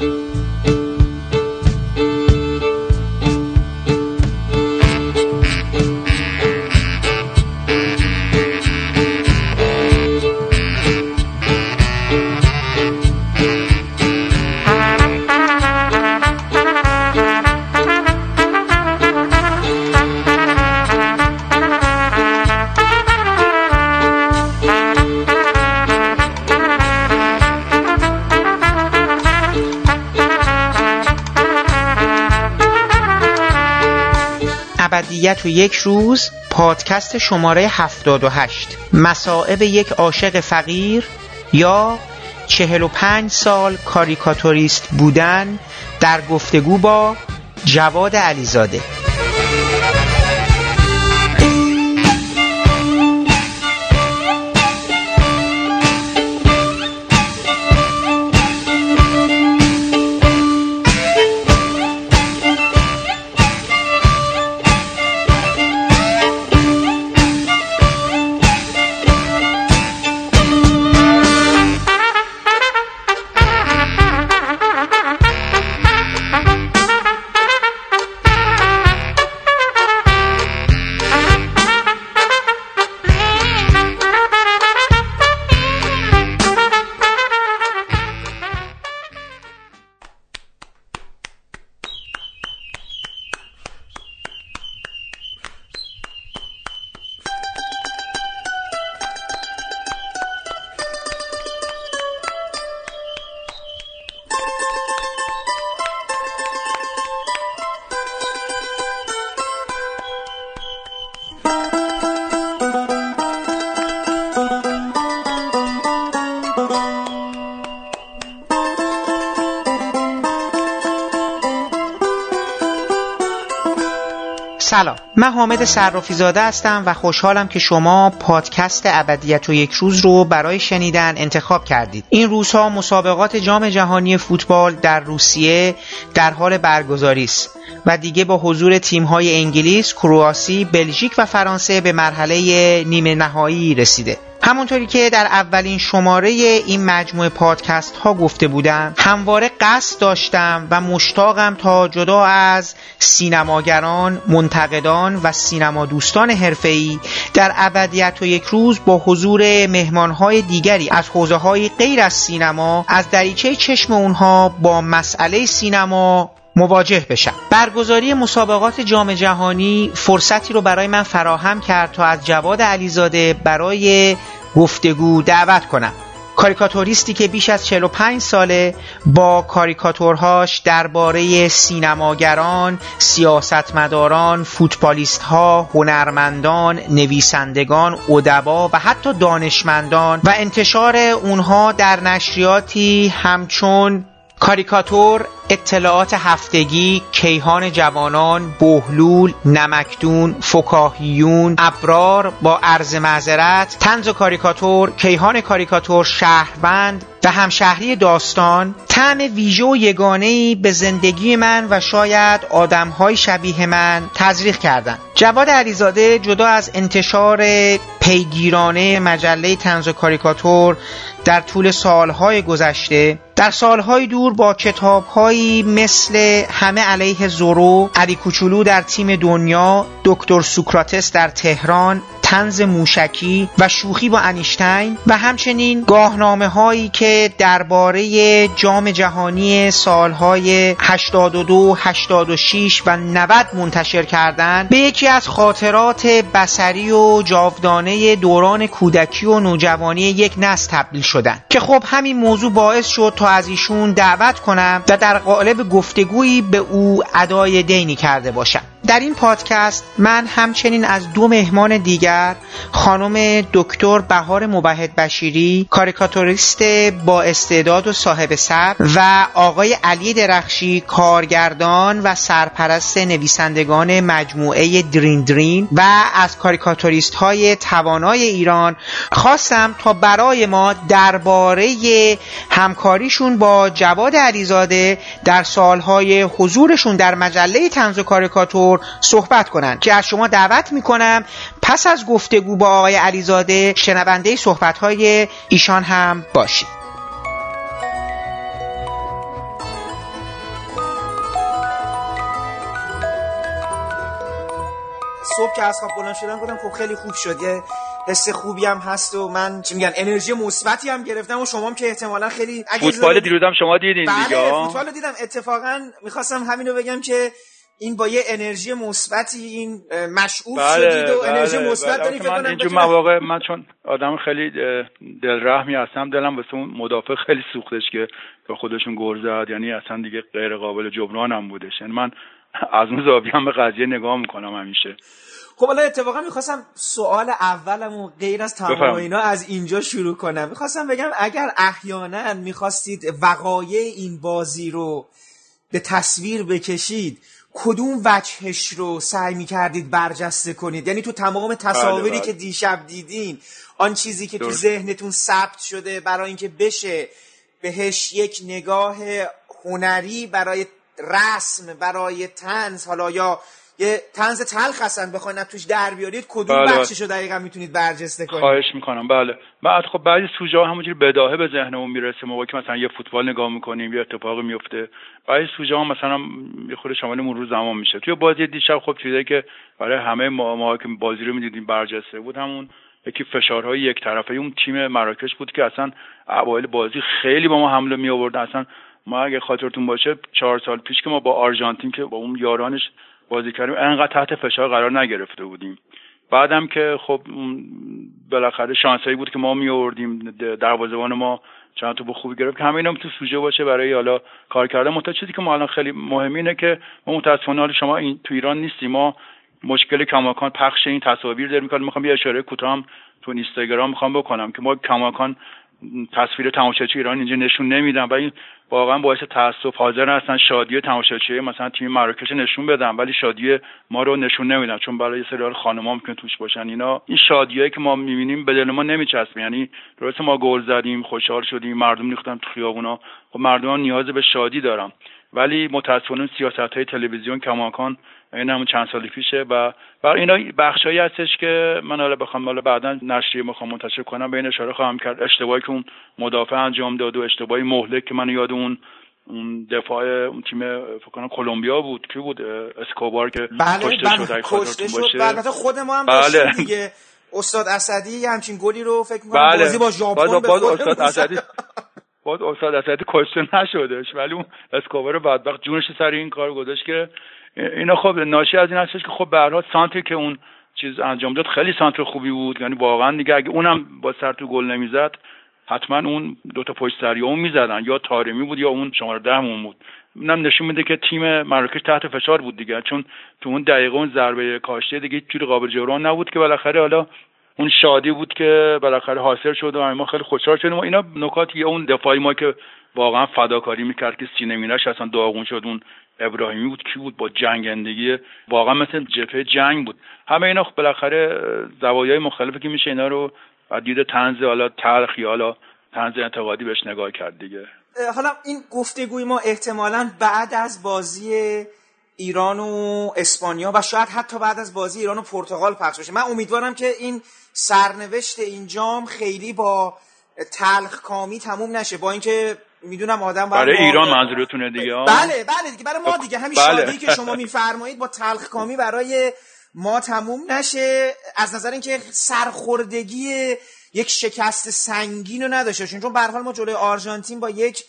ابدیت و یک روز پادکست شماره 78 مسائب یک عاشق فقیر یا 45 سال کاریکاتوریست بودن در گفتگو با جواد علیزاده. من حامد صرافی زاده هستم و خوشحالم که شما پادکست ابدیت و یک روز رو برای شنیدن انتخاب کردید. این روزها مسابقات جام جهانی فوتبال در روسیه در حال برگزاری است و دیگه با حضور تیم‌های انگلیس، کرواسی، بلژیک و فرانسه به مرحله نیمه نهایی رسیده. همونطوری که در اولین شماره این مجموعه پادکست ها گفته بودم همواره قصد داشتم و مشتاقم تا جدا از سینماگران، منتقدان و سینما دوستان حرفه‌ای در ابدیت و یک روز با حضور مهمانهای دیگری از حوزه های غیر از سینما از دریچه چشم اونها با مسئله سینما مواجه بشم. برگزاری مسابقات جام جهانی فرصتی رو برای من فراهم کرد تا از جواد علیزاده برای گفتگو دعوت کنم. کاریکاتوریستی که بیش از 45 ساله با کاریکاتورهاش درباره سینماگران، سیاستمداران، فوتبالیستها، هنرمندان، نویسندگان، ادبا و حتی دانشمندان و انتشار اونها در نشریاتی همچون کاریکاتور اطلاعات هفتگی کیهان جوانان بهلول نمکدون فکاهیون ابرار با عرض معذرت تنز و کاریکاتور کیهان کاریکاتور شهروند و همشهری داستان. طعم ویژه و یگانه‌ای به زندگی من و شاید آدمهای شبیه من تزریق کردند جواد علیزاده جدا از انتشار پیگیرانه مجله تنز و کاریکاتور در طول سالهای گذشته در سالهای دور با کتابهایی مثل همه علیه زورو علی کوچولو در تیم دنیا دکتر سوکراتس در تهران تنز موشکی و شوخی با انیشتین و همچنین گاهنامه هایی که درباره جام جهانی سالهای 82, 86 و 90 منتشر کردند به یکی از خاطرات بسری و جاودانه دوران کودکی و نوجوانی یک نسل تبدیل شدن که خب همین موضوع باعث شد تا از ایشون دعوت کنم و در قالب گفتگویی به او ادای دینی کرده باشم. در این پادکست من همچنین از دو مهمان دیگر خانم دکتر بهار مبهد بشیری کاریکاتوریست با استعداد و صاحب سبک و آقای علی درخشی کارگردان و سرپرست نویسندگان مجموعه درین درین و از کاریکاتوریست های توانای ایران خواستم تا برای ما درباره همکاریشون با جواد علیزاده در سالهای حضورشون در مجله تنز و کاریکاتور صحبت کنند که از شما دعوت می‌کنم پس از گفتگو با آقای علیزاده شنونده صحبت های ایشان هم باشید. صبح که از خواب بلند شدم گفتم خب خیلی خوب شد. یه حس خوبی هم هست و من چی میگن انرژی مثبتی هم گرفتم و شما هم که احتمالا خیلی فوتبال دیروزم شما دیدین بله دیگه؟ فوتبال دیدم. اتفاقا می‌خواستم همینو بگم که این با یه انرژی مثبتی این مشعوف بله، شدید و بله، انرژی مثبت دارید فکر کنم اینجور مواقع من چون آدم خیلی دلرحمی هستم دلم واسه اون مدافع خیلی سوختش که به خودشون گل زد. یعنی اصلا دیگه غیر قابل جبران هم بودش. یعنی من از اون زاویه هم به قضیه نگاه می‌کنم همیشه. خب حالا اتفاقا می‌خواستم سوال اولمو غیر از تمام اینا از اینجا شروع کنم. می‌خواستم بگم اگر احیانا می‌خواستید وقایع این بازی رو به تصویر بکشید کدوم وجهش رو سعی می‌کردید برجسته کنید یعنی تو تمام تصاویری بله، که بله. دیشب دیدین آن چیزی که تو ذهنتون ثبت شده برای اینکه بشه بهش یک نگاه هنری برای رسم برای تنز حالا یا یه تنز تلخ هستن بخواین توش در بیارید کدوم بله. بخششو دقیقا می‌تونید برجسته کنید؟ خواهش می‌کنم بله. بعد خب بعضی سوژه ها همونجوری بداهه به ذهنمون می‌رسه موقعی که مثلا یه فوتبال نگاه می‌کنیم یه اتفاقی میفته بعضی سوژه ها مثلا یه خود شامل مرور زمان میشه. توی بازی دیشب خب چیزایی که برای همه ما, ما که بازی رو می‌دیدیم برجسته بود همون یکی فشارهای یک طرفه اون تیم مراکش بود که اصلا اوایل بازی خیلی با ما حمله می آوردن اصلا ما اگه خاطرتون باشه چهار سال پیش که ما با آرژانتین که با اون یارانش بازی کردیم. انقدر تحت فشار قرار نگرفته بودیم. بعدم که خب بالاخره شانسایی بود که ما می آوردیم دروازه‌بان ما چند به خوبی گرفت. که همه اینا تو سوژه باشه برای حالا کار کردن. متا چیزی که ما الان خیلی مهم اینه که ما متاسفانه حالا شما این تو ایران نیستیم. ما مشکل کماکان پخش این تصاویر داریم. که می‌خوام یه اشاره کوتاه تو اینستاگرام می‌خوام بکنم که ما کماکان تصویر تماشاچی ایران اینجا نشون نمیدن و این واقعا باعث تاسف حاضر هستن شادی تماشاچی مثلا تیم مراکش نشون بدن ولی شادی ما رو نشون نمیدن چون برای سریال خانم‌ها می‌تونه توش باشن. اینا این شادیایی که ما می‌بینیم به دل ما نمیچسبه. یعنی درسته ما گل زدیم خوشحال شدیم مردم ریختن تو خیابونا. خب مردم نیاز به شادی دارن. ولی متاسفانه سیاست های تلویزیون کماکان این همون چند سال پیشه و بر اینا بخشایی هستش که من حالا بخوام حالا بعدا نشریه می‌خوام منتشر کنم. به این اشاره خواهم کرد. اشتباهی که اون مدافع انجام داد و اشتباهی مهلک که من یاد اون اون دفاع اون تیم فکر کنم کلمبیا بود. کی بود؟ اسکوبار که بله کشته بله. کشته شد. البته خود ما هم بله. دیگه. استاد اسدی همچین گلی رو فکر می‌کنم بله. بازی با ژاپن به استاد اسدی باز استاد اسدی کشته نشدش. ولی اون اسکوبار بدبخت جونش سر این کار گذاشت که اینا خب ناشی از این هستش که خب به هر سانتری که اون چیز انجام داد خیلی سانتر خوبی بود. یعنی واقعا دیگه اگه اونم با سر تو گل نمی‌زد حتما اون دوتا پشت سری اون می‌زدن یا تارمی بود یا اون شماره دهمون بود. اینم نشون میده که تیم مراکش تحت فشار بود دیگه. چون تو اون دقیقه اون ضربه کاشته دیگه جوری قابل جبران نبود که بالاخره حالا اون شادی بود که بالاخره حاصل شد و ما خیلی خوشحال شدیم. و اینا نکاتی اون دفاعی ما که واقعا فداکاری می‌کرد که سینه مینش اصلا داغون شد اون ابراهیمی بود کی بود با جنگندگی؟ واقعا مثل جبهه جنگ بود. همه اینا خب بالاخره زوایای مختلفی که میشه اینا رو از دید طنز حالا تلخ یا حالا طنز انتقادی بهش نگاه کرد دیگه. حالا این گفتگوی ما احتمالا بعد از بازی ایران و اسپانیا و شاید حتی بعد از بازی ایران و پرتغال پخش بشه. من امیدوارم که این سرنوشت این جام خیلی با تلخ کامی تموم نشه با اینکه می‌دونم آدم برای ایران منظورتونه دیگه بله بله دیگه برای ما خب، دیگه همین بله. شادی که شما میفرمایید با تلخ کامی برای ما تموم نشه از نظر اینکه سرخوردگی یک شکست سنگین رو نداشته چون به ما جلوی آرژانتین با یک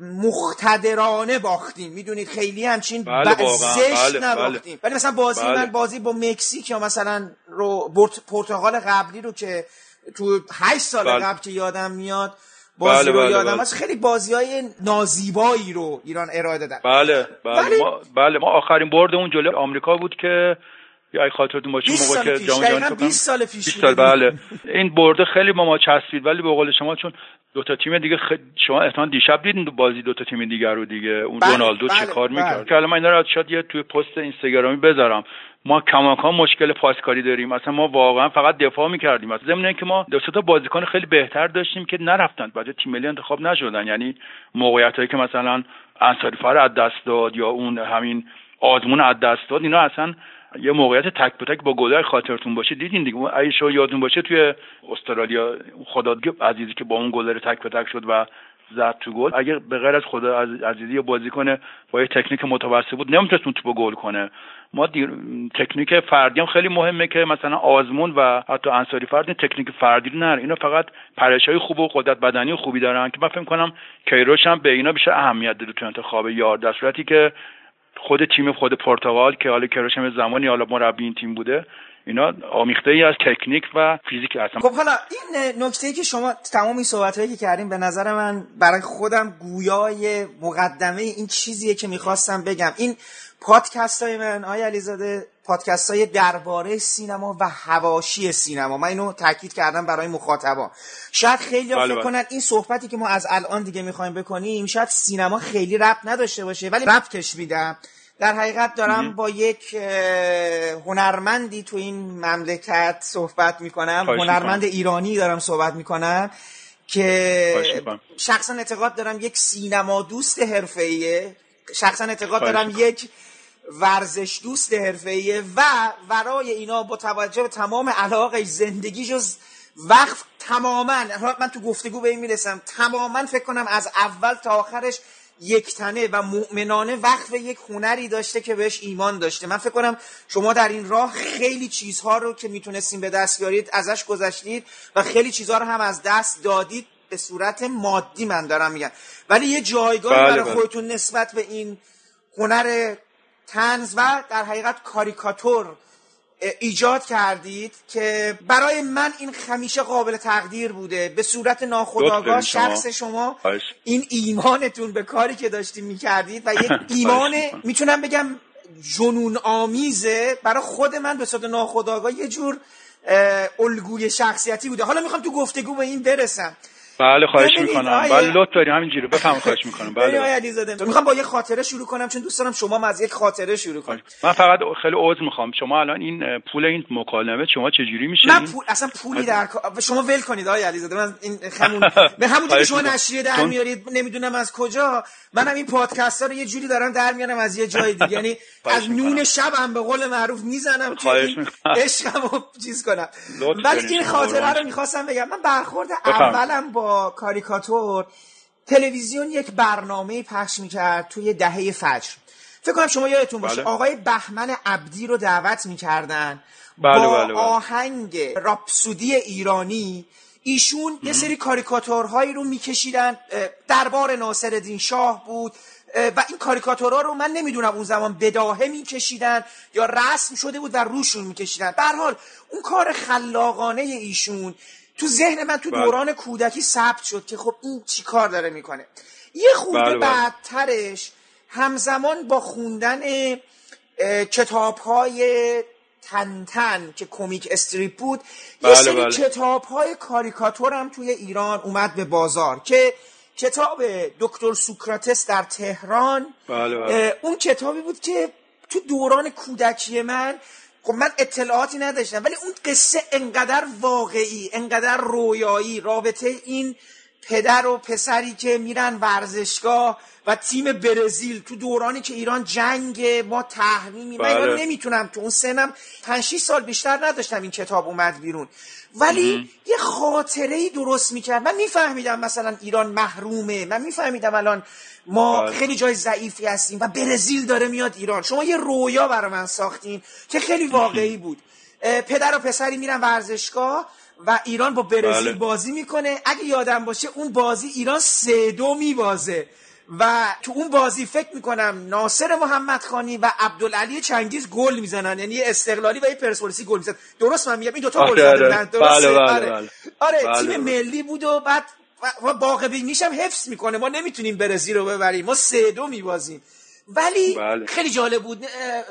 مختدرانه باختیم می‌دونید خیلی همچین بله زشت بله, بله. نباختیم ولی مثلا بازی بله. من بازی با مکزیک یا مثلا رو پرتغال قبلی رو که تو 8 سال بله. قبل که یادم میاد بازی بله رو بله یادم بله. خیلی بازی های نازیبایی رو ایران ارائه دادن. بله بله. ما, بله ما آخرین برد اون جلوی آمریکا بود که یا خاطرتون باشه موقع که جام جهانی 20 سال پیش 20 سال بله. این برده خیلی ما ما چسبید ولی به قول شما چون دو تا تیم دیگه خ... شما احتمال دیشب دیدین بازی دو تا تیم دیگر رو دیگه. اون بله، رونالدو بله، چه کار بله. می‌کرد که الان من اینا رو شاید یه توی پست اینستاگرامی بذارم. ما کماکان مشکل پاسکاری داریم. اصلا ما واقعا فقط دفاع می‌کردیم. از ضمن اینکه ما دو تا بازیکن خیلی بهتر داشتیم که نرفتن. بعد تیم ملی انتخاب نشدن. یعنی موقعیت هایی که مثلا انصاری فر از دست داد یا اون همین آزمون از دست داد اینا اصلا یه موقعیت تک به تک با گلر خاطرتون باشه. دیدین دیگه. اگه شو یادتون باشه توی استرالیا خدا عزیزی که با اون گلر تک به تک شد و زد تو گل. اگر به غیر از خدا عزیزی بازی کنه با یه تکنیک متوسط بود نمی‌تونست اون توپو گل کنه. ما. تکنیک فردی هم خیلی مهمه که مثلا آزمون و حتی انصاری فرد تکنیک فردی رو نره. اینا فقط پرش های خوب و قدرت بدنی خوبی دارن که من فکر کنم کیروش هم به اینا بیشتر اهمیت داده تو انتخاب یار در صورتی که خود تیم خود پرتغال که حالا کیروش هم زمانی حالا مربی این تیم بوده اینا آمیخته ای از تکنیک و فیزیک هستن. خب حالا این نکته که شما تمام این صحبت هایی که کردیم به نظر من برای خودم گویای مقدمه این چیزیه که می‌خواستم بگم. این پادکست های من آیا علیزاده پادکست های درباره سینما و هواشی سینما. من اینو تاکید کردم برای مخاطبا شاید خیلی بله فکر بله. کنن این صحبتی که ما از الان دیگه می‌خوایم بکنیم شاید سینما خیلی رب نداشته باشه ولی ربطش میدم. در حقیقت دارم با یک هنرمندی تو این مملکت صحبت می‌کنم. هنرمند ایرانی دارم صحبت می‌کنم که شخصا اعتقاد دارم یک سینما دوست حرفه‌ایه. شخصا اعتقاد دارم یک ورزش دوست حرفه‌ایه و ورای اینا با توجه به تمام علاقه زندگی جز وقت تماما. من تو گفتگو به این می‌رسم. تماما فکر کنم از اول تا آخرش یک تنه و مؤمنانه وقف یک هنری داشته که بهش ایمان داشته. من فکر کنم شما در این راه خیلی چیزها رو که می‌تونستیم به دست بیارید ازش گذشتید و خیلی چیزها رو هم از دست دادید. به صورت مادی من دارم میگم. ولی یه جایگاه بله برای بله. خودتون نسبت به این هنر تنز و در حقیقت کاریکاتور ایجاد کردید که برای من این همیشه قابل تقدیر بوده. به صورت ناخودآگاه شخص شما این ایمانتون به کاری که داشتیم می‌کردید و یک ایمان می‌تونم بگم جنون آمیزه. برای خود من به صورت ناخودآگاه یه جور الگوی شخصیتی بوده. حالا می‌خوام تو گفتگو به این برسم. بله خواهش می‌کنم. بله لطف داری همینجوری. بفهم خواهش می‌کنم. بله. علیزاده می‌خوام با یه خاطره شروع کنم چون دوست دارم شما از یک خاطره شروع کنید من فقط خیلی عذر می‌خوام. شما الان این پول این مکالمه شما چجوری میشه؟ من پول اصلا پولی در شما ول کنید آقای علیزاده من این همون به همون که شما نشریه در میارید نمی‌دونم از کجا منم این پادکست ها رو یه جوری دارم در میارم از یه جای دیگه. یعنی از نون شبم به قول معروف می‌زنم که عشقمو چیز کنم. ولی این خاطره رو می‌خواستم بگم من برخورد اولم با کاریکاتور تلویزیون یک برنامه پخش می‌کرد توی دهه فجر. فکر کنم شما یادتون باشه بله. آقای بهمن عبدی رو دعوت می‌کردن بله با بله, بله. آهنگ راپسودی ایرانی. ایشون یه سری کاریکاتورهایی رو میکشیدن. دربار ناصر شاه بود. و این کاریکاتورها رو من نمی‌دونم اون زمان بداهه میکشیدن یا رسم شده بود و روشون میکشیدن. به حال اون کار خلاقانه ایشون تو ذهن من تو بله. دوران کودکی ثبت شد که خب این چی کار داره می‌کنه یه خورده بله، بله. بعدترش همزمان با خوندن کتاب های تنتن که کمیک استریپ بود یه سری کتاب های کاریکاتور هم توی ایران اومد به بازار که کتاب دکتر سوکراتس در تهران اون کتابی بود که تو دوران کودکی من خب من اطلاعاتی نداشتم ولی اون قصه انقدر واقعی انقدر رویایی. رابطه این پدر و پسری که میرن ورزشگاه و تیم برزیل تو دورانی که ایران جنگ ما تحریمی بله. من نمی‌تونم تو اون سنم 5 سال بیشتر نداشتم این کتاب اومد بیرون. ولی یه خاطره ای درست می‌کرد. من میفهمیدم مثلا ایران محرومه. من میفهمیدم الان ما بله. خیلی جای ضعیفی هستیم و برزیل داره میاد ایران. شما یه رویا برای من ساختین که خیلی واقعی بود. پدر و پسری میرن ورزشگاه و ایران با برزیل بله. بازی می‌کنه. اگه یادم باشه اون بازی ایران سه دو میبازه. و تو اون بازی فکر می‌کنم ناصر محمد خانی و عبدالعلی چنگیز گل می‌زنن. یعنی استقلالی و یه پرسپولیسی گل می‌زنن. درست من میگم؟ این دوتا گل زدن. آره. بله بله آره, بله. آره تیم. ملی بود و بعد و باقی هم حفظ می‌کنه. ما نمی‌تونیم برزیل رو ببریم. ما سه دو میبازیم. ولی بله. خیلی جالب بود.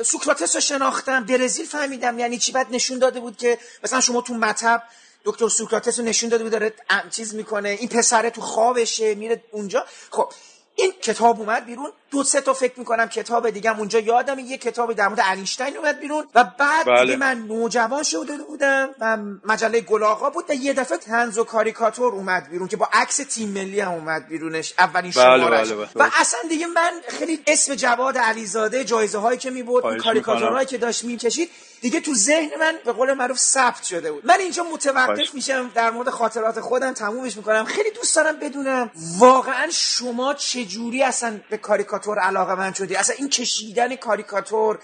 سوکراتس رو شناختم برزیل فهمیدم یعنی چی؟ بعد نشون داده بود که مثلا شما تو مطب دکتر سوکراتس رو نشون داده بود داره چیز می‌کنه. این پسره تو خوابشه میره اونجا. خب این کتاب اومد بیرون. دو سه تا فکر می‌کنم کتاب دیگه اونجا یادم یه کتاب در مورد اینشتین اومد بیرون و بعد بله. دیگه من نوجوان شده بودم و مجله گلاغا بود و یه دفعه تنز و کاریکاتور اومد بیرون که با عکس تیم ملی هم اومد بیرونش اولین بله شمارش. بله بله. و اصلا دیگه من خیلی اسم جواد علیزاده جایزه هایی که می‌برد کاریکاتورهایی که داشت می‌کشید دیگه تو ذهن من به قول معروف ثبت شده بود. من اینجا متوقف میشم در مورد خاطرات خودم تمومش می‌کنم. خیلی دوست دارم بدونم واقعا شما چه جوری اصلا به کاریکاتور علاقه من شدی؟ اصلا این کشیدن کاریکاتور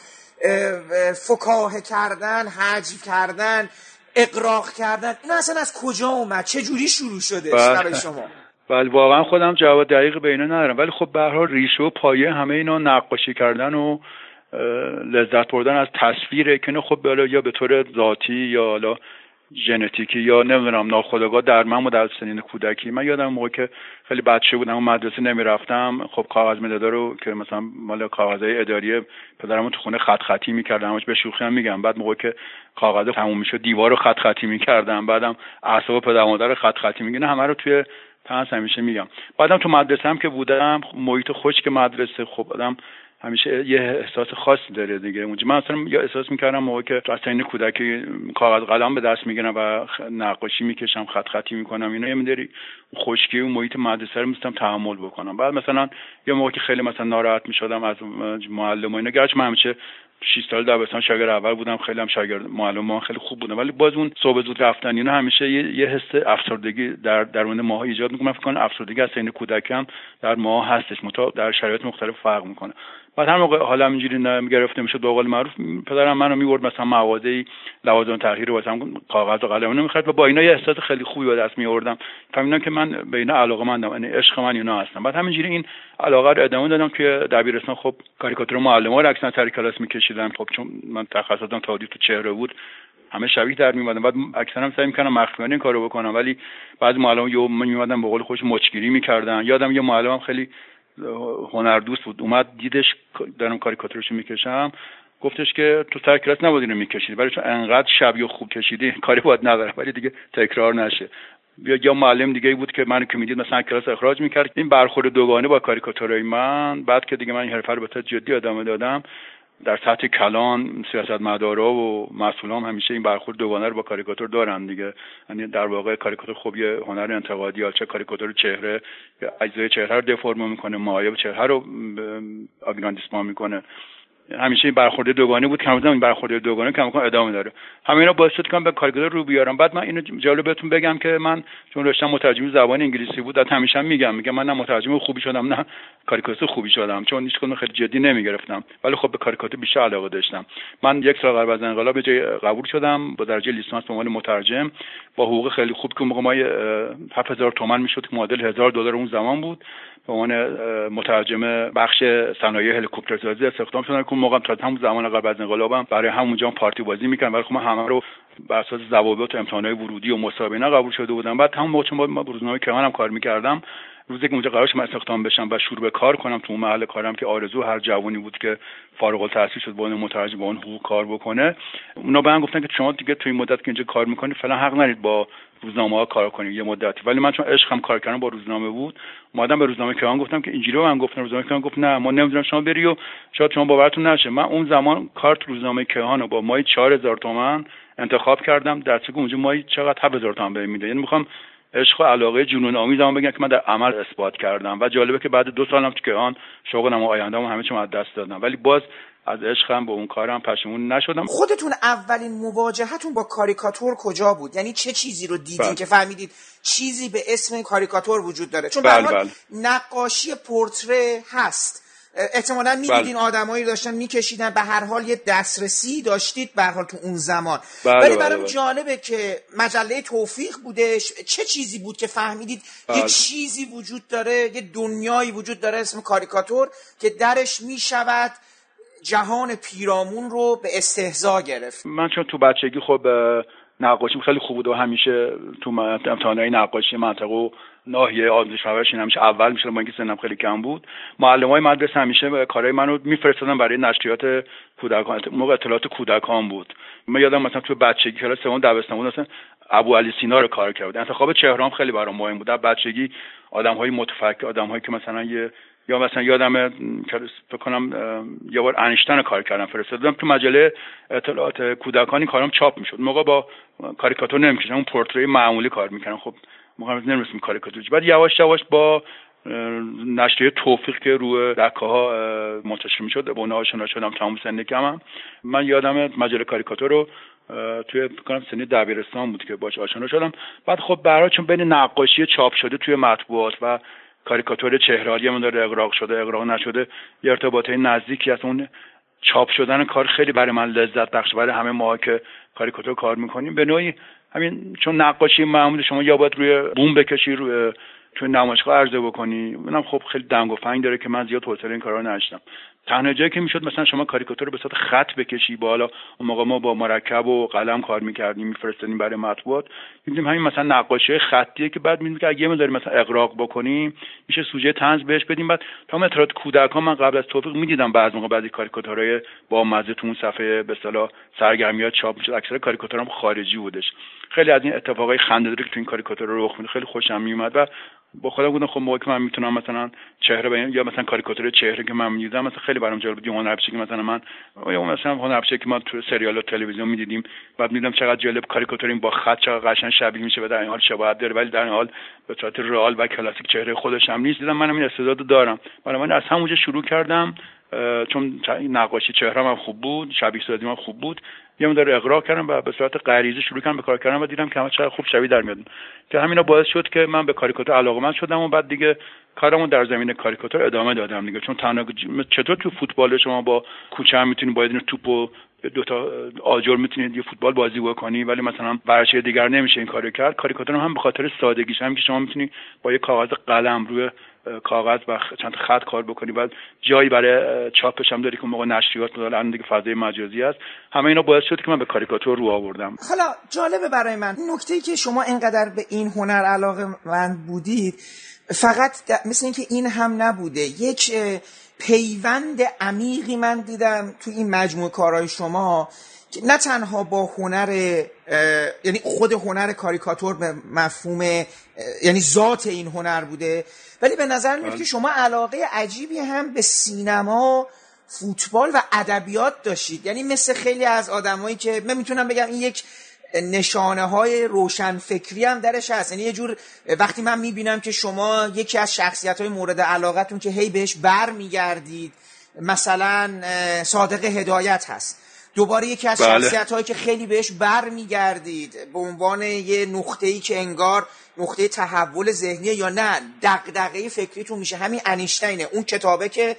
فکاهه کردن حجم کردن اقراق کردن این اصلا از کجا اومد؟ چه جوری شروع شده؟ بله. برای شما. بله واقعا خودم جواب دقیق به اینا ندارم. ولی خب به حال ریشه و پایه همه اینا نقاشی کردن و لذت بردن از تصویره که خب یا به طور ذاتی یا حالا ژنتیکی یا نمی‌دونم ناخودآگاه در من و در سنین کودکی. من یادم موقع که خیلی بچه بودم و مدرسه نمی‌رفتم خب کاغذ مدادا رو که مثلا مال کاغذهای اداری پدرم تو خونه خط خطی می‌کردم به شوخی هم میگم. بعد موقع که کاغذ تموم می‌شد دیوار رو خط خطی می‌کردم. بعدم اعصاب پدر مادر خط خطی میگن همه رو توی پس همیشه میگم. بعدم تو مدرسه هم که بودم محیط خشک مدرسه خب آدم همیشه یه احساس خاصی داره دیگه. اونجا من اصلا یا احساس می‌کردم موقع که تو سین کودکی کاغذ قلم به دست می‌گیرم و نقاشی می‌کشم خط خطی می‌کنم اینا یه مداری خشکی و محیط مدرسه رو میستم تحمل بکنم. بعد مثلا یه موقع که خیلی مثلا ناراحت می‌شدم از معلم و اینا گرچه من همیشه 6 سال دبستان شاگرد اول بودم خیلی هم شاگرد معلم ما خیلی خوب بودم. ولی باز اون صبح زود رفتن اینا همیشه یه, یه حس افسردگی در درون ماها ایجاد می‌کنه. فکر کنم افسردگی از سین کودکی هم در ماها هستش. متا در شرایط مختلف فرق می‌کنه. بعد هر موقع حالا اینجوری گرفته می‌شد به قول معروف پدرم منو میورد مثلا مغازه لوازم تغییر واسه کاغذ و قلم نمی‌خرد و با اینا یه احساس خیلی خوبی به دست میوردم فهمیدم که من به اینا علاقه مندم یعنی عشق من اینا هستم بعد همینجوری این علاقه رو ادامه دادم که دبیرستان خب کاریکاتور معلم‌ها رو اکثرا سر کلاس میکشیدم خب چون من تخصصم تادی تو چهره بود همه شبیه در میومدن بعد اکثرا سعی می‌کنم مخفیانه این کارو بکنم ولی بعضی معلم یه میومدن به قول خوش مچگیری می‌کردن. یادم یه معلمم خیلی هنردوست بود. اومد دیدش دارم کاریکاتورشو می‌کشم. گفتش که تو سر کلاس اینو میکشیدی ولی چون انقدر شبیه خوب کشیدی کاری باید نداره ولی دیگه تکرار نشه. یا یا معلم دیگه بود که من که می‌دید مثلا کلاس اخراج می‌کرد. این برخورد دوگانه با کاریکاتورای من. بعد که دیگه من این حرفه رو به جدی ادامه دادم در سطح کلان سیاست مدارا و مسئولان همیشه این برخورد دوگانه رو با کاریکاتور دارن دیگه. یعنی در واقع کاریکاتور خب یه هنر انتقادی چه کاریکاتور چهره اجزای چهره رو دفرم می‌کنه مایه چهره رو آگراندیسمان می‌کنه. همیشه این برخورد دوگانه بود. که این برخورد دوگانه کم ادامه داره. همینا باعث شد که به کارگردان رو بیارم. بعد من اینو جالب بهتون بگم که من چون رشتم مترجم زبان انگلیسی بود از همیشه میگم. میگم من نه مترجم خوبی شدم نه کاریکاتور خوبی شدم. چون هیچ کدوم خیلی جدی نمی‌گرفتم. ولی خب به کاریکاتور بیشتر علاقه داشتم. من یک سال قبل از انقلاب به جای قبول شدم. با درجه لیسانس به عنوان مترجم. با حقوق خیلی خوب که موقع ما 7000 تومان می‌شد که معادل 1000 دلار اون زمان بود. به عنوان مترجم بخش صنایع هلیکوپترسازی استخدام شدن. که موقع تا همون زمان قبل از انقلابم برای همونجا پارتی بازی می‌کنن ولی خب من همه رو بر اساس ضوابط امتحانات ورودی و مسابقه قبول شده بودم. بعد همون موقع چون با روزنامه کمان کار می‌کردم. روزی که اونجا قرارش من استخدام بشم و شروع به کار کنم تو اون محل کارم که آرزو هر جوانی بود که فارغ التحصیل شد با اون مترجم با اون حقوق کار بکنه. اونا به من گفتن که شما دیگه توی مدت که اینجا کار می‌کنید فعلا حق ندید با روزنامه ها کار کنید یه مدتی. ولی من چون عشقم کار کردن با روزنامه بود مادم به روزنامه کیهان گفتم که اینجوری من گفتم روزنامه کیهان گفت نه ما نمی‌دونم شما بری و شاید شما باورتون نشه. من اون زمان کارت روزنامه کیهان با مای 4000 تومان انتخاب کردم. در که اونجا مای چقدر 7000 تومان بهم میده. یعنی می‌خوام عشق و علاقه جنون آمیزم بگم که من در عمل اثبات کردم. و جالبه که بعد دو سالم تو کیهان شغلم و آینده‌ام همه چی از دست دادم. ولی باز از عشقم به اون کارم پشیمون نشدم خودتون اولین مواجهتون با کاریکاتور کجا بود یعنی چه چیزی رو دیدین بله. که فهمیدید چیزی به اسم کاریکاتور وجود داره چون بله بله. نقاشی پورتره هست احتمالا می‌دیدین بله. آدمایی داشتن میکشیدن به هر حال یه دسترسی داشتید به حال تو اون زمان ولی برام. جالبه که مجله توفیق بودش چه چیزی بود که فهمیدید بله. یه چیزی وجود داره یه دنیایی وجود داره اسم کاریکاتور که درش می‌شود جهان پیرامون رو به استهزا گرفت. من چون تو بچگی خب نقاشیم خیلی خوب بود و همیشه تو امتحانهای نقاشی منطقه ناحیه آموزش پرورش همیشه اول میشه با اینکه سنم خیلی کم بود. معلم های مدرسه همیشه کارهای منو میفرستادن برای نشریات کودکان. موقع اطلاعات کودکان بود. من یادم مثلا تو بچگی کلاس سوم دبستان بود مثلا ابو علی سینا رو کار کرد انتخاب چهرام خیلی برام مهم بود. در بچگی آدم های متفکر آدم هایی که مثلا یه یا مثلا یادم فکر کنم یه بار انیشتن کار کردم فرستادم تو مجله اطلاعات کودکانی کارم چاپ می‌شد. موقع با کاریکاتور نمی‌کشم اون پورتری معمولی کار می‌کردم. خب موقع نمی‌رسیم کاریکاتور. بعد یواش یواش با نشریه توفیق که روی دکه ها منتشر می‌شد به اونها آشنا شدم تمام سن کمم. من یادم مجله کاریکاتور رو توی کنم سنی دبیرستان بود که باش آشنا شدم. بعد خب برای چون بین نقاشی چاپ شده توی مطبوعات و کاریکاتور من داره اقراق شده اقراق نشده. یه ارتباطه نزدیکی از اون چاپ شدن کار خیلی برای من لذت بخش برای همه ما که کاریکاتور کار می‌کنیم. به نوعی همین چون نقاشی معمول شما یا باید روی بوم بکشی روی تو نمایشگاه عرضه بکنی. منم خب خیلی دنگ و فنگ داره که من زیاد حوصله این کارا نداشتم. تنها جایی که می‌شد مثلا شما کاریکاتور رو به صورت خط بکشی بالا اون موقع ما با مرکب و قلم کار می‌کردیم میفرستادیم برای مطبوعات. میدیم همین مثلا نقاشی خطیه که بعد میدیم که اگه ما داریم مثلا اقراق بکنیم میشه سوژه طنز بهش بدیم. بعد تا اطلاعات کودکان من قبل از توفیق می‌دیدم بعض موقع بعضی کاریکاتورهای با مزه تو اون صفحه به اصطلاح سرگرمیات چاپ می‌شد. اکثر کاریکاتورام خارجی بودش. خیلی از این اتفاقای خنده که تو این کاریکاتور رخ میده خیلی خوشم میومد و با خودم بودم خب موقعی که من می‌تونم مثلا چهره بیان یا مثلا کاریکاتور چهره که من می‌دیدم مثلا خیلی برام جالب بود. هنر که مثلا من یا مثلا هنر که ما تو سریال و تلویزیون می‌دیدیم بعد می‌دیدم چقدر جالب کاریکاتور این با خط چقدر قشنگ شبیه میشه و در این حال شباهت داره ولی در این حال به صورت رئال و کلاسیک چهره خودش هم نیست. دیدم منم این استعداد دارم. برای من از همونجا شروع کردم. چون نقاشی چهرم هم خوب بود شبیه سازی هم خوب بود. یه مدار اقراق کردم و به صورت غریزی شروع کردم به کار کردن و دیدم که چقدر خوب شبیه در میاد. که همینا باعث شد که من به کاریکاتور علاقمند شدم و بعد دیگه کارمو در زمین کاریکاتور ادامه دادم دیگه. چون تنها چطور تو فوتبال شما با کوچه هم می‌تونید با توپ و دو تا آجر می‌تونید یه فوتبال بازی بکنی ولی مثلا ورزش دیگر نمیشه این کارو کرد. کاریکاتور هم به خاطر سادگیش هم که شما می‌تونی با یه کاغذ قلم روی کاغذ و چند خط کار بکنی. بعد جایی برای چاپش هم داری که موقع نشریات الان دیگه فضای مجازی است همه اینا باعث شد که من به کاریکاتور رو آوردم. حالا جالبه برای من. نکته ای که شما اینقدر به این هنر علاقه من بودید فقط مثل اینکه این هم نبوده. یک پیوند عمیقی من دیدم تو این مجموعه کارهای شما. نه تنها با هنر یعنی خود هنر کاریکاتور به مفهوم یعنی ذات این هنر بوده ولی به نظر میاد که بله. شما علاقه عجیبی هم به سینما فوتبال و ادبیات داشتید. یعنی مثل خیلی از آدمایی که من می‌تونم بگم این یک نشانه های روشن فکری هم درش هست. یعنی یه جور وقتی من می‌بینم که شما یکی از شخصیت های مورد علاقتون که هی بهش بر میگردید مثلا صادق هدایت هست. دوباره یکی از بله. شخصیت هایی که خیلی بهش بر میگردید به عنوان یه نقطه ای که انگار نقطه تحول ذهنیه یا نه دقدقه فکریتون میشه همین انیشتینه اون کتابه که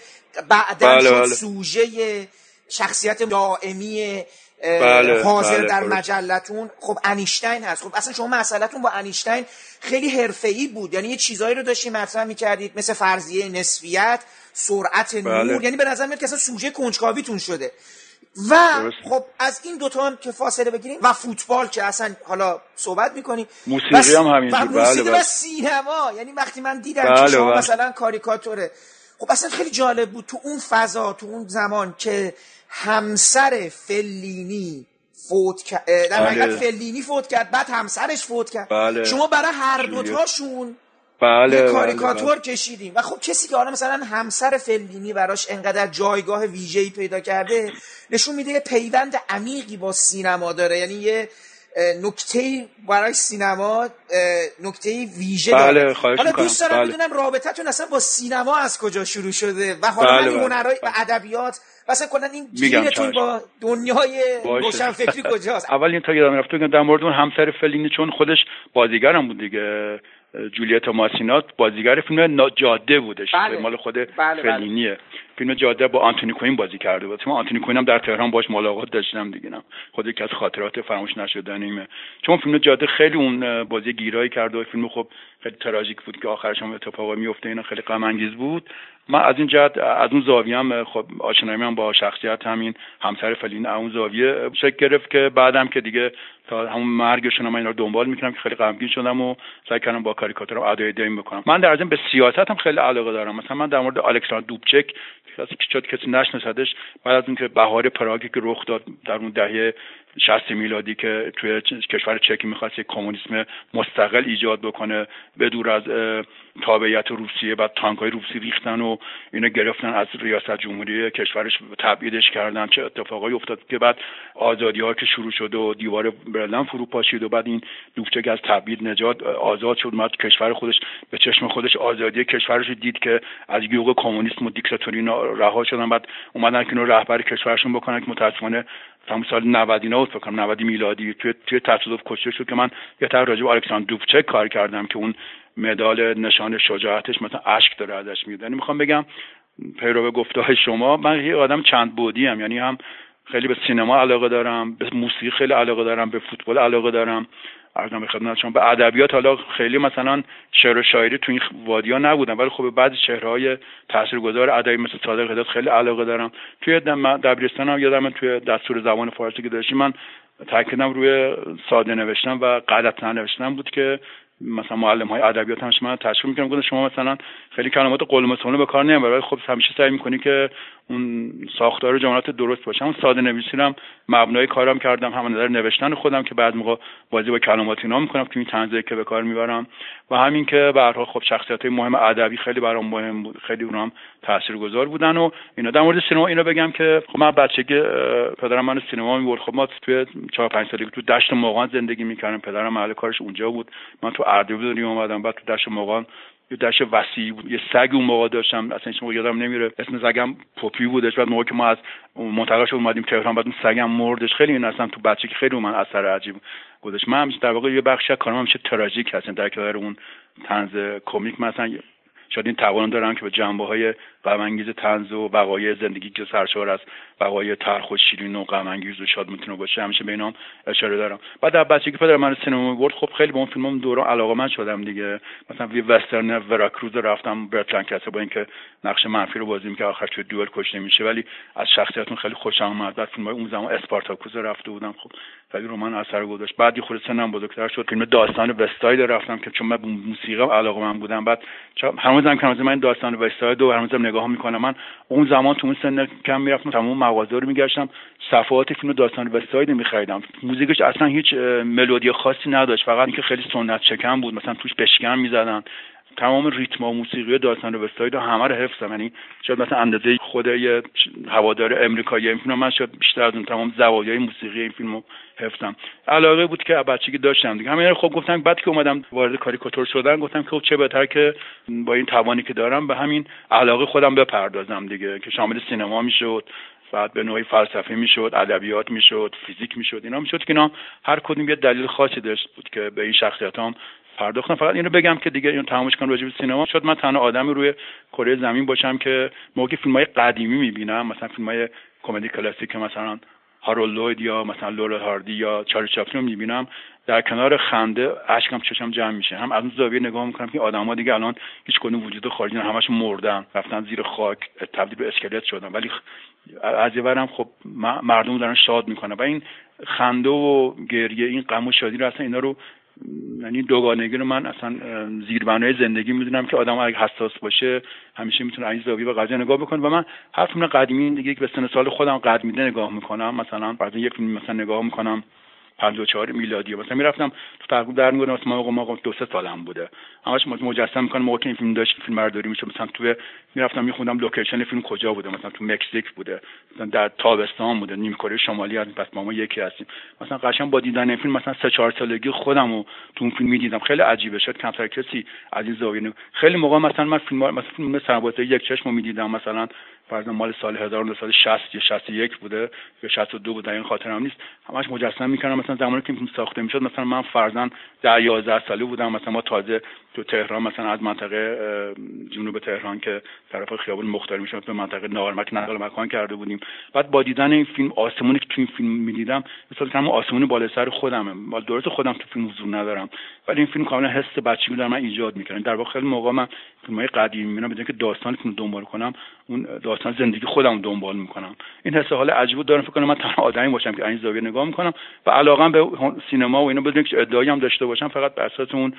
بعدا بله بله. سوژه شخصیت دائمی بله، حاضر بله، در مجلتون خب انیشتین هست خب اصلا شما مسئلهتون با انیشتین خیلی حرفه‌ای بود یعنی یه چیزایی رو داشتیم مطرح می‌کردید مثل فرضیه نسبیت سرعت بله. نور یعنی به نظر میاد که اصلا سوژه کنجکاویتون شده و خب از این دوتا هم که فاصله بگیریم و فوتبال که اصلا حالا صحبت می‌کنیم. موسیقی هم همینجور. و موسیقی بله. و سینما. یعنی وقتی من دیدم بله که شما بله. مثلا کاریکاتوره. خب اصلا خیلی جالب بود تو اون فضا تو اون زمان که همسر فلینی فوت کرد در بله. فلینی فوت کرد بعد همسرش فوت کرد. بله. شما برای هر دوتاشون بله یه بله، کاریکاتور بله. کشیدیم. و خب کسی که حالا مثلا همسر فلینی براش انقدر جایگاه ویژه‌ای پیدا کرده نشون میده پیوند عمیقی با سینما داره. یعنی یه نکته برای سینما نکته ویژه بله حالا دوست دارم بله. بدونم رابطتون اصلا با سینما از کجا شروع شده و حالا بله هنرهای و ادبیات مثلا کلا این گیرتون با دنیای روشن فکری کجاست؟ اول این تا یادم رفت در مورد اون همسر فلینی چون خودش بازیگرم بود دیگه. جولیتا ماسینات بازیگر فیلم جاده بودش. بله. مال خود بله, بله. فلینیه. فیلم جاده با آنتونی کوین بازی کرده بود. من آنتونی کوین هم در تهران باش ملاقات داشتم دیگه خود یکی از خاطرات فراموش نشدنیمه چون فیلم جاده خیلی اون بازی گیرایی کرده و فیلم خب خیلی تراژیک بود که آخرش هم اتفاقی میفته اینا خیلی غم انگیز بود. من از این جهت از اون زاویه هم خب آشنایی هم با شخصیت همین همسر فلین اون زاویه شکل گرفت که بعدم که دیگه تا همون مرگشون من اینا رو دنبال می‌کنم که خیلی غمگین شدم و سعی کردم با کاریکاتورم ادای دیم بکنم. من در به سیاست هم خیلی علاقه دارم. مثلا من در مورد الکساندر دوبچک کسی که کسی نشناسدش بعد از اینکه بهار پراگی که رخ داد در اون دهه 60 میلادی که توی کشور چکی می‌خواست یک کمونیسم مستقل ایجاد بکنه به دور از تابعیت روسیه بعد تانکای روسی ریختن و اینو گرفتن از ریاست جمهوری کشورش تبعیدش کردن. چه اتفاقایی افتاد که بعد آزادی ها که شروع شد و دیوار برلن فرو پاشید و بعد این دوفچک از تبعید نجات آزاد شد اومد کشور خودش به چشم خودش آزادی کشورش دید که از یوغ کمونیسم و دیکتاتوری رها شدن. بعد اومدن که رهبر کشورشون بکنن که متاسفانه همون سال 90 اینا فکر کنم 90 میلادی توی توی تصادف کشته شد که من یه تر راجع به الکساندر دوفچک کار کردم که اون مدال نشان شجاعتش مثلا اشک داره ازش میاد. یعنی می‌خوام بگم پیرو گفته های شما من یه آدم چند بودی هم یعنی هم خیلی به سینما علاقه دارم به موسیقی خیلی علاقه دارم به فوتبال علاقه دارم. ارزم خدمت شما. به ادبیات حالا خیلی مثلا شعر و شاعری تو این وادیا نبودم ولی خب بعضی چهرهای تاثیرگذار ادبی مثل صادق هدایت خیلی علاقه دارم. توی دبیرستان هم یادم توی دستور زبان فارسی که داشتیم من تاکیدم روی ساده نوشتن و غلط نوشتن بود که مثلا معلم های ادبیات همش من تشکر می‌کنم گفتم شما مثلا خیلی کلمات قلمسونه به کار نمی‌بری ولی خب همیشه سعی می‌کنی که اون ساختار جملات درست باشه. اون ساده نویسی هم مبنای کارم کردم. هم نظر نوشتن خودم که بعد موقع بازی با کلمات اینا می‌کنم که این طنزی که به کار می‌برم. و همین که به هر خب شخصیت مهم ادبی خیلی برام مهم بود. خیلی اونام تاثیرگذار بودن و اینا. در مورد سینما اینو بگم که خب من بچگی پدرم من سینما می‌برد. خب ما توی 4 5 سالگی تو دشت موقعان زندگی می‌کردم پدرم محل کارش اونجا بود. من تو اردبیل دنیا اومدم. بعد تو دشت موقعان یه دشت وسیع بود یه سگ اون موقع داشتم اصلا هیچ یادم نمیره. اسم سگم پوپی بودش بعد موقع که ما از منطقه شد اومدیم تهران بعد اون سگم مردش. خیلی این اصلا تو بچگی خیلی من اثر عجیب گذاشت. من همیشه در واقع یه بخشی از کارم همیشه تراژیک هستن در کنار اون طنز کمیک مثلا شاید این توان دارم که به جنبه های غمانگیز تنز و وقایع زندگی که سرشار از وقایع تلخ و شیرین و غمانگیز و شاد می‌تونه باشه همیشه به اینام اشاره دارم. بعد در بچگی پدر من سینما برد خب خیلی به اون فیلمام دوران علاقه من شدم دیگه. مثلا وی وسترن وراکروز رفتم برت لنکستر با اینکه نقش منفی رو بازی می‌کرد آخر توی دوئل کشته میشه. ولی از شخصیتون خیلی خوشم اومد. بعد فیلم اون زمان اسپارتاکوس رفته بودم. خب خیلی رمان اثر گذاشت. بعد یه خورده سنم بزرگتر شد. فیلم داستان وستاید رفتم که چون من موسیقی علاقه من بودم. بعد هنوزم که من داستان وستاید و هنوزم نگاه می‌کنم من اون زمان تو اون سن کم می‌رفتم تمام مغازه رو میگشتم. صفحات فیلم داستان وستاید میخریدم. موزیکش اصلا هیچ ملودی خاصی نداشت. فقط اینکه خیلی سنت شکن بود. مثلا توش بشکن می‌زدن. تمام ریتم و موسیقی داستان وستاید همه رو حفظم. یعنی شاید مثلا اندازه یه هوادار امریکایی این فیلم من شاید بیشتر از اون تمام زوایای موسیقی این فیلمو حفظم. علاقه بود که بچگی داشتم دیگه. همین خب گفتم بعد که اومدم وارد کاریکاتور شدن گفتم که خب چه بهتر که با این توانی که دارم به همین علاقه خودم بپردازم دیگه که شامل سینما می‌شد بعد به نوعی فلسفه می‌شد ادبیات می‌شد فیزیک می‌شد اینا می‌شد که اینا هر کدوم یه دلیل خاصی داشت بود که به این شخصیتام پرداختم. فقط اینو بگم که دیگه اینو تمامش کنم راجع به سینما. شد من تنها آدمی روی کره زمین باشم که موقع فیلم های قدیمی می‌بینم مثلا فیلم های کمدی کلاسیک مثلا هارولد لوید یا مثلا لورا هاردی یا چارلی چاپلین رو می‌بینم. در کنار خنده اشکم چشم جمع میشه. هم از اون زاویه نگاه می‌کنم که آدما دیگه الان هیچ کدوم وجود خارجی همش مردن رفتن زیر خاک تبدیل به اسکلت شدن. ولی از یه برم خب مردم دارن شاد می‌کنن. و این خنده و گریه این غم و شادی رو اصلا اینا رو یعنی دوگانگی رو من اصلا زیربنای زندگی می‌دونم که آدم اگه حساس باشه همیشه می‌تونه این زاویه به قضیه نگاه بکنه. و من هر فیلم قدیمی دیگه که به سن سال خودم قد میده نگاه می‌کنم. مثلا بعضی یک فیلم مثلا نگاه می‌کنم. 54 میلادی. مثلا می‌رفتم تو تقریبا در می‌گفتم مثلا موقع ما دو سه سالم بوده. همش مجسم می‌کنم موقع این فیلم داشت فیلم برداری میشه مثلا تو می‌رفتم میخوندم لوکیشن فیلم کجا بوده؟ مثلا تو مکزیک بوده. مثلا در تابستان بوده. نیم کره شمالی هستیم پس ما, ما یکی هستیم. مثلا قشنگ با دیدن این فیلم مثلا سه چهار سالگی خودم رو تو اون فیلم می‌دیدم. خیلی عجیبه. شد کمتر کسی از این زاویه خیلی موقع مثلا من فیلم مثلا فیلم سربازه یک چشم می‌دیدم. مثلا فرضاً مال سال 1960 یا 61 بوده یا 62 بود در این خاطرم نیست. همش مجسم می‌کردم مثلا زمانی که ساخته می‌شد مثلا من فرضاً در 11 ساله بودم. مثلا ما تازه تو تهران مثلا از منطقه جنوب تهران که طرف خیابون مختار می‌شد به منطقه نارمک نقل مکان کرده بودیم. بعد با دیدن این فیلم آسمونی که تو این فیلم می‌دیدم مثلا کنم آسمونی بالا سر خودمه. درست خودم تو فیلم حضور ندارم. ولی این فیلم کاملا حس بچگی در من ایجاد می‌کنه در واقع خیلی موقع من فیلم های قدیمی می‌بینم بدون که داستان فیلم دنبال کنم اون داستان زندگی خودم دنبال می‌کنم. این حس حال عجیب دارم فکر کنم من تنها آدمی باشم که این زاویه نگاه می‌کنم و علاقه به سینما و اینا بدون که ادعایی هم داشته باشم فقط بر اساس اون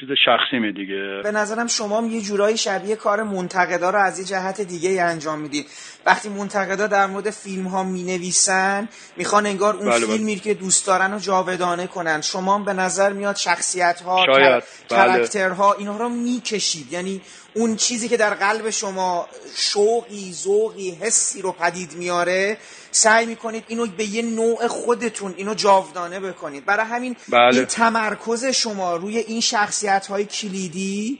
چیز شخصی می دیگه به نظرم شما هم یه جورایی شبیه کار منتقدا رو از یه جهت دیگه انجام می‌دید وقتی منتقدا در مورد فیلم ها می نویسن می‌خوان انگار اون بله, بله. فیلمی که دوست دارن رو جاودانه کنن شما هم به نظر میاد شخصیت ها شاید. کرکترها بله. اینها رو می‌کشید یعنی اون چیزی که در قلب شما شوقی ذوقی حسی رو پدید میاره سعی می‌کنید اینو به یه نوع خودتون اینو جاودانه بکنید برای همین بله. این تمرکز شما روی این شخصیت های کلیدی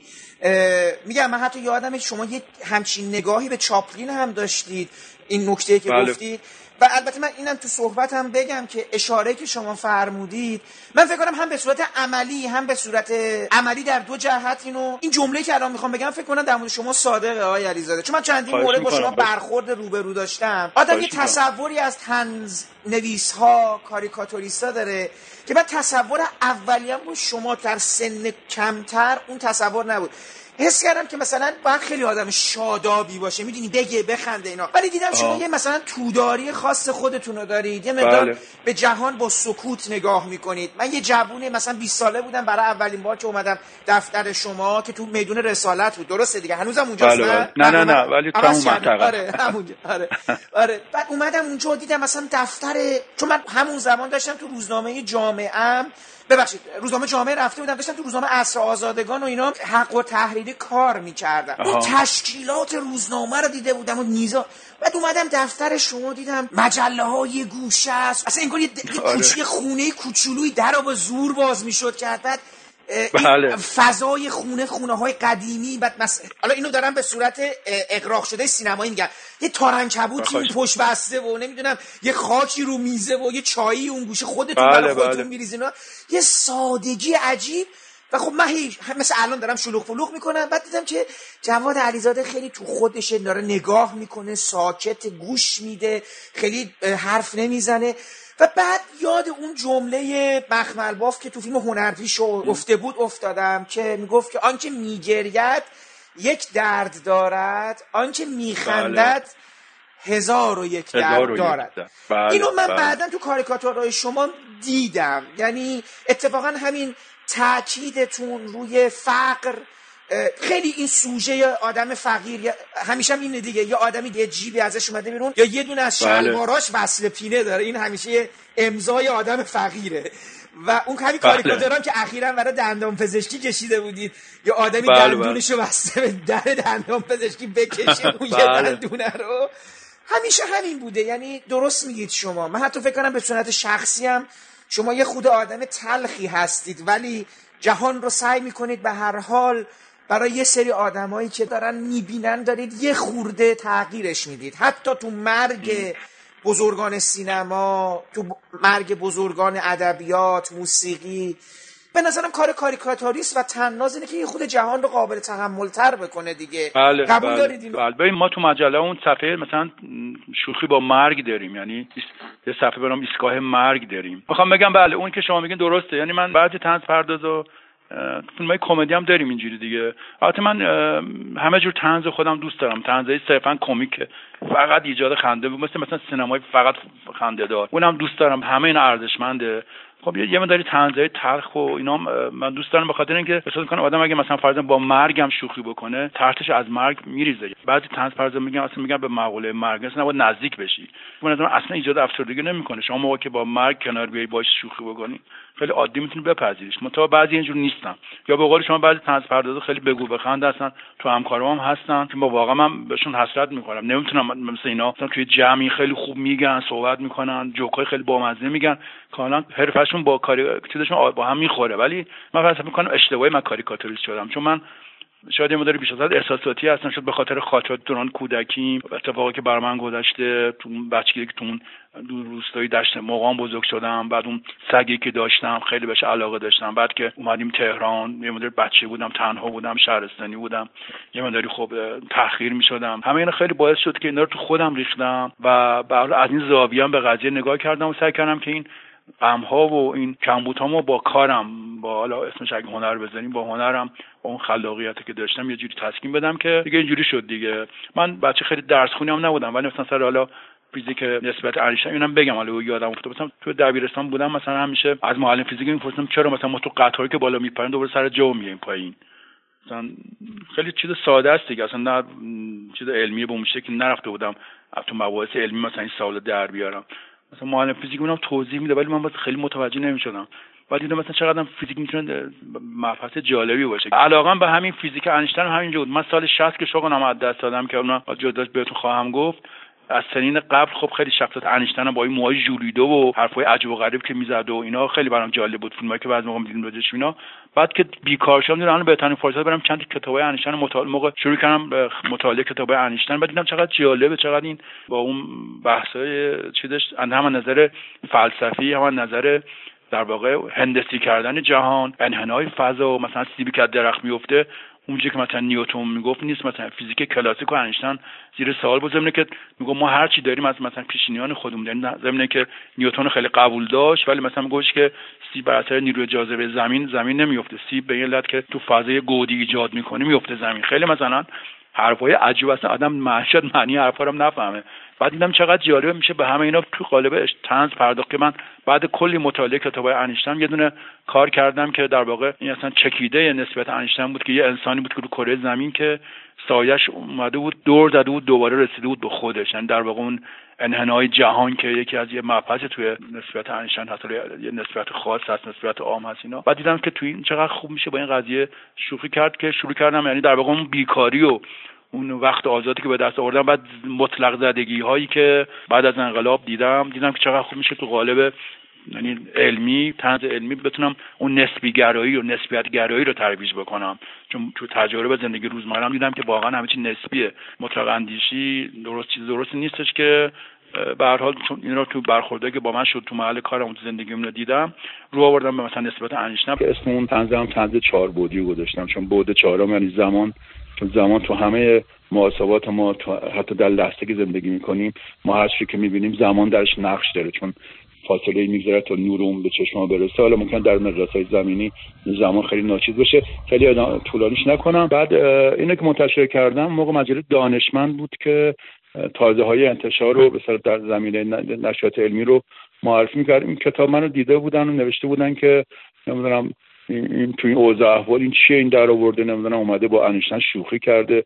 میگم من حتی یادم شما یه همچین نگاهی به چاپلین هم داشتید این نکته که بله. گفتید و البته من اینم تو صحبتم بگم که اشاره که شما فرمودید من فکر کنم هم به صورت عملی هم به صورت عملی در دو جهت اینو این جمله که الان می‌خوام بگم فکر کنم در مورد شما صادقه آقای علیزاده. چون من چندین مورد با شما برخورد روبرو داشتم. آدم یه تصوری از تنز نویس ها کاریکاتوریستا داره که من تصور اولیه با شما در سن کمتر اون تصور نبود. حس کردم که مثلا باید خیلی آدم شادابی باشه. می‌دونی بگه بخنده اینا. ولی دیدم شما یه مثلا توداری خاص خودتون رو دارید. یه مقدار بله. به جهان با سکوت نگاه می‌کنید. من یه جوونه مثلا 20 ساله بودم. برای اولین بار که اومدم دفتر شما که تو میدون رسالت بود. درسته دیگه؟ هنوزم اونجاست؟ بله بله. نه نه نه. ولی تو اون منطقه. آره همونجا آره آره. بعد اومدم اونجا دیدم مثلا دفتر چون من همون زمان داشتم تو روزنامه جامعه ببخشید روزنامه جامعه رفته بودم داشتم تو روزنامه عصر آزادگان و اینا حق و تحریری کار می‌کردم اون تشکیلات روزنامه رو دیده بودم و نیزا. بعد اومدم دفتر شما دیدم مجله های گوشه است. اصلا انگار یه, آره. کوچه خونه کوچولوی در با زور باز می‌شد کرد بعد بله. فضای خونه خونه های قدیمی بعد مس... حالا اینو دارم به صورت اقراق شده سینمایی میگم. یه تارنکبوتی اون پشت بسته و نمی‌دونم یه خاکی رو میزه و یه چایی اون گوشه خودتون بله خودتون بله. یه سادگی عجیب. و خب من مثل الان دارم شلوغ فلوغ می‌کنم. بعد دیدم که جواد علیزاده خیلی تو خودشه داره نگاه می‌کنه ساکت گوش میده خیلی حرف نمی‌زنه. و بعد یاد اون جمله مخمل باف که تو فیلم هنرپیش گفته بود افتادم که می‌گفت که آنچه میگرید یک درد دارد آنچه میخندد هزار و یک درد دارد. بله، اینو من بله. بعدا تو کاریکاتورهای شما دیدم. یعنی اتفاقا همین تاکیدتون روی فقر خیلی این سوژه یا آدم فقیر همیشه هم اینه دیگه یا آدمی یه جیبی ازش اومده بیرون یا یه دونه از بله. شلواراش وصل پینه داره. این همیشه امضای آدم فقیره. و اون همین بله. کاریکاتورام که اخیرا برای دندان پزشکی کشیده بودید. یا آدمی بله دندونشو بسته به در دندان پزشکی بکشه اون یه دندونه رو. همیشه همین بوده. یعنی درست میگید شما. من حتی فکر کنم به صورت شخصی هم شما یه خود آدم تلخی هستید ولی جهان رو سعی می‌کنید به هر حال برای یه سری آدمایی که دارن می‌بینن دارید یه خورده تغییرش می‌دید. حتی تو مرگ بزرگان سینما تو مرگ بزرگان ادبیات موسیقی به نظرم کار کاریکاتوریست و تناز اینه که یه خود جهان رو قابل تحمل تر بکنه دیگه. بله قبول بله دارید بله. ما تو مجله اون صفحه مثلا شوخی با مرگ داریم. یعنی یه صفحه برام ایستگاه مرگ داریم. می‌خوام بگم بله اون که شما میگین درسته. یعنی من بعضی تنز پرداز و فیلم های کمدی هم داریم اینجوری دیگه. البته من همه جور تنز خودم دوست دارم. تنزای صرفا کمیکه. فقط ایجاد خنده مثل مثلا سینمای فقط خنده دار. اونم دوست دارم. همه اینا ارزشمنده. خب یه مداری تنزای تلخ و اینا من دوست دارم. به خاطر اینکه احساس کنم آدم اگه مثلا فرضاً با مرگم شوخی بکنه ترتش از مرگ میریزه. بعضی تنز فرضاً میگن اصلا میگن به مقوله مرگ. اصلا نباید نزدیک بشی. من اصلا ایجاد افسردگی نمی‌کنه. شما موقع که با مرگ کنار بیای باش شوخی بکنی. خیلی عادی می‌تونی بپذیریش. متأ بعضی اینجور نیستن یا به قول شما بعضی تنز پردازا خیلی بگو بخند هستن تو همکارام هم هستن که با واقعا من بهشون حسرت می‌کنم نمی‌تونم مثل اینا مثلا توی جمعی خیلی خوب میگن صحبت می‌کنن جوکای خیلی بامزه میگن. کاملا حرفشون با کاری چیزشون با هم می‌خوره. ولی من فکر می‌کنم اشتباهی من کاریکاتوریست شدم. چون من شاید یه مداری بیش از احساساتی هستن شد به خاطر خاطرات دوران کودکی اتفاقی که بر من گذشته تو بچگی که تو اون روستایی دشت مقام بزرگ شدم بعد اون سگی که داشتم خیلی بهش علاقه داشتم. بعد که اومدیم تهران یه مدار بچه بودم تنها بودم شهرستانی بودم. یه مداری خب تاخیر می شدم همه اینا خیلی باعث شد که اینا رو تو خودم ریختم و از این زاویه به قضیه نگاه کردم و سعی کردم که این غم ها و این کمبود ها با کارم با حالا اسمش اگه هنر بزنیم با هنرم با اون خلاقیتی که داشتم یه جوری تسکین بدم که دیگه اینجوری شد دیگه. من بچه خیلی درس خونی هم نبودم ولی مثلا سر حالا فیزیک نسبت انیشتین اینم بگم حالا یادم افتاد مثلا تو دبیرستان بودم مثلا همیشه از معلم فیزیک میپرسیدم چرا مثلا ما تو قطاری که بالا میپریم دوباره سر جو میایم پایین؟ مثلا خیلی چیز ساده است دیگه. اصلا نه چیز علمی به اون که نرفته بودم. تو مباحث علمی مثلا این سوال در بیارم. مثلا معلم فیزیک اونم توضیح میده ولی من باز خیلی متوجه نمی‌شدم. بعد دیدم مثلا چقدر فیزیک می‌تونه مبحث جالبی باشه. علاقا به همین فیزیک انیشتین همینجا بود. من سال 60 که شغلم از دست دادم که اون جدا بهتون خواهم گفت. از سنین قبل خب خیلی شخصیت انیشتن با این موهای جولیده و حرفای عجب و غریب که می‌زد و اینا خیلی برام جالب بود. فیلمایی که بعضی موقع می‌دیدیم راجعش اینا. بعد که بیکار شدم دیدم بهترین فرصت برم چند کتابای انیشتن مطالعه موقع شروع کردم به مطالعه کتابای انیشتن. بعد دیدم چقدر جالبه چقدر این با اون بحثای چیزش هم نظر فلسفی هم نظر در واقع هندسی کردن جهان انحنای فضا مثلا سیبی که درخت میفته اونجا که مثلا نیوتون می‌گفت نیست مثلا فیزیک کلاسیک و انیشتین زیر سوال بود زمینه که میگم ما هر چی داریم از مثلا پیشینیان خودمون یعنی زمینه که نیوتون خیلی قبول داشت ولی مثلا میگوش که سیب بر اثر نیروی جاذبه زمین زمین نمیفته. سیب به این که تو فضای گودی ایجاد می‌کنه میفته زمین. خیلی مثلا حرفای عجیب اصلا آدم معشد معنی حرفا رو نفهمه. بعد دیدم چقدر جالب میشه به همه اینا تو قالب تنز پرداخت که من بعد کلی مطالعه کتابای انیشتین یه دونه کار کردم که در واقع این اصلا چکیده نسبت انیشتین بود که یه انسانی بود که رو کره زمین که سایش اومده بود دور زده بود دوباره رسیده بود به خودش. یعنی در واقع اون انحنای جهان که یکی از یه مبحث توی نسبت انیشتین هست یه نسبت خاص هست نسبت عام هست اینا. بعد دیدم که توی این چقدر خوب میشه با این قضیه شوخی کرد که شروع کردم یعنی در واقع اون بیکاری و اون وقت آزادی که به دست آوردم بعد مطلق زدگی هایی که بعد از انقلاب دیدم دیدم که چقدر خوب میشه تو قالب یعنی علمی طنز علمی بتونم اون نسبی گرایی و نسبیت گرایی رو ترویج بکنم. چون تو تجربه زندگی روزمرم دیدم که واقعا همه چی نسبیه. مطلق اندیشی درست چیز درست نیستش که به هر حال چون این رو تو برخورده که با من شد تو محل کارم تو زندگیم رو دیدم رو آوردم به مثلا نسبت انیشتین اسم اون طنز طنز چهار بودی گذاشتم. چون بود چهارم یعنی زمان زمان تو همه محاسبات ما حتی در لحظه که زندگی می‌کنیم ما هر که می‌بینیم زمان درش نقش داره. چون فاصله میگذره تا نور اون به چشم برسه. حالا ممکن در مقیاس های زمینی زمان خیلی ناچیز باشه. خیلی طولانیش نکنم. بعد اینه که منتشر کردم موقع مجله دانشمند بود که تازه های انتشار رو به در زمینه نشریات علمی رو معرفی می‌کرد. این کتاب منو دیده بودن و نوشته بودن که نمی‌دونم این تو این اوضاع احوال این چیه این در آورده نمی‌دونم اومده با انیشتن شوخی کرده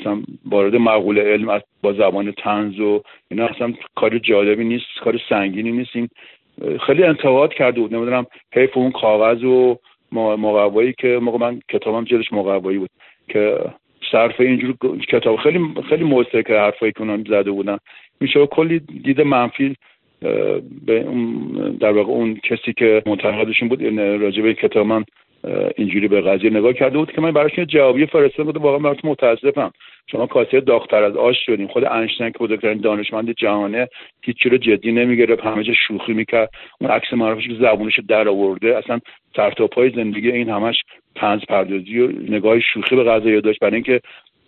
اصلا وارد مقوله علم با زبان تنز و اینا اصلا کار جالبی نیست کار سنگینی نیست. این خیلی انتقاد کرده بود نمی‌دونم حیف اون کاغذ و مقوایی که موقع من کتابم جلش مقوایی بود که صرف اینجور کتاب خیلی خیلی موثر که حرفایی که اونا زده بودن. میشه کلی دید منفی به در واقع اون کسی که منتقدشون بود راجع به کتاب من اینجوری به قضیه نگاه کرده بود که من براش جوابی فرستاده بود واقعا براتون متاسفم. شما کاسه داختر از آش شدیم خود انشتین که بزرگترین دانشمند جهانه هیچی رو جدی نمی‌گرفت. همه جا شوخی می‌کرد. اون عکس معرفش که زبونش در آورده. اصلا سر پای زندگی این همش طنز پردازی و نگاه شوخی به قضیه داشت. برای اینکه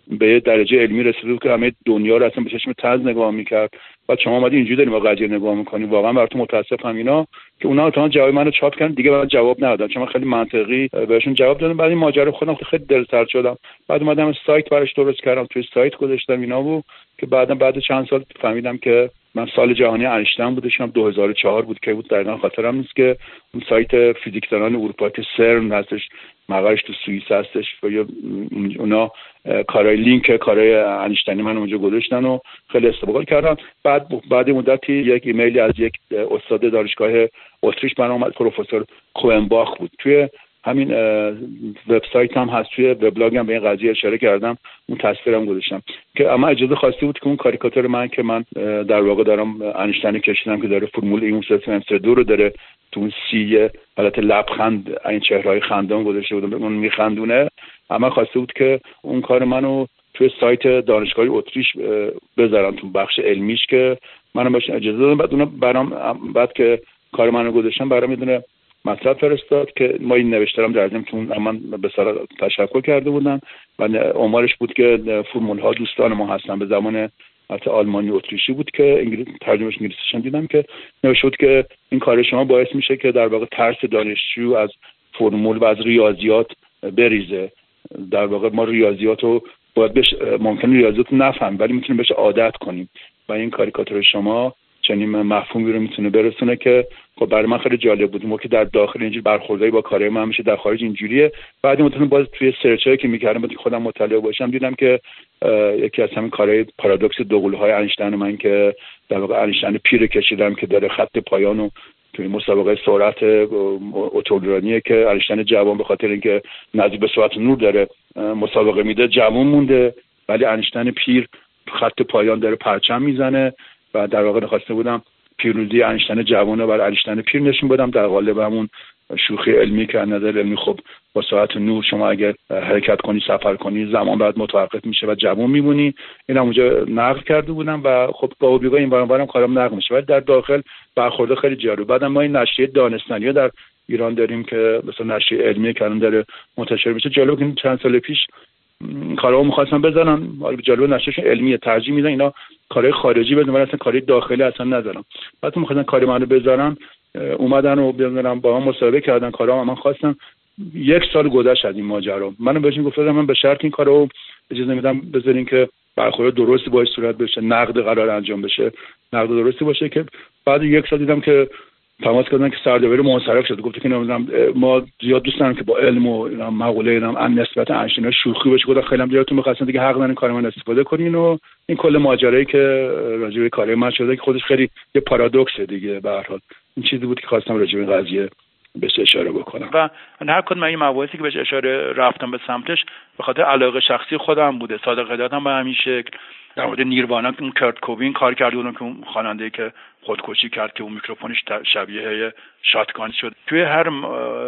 به یه درجه علمی رسیده بود که همه دنیا رو اصلا به چشم تز نگاه می‌کرد. و شما اومدی اینجوری داریم با قضیه نگاه می‌کنی. واقعا براتون متاسفم اینا که اونا تا جواب منو چاپ کردن دیگه من جواب ندادم چون خیلی منطقی بهشون جواب دادم. بعد این ماجرا خودم خیلی دلسرد شدم. بعد اومدم سایت براش درست کردم. توی سایت گذاشتم اینا بود که بعدا بعد چند سال فهمیدم که من سال جهانی انیشتین بودشم 2004 بود که بود. دقیقا خاطرم نیست که اون سایت فیزیکدانان اروپا که سرن هستش مقرش تو سوئیس هستش و اونا کارهای لینک کارهای انیشتینی من اونجا گذاشتن و خیلی استقبال کردم بعد بعد مدتی یک ایمیلی از یک استاد دانشگاه اتریش من اومد پروفسور کوئنباخ بود. توی همین وبسایت هم هست. توی وبلاگ هم به این قضیه اشاره کردم. اون تصویرم گذاشتم. که اما اجازه خواسته بود که اون کاریکاتور من که من در واقع دارم انیشتین کشیدم که داره فرمول این دو رو داره تو اون سی حالت لبخند این چهرهای خندان گذاشته بودم. اون میخندونه. اما خواسته بود که اون کار منو توی سایت دانشگاهی اتریش بذارم تو بخش علمیش که منم بهش اجازه دادم. بعد اون برام بعد که کار منو گذاشتم برام می‌دونه مطلب فرستاد که ما این نوشترم در ضمن که من به سر تشکر کرده بودن و عمرش بود که فرمول ها دوستان ما هستن. به زمان حتی آلمانی اتریشی بود که انگلیس ترجمهش انگلیسیش دیدم که نوشته بود که این کار شما باعث میشه که در واقع ترس دانشجو از فرمول و از ریاضیات بریزه. در واقع ما ریاضیات رو باید بهش ممکن ریاضیات نفهم ولی می‌تونیم بهش عادت کنیم. و این کاریکاتور شما چنین مفهومی رو می‌تونه برسونه که خب برای من خیلی جالب بود. که در داخل اینجور برخوردایی با کارهای من میشه در خارج اینجوریه. بعد مثلا باز توی search که می‌کردم که خودم مطلع باشم دیدم که یکی از همین کارهای پارادوکس دوقلو های انیشتین من که در واقع انیشتین پیر کشیدم که داره خط پایان و توی مسابقه سرعت اتومبیل‌رانیه که انیشتین جوان به خاطر اینکه نزدیک به سرعت نور داره مسابقه میده جوان مونده. ولی انیشتین پیر خط پایان داره پرچم می‌زنه. و در واقع خواسته بودم پیروزی انیشتین جوانه بر انیشتین پیر نشون بدم. در قالب همون شوخی علمی که نظر علمی خب با ساعت نور شما اگر حرکت کنی سفر کنی زمان بعد متوقف میشه و جوان میمونی. این هم اونجا نقل کرده بودم و خب با بیگاه این بارم کارم نقل میشه. ولی در داخل برخورده خیلی جالب. بعد ما این نشریه دانستانی در ایران داریم که مثلا نشریه علمی که الان داره منتشر میشه. جالب که چند سال پیش کارا می‌خواستم بزنم. حالا جالب نشرشون علمیه ترجیح میدن اینا کارهای خارجی بدن ولی اصلا کاری داخلی اصلا نزنم بعد می‌خواستن کاری منو بذارن اومدن و بزنم با هم مصاحبه کردن کارا من خواستم یک سال گذشت از این ماجرا. منو بهشون گفتم من به شرط این کارو اجازه میدم بذارین که برخورد درستی باش صورت بشه نقد قرار انجام بشه نقد درستی باشه که بعد یک سال دیدم که تماس کردن که سردبیر منصرف شد. گفت که نمی‌دونم ما زیاد دوست دارم که با علم و مقوله اینم ان نسبت انشینا شوخی بشه گفتم خیلی هم دیگه می‌خواستن دیگه حق دارن کار من استفاده کنین و این کل ماجرایی که راجع به کار من شده که خودش خیلی یه پارادوکسه دیگه به هر حال. این چیزی بود که خواستم راجع به قضیه بهش اشاره بکنم. و هر کدوم این مباحثی که بهش اشاره رفتم به سمتش به خاطر علاقه شخصی خودم بوده. صادق هم به همین شکل در مورد نیروانا اون کرت کوبین کار کرده بودم که اون خواننده که خودکشی کرد که اون میکروفونش شبیه شاتگان شد. توی هر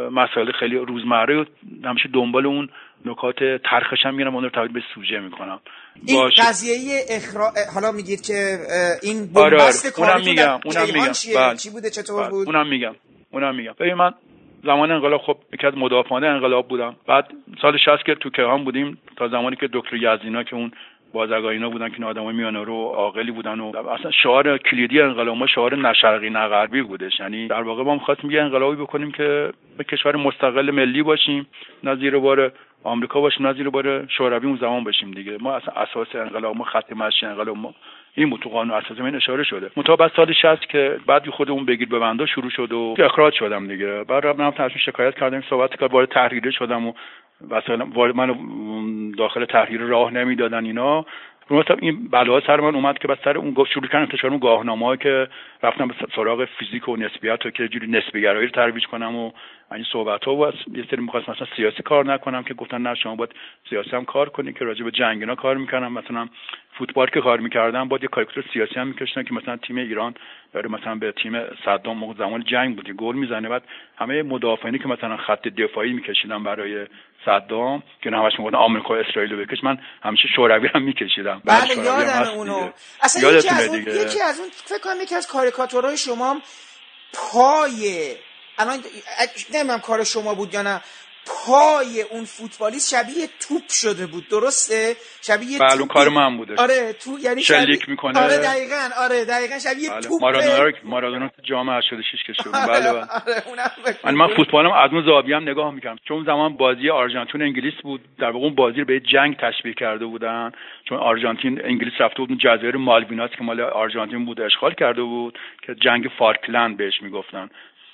مسائل خیلی روزمره همیشه دنبال اون نکات ترخش هم میرم اون رو تبدیل به سوژه می‌کنم. این قضیه اخرا... حالا میگید که این آره آره. اونم میگم اونم میگم. بله. چی بوده؟ چطور بله. بود؟ اونم میگم. اونم میگم. ببین من زمان انقلاب خب یکی از مدافعان انقلاب بودم. بعد سال 60 که تو کهان بودیم تا زمانی که دکتر یزدینا که اون بازرگان اینا بودن که آدمای میانه رو عاقلی بودن و اصلا شعار کلیدی انقلاب ما شعار نه شرقی نه بودش. یعنی در واقع ما می‌خواستیم یه انقلابی بکنیم که به کشور مستقل ملی باشیم نظیر بار آمریکا باشیم نظیر بار شوروی اون زمان باشیم دیگه. ما اصلا اساس انقلاب ما خط مشی انقلاب ما این تو قانون اساسی من اشاره شده. مطابق سال 60 که بعد خودمون بگیر ببنده شروع شد و اخراج شدم دیگه. بعد رفتم تصمیم شکایت کردم صحبت کردم وارد تحریری شدم و مثلا من داخل تحریر راه نمی‌دادن اینا. مثلا این بلا سر من اومد که بس سر اون شروع کردن انتشار اون گاهنامه که رفتم به سراغ فیزیک و نسبیت و که جوری نسبی گرایی رو ترویج کنم و این صحبت ها و یه سری مثلا سیاسی کار نکنم که گفتن نه شما باید سیاسی هم کار کنی که راجع به جنگ اینا کار می‌کنم مثلا فوتبال که کار می‌کردم باید یه کاریکاتور سیاسی هم می‌کشن که مثلا تیم ایران داره مثلا به تیم صدام موقع زمان جنگ بودی گل می‌زنه. بعد همه مدافعینی که مثلا خط دفاعی میکشیدن برای صدام که همش می‌گفتن آمریکا اسرائیل رو بکش. من همیشه شوروی هم میکشیدم. بله یادم اونو. اصلا یکی از اون یکی از اون فکر کنم یکی از کاریکاتورهای شما پای الان نمی‌دونم کار شما بود یا نه پای اون فوتبالیست شبیه توپ شده بود درسته؟ شبیه بله اون کار من بوده. آره تو یعنی شلیک می‌کنه. آره دقیقاً آره دقیقاً شبیه بله. توپ مارادونا مارادونا تو جام 86 کشید بله بله. آره من فوتبالم از اون زاویه هم نگاه می‌کردم. چون اون زمان بازی آرژانتین انگلیس بود در واقع اون بازی رو به جنگ تشبیه کرده بودن. چون آرژانتین انگلیس رفته بود اون جزایر مالویناس که مال آرژانتین بود اشغال کرده بود که جنگ فارکلند بهش می‌گفتن.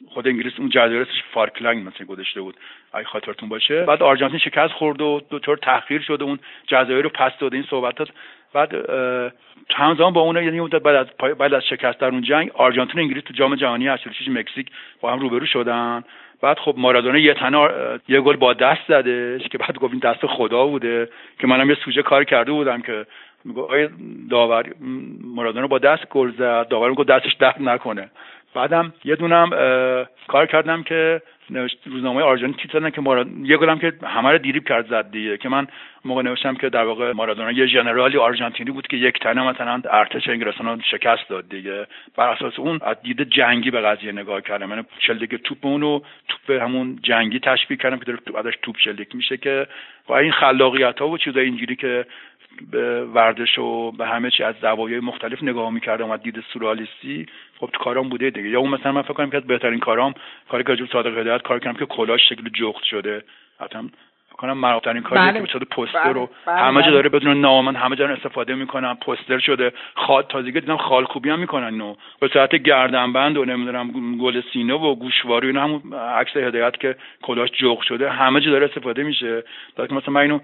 خود انگلیس اون جزایر فارکلند مثلا گذاشته بود. اگه خاطرتون باشه. بعد آرژانتین شکست خورد و دو طور تحقیر شده اون جزایر رو پس داده این صحبتات بعد همزمان با اون یعنی بعد از بعد از شکست در اون جنگ آرژانتین و انگلیس تو جام جهانی 86 مکزیک با هم روبرو شدن. بعد خب مارادونا یه تنه یه گل با دست زده که بعد گفت این دست خدا بوده که منم یه سوژه کار کرده بودم که میگه داور مارادونا با دست گل زد. داور میگه دستش درد نکنه. بعدم یه دونم کار کردم که روزنامه آرژانتین تیتر که ماراد... یه گلم که همه رو دیریب کرد زد دیگه که من موقع نوشتم که در واقع مارادونا یه ژنرالی آرژانتینی بود که یک تنه مثلا ارتش انگلستان رو شکست داد دیگه. بر اساس اون از دید جنگی به قضیه نگاه کردم. یعنی شلیک توپ اونو توپ همون جنگی تشبیه کردم که داره ازش توپ شلیک میشه که با این خلاقیت ها و چیزای اینجوری که به ورزش و به همه چی از زوایای مختلف نگاه می‌کردم و دید سورالیستی. خب تو کارام بوده دیگه. یا اون مثلا من فکر کنم که بهترین کارام کاری که صادق هدایت کار کردم که کلاش شکل جخت شده. حتما کنم معروفترین کاری بله. که به پوستر بله. رو. بله. همه جا داره بدون نام همه جا استفاده می‌کنن پوستر شده. خال تازگی دیدم خال خوبی هم می‌کنن اینو. به صورت گردنبند و نمی‌دونم گل سینه و گوشواری اینا همون عکس هدایت که کلاش جغ شده همه جا داره استفاده میشه. که مثلا من اینو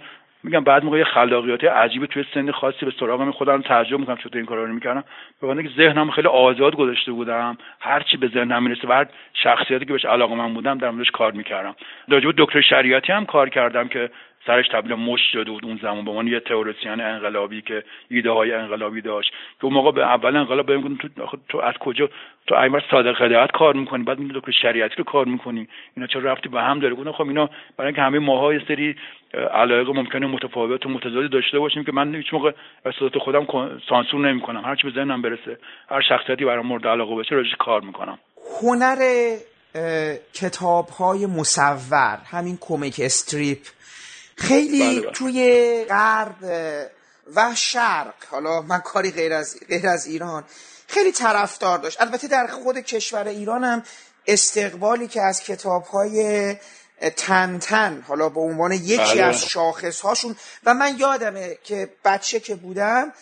میگم بعد موقع خلاقیات عجیب توی سن خاصی به سراغم خودم تعجب می‌کنم چطور این کارا رو می‌کردم. به که ذهنم خیلی آزاد گذاشته بودم هر چی به ذهنم می‌رسه و هر شخصیتی که بهش علاقه من بودم در موردش کار می‌کردم. راجع دکتر شریعتی هم کار کردم که سرش تبدیل مش شده بود اون زمان. به عنوان یه تئوریسین انقلابی که ایده های انقلابی داشت. که اون موقع به اول انقلاب بهم تو تو از کجا تو ایمر صادق هدایت کار می‌کنی؟ بعد میگه دکتر شریعتی رو کار می‌کنی. اینا چرا رفتی به هم داره؟ گفتم خب اینا برای اینکه همه ماها یه سری علایق ممکنه متفاوت و متضادی داشته باشیم که من هیچ موقع احساسات خودم سانسور نمی‌کنم. هر چی به ذهنم برسه هر شخصیتی برام مورد علاقه باشه راجعش کار می‌کنم. هنر کتاب های مصور همین کمیک استریپ خیلی بله، بله. توی غرب و شرق حالا من کاری غیر از, غیر از ایران خیلی طرفدار داشت البته در خود کشور ایران هم استقبالی که از کتاب های تن تن حالا به عنوان یکی بله. از شاخص هاشون و من یادمه که بچه که بودم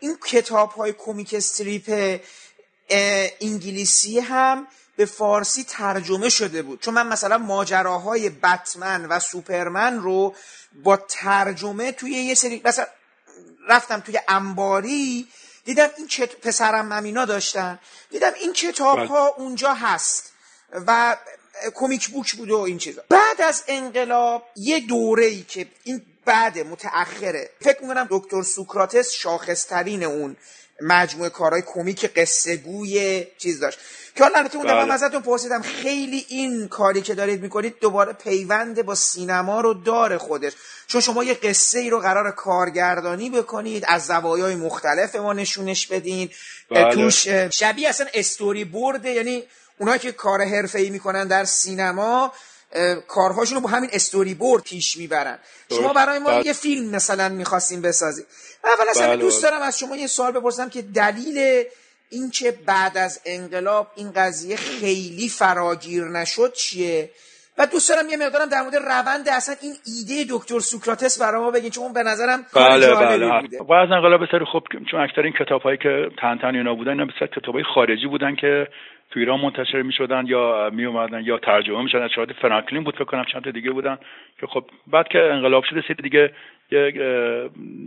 این کتاب های کومیک استریپ انگلیسی هم به فارسی ترجمه شده بود. چون من مثلا ماجراهای بتمن و سوپرمن رو با ترجمه توی یه سری مثلا رفتم توی انباری دیدم این چت... پسرم ممینا داشتن. دیدم این کتاب ها بله. اونجا هست و کمیک بوک بوده و این چیزا. بعد از انقلاب یه دوره ای که این بعد متأخره. فکر می‌کنم دکتر سوکراتس شاخصترین اون مجموعه کارهای کمیک قصه گوی چیز داشت. که حالا البته اون بله. ازتون پرسیدم خیلی این کاری که دارید می‌کنید دوباره پیوند با سینما رو داره خودش چون شما یه قصه ای رو قرار کارگردانی بکنید از زوایای مختلف ما نشونش بدین بله. توش شبیه اصلا استوری برده یعنی اونایی که کار حرفه ای می‌کنن در سینما کارهاشون رو با همین استوری بورد پیش می‌برن شما برای ما بله. یه فیلم مثلا می‌خواستیم بسازید اول اصلا بله دوست دارم از شما یه سوال بپرسم که دلیل اینکه بعد از انقلاب این قضیه خیلی فراگیر نشد چیه؟ و دوست دارم یه مقدارم در مورد روند اصلا این ایده دکتر سوکراتس برای ما بگین چون به نظرم بله بله. بوده. از انقلاب بسیار خوب چون اکثر این کتاب هایی که تن تن اینا بودن اینا بسیار کتاب های خارجی بودن که تو ایران منتشر می شدن یا می اومدن یا ترجمه می شدن شاید فرانکلین بود فکر کنم چند تا دیگه بودن که خب بعد که انقلاب شده سری دیگه یه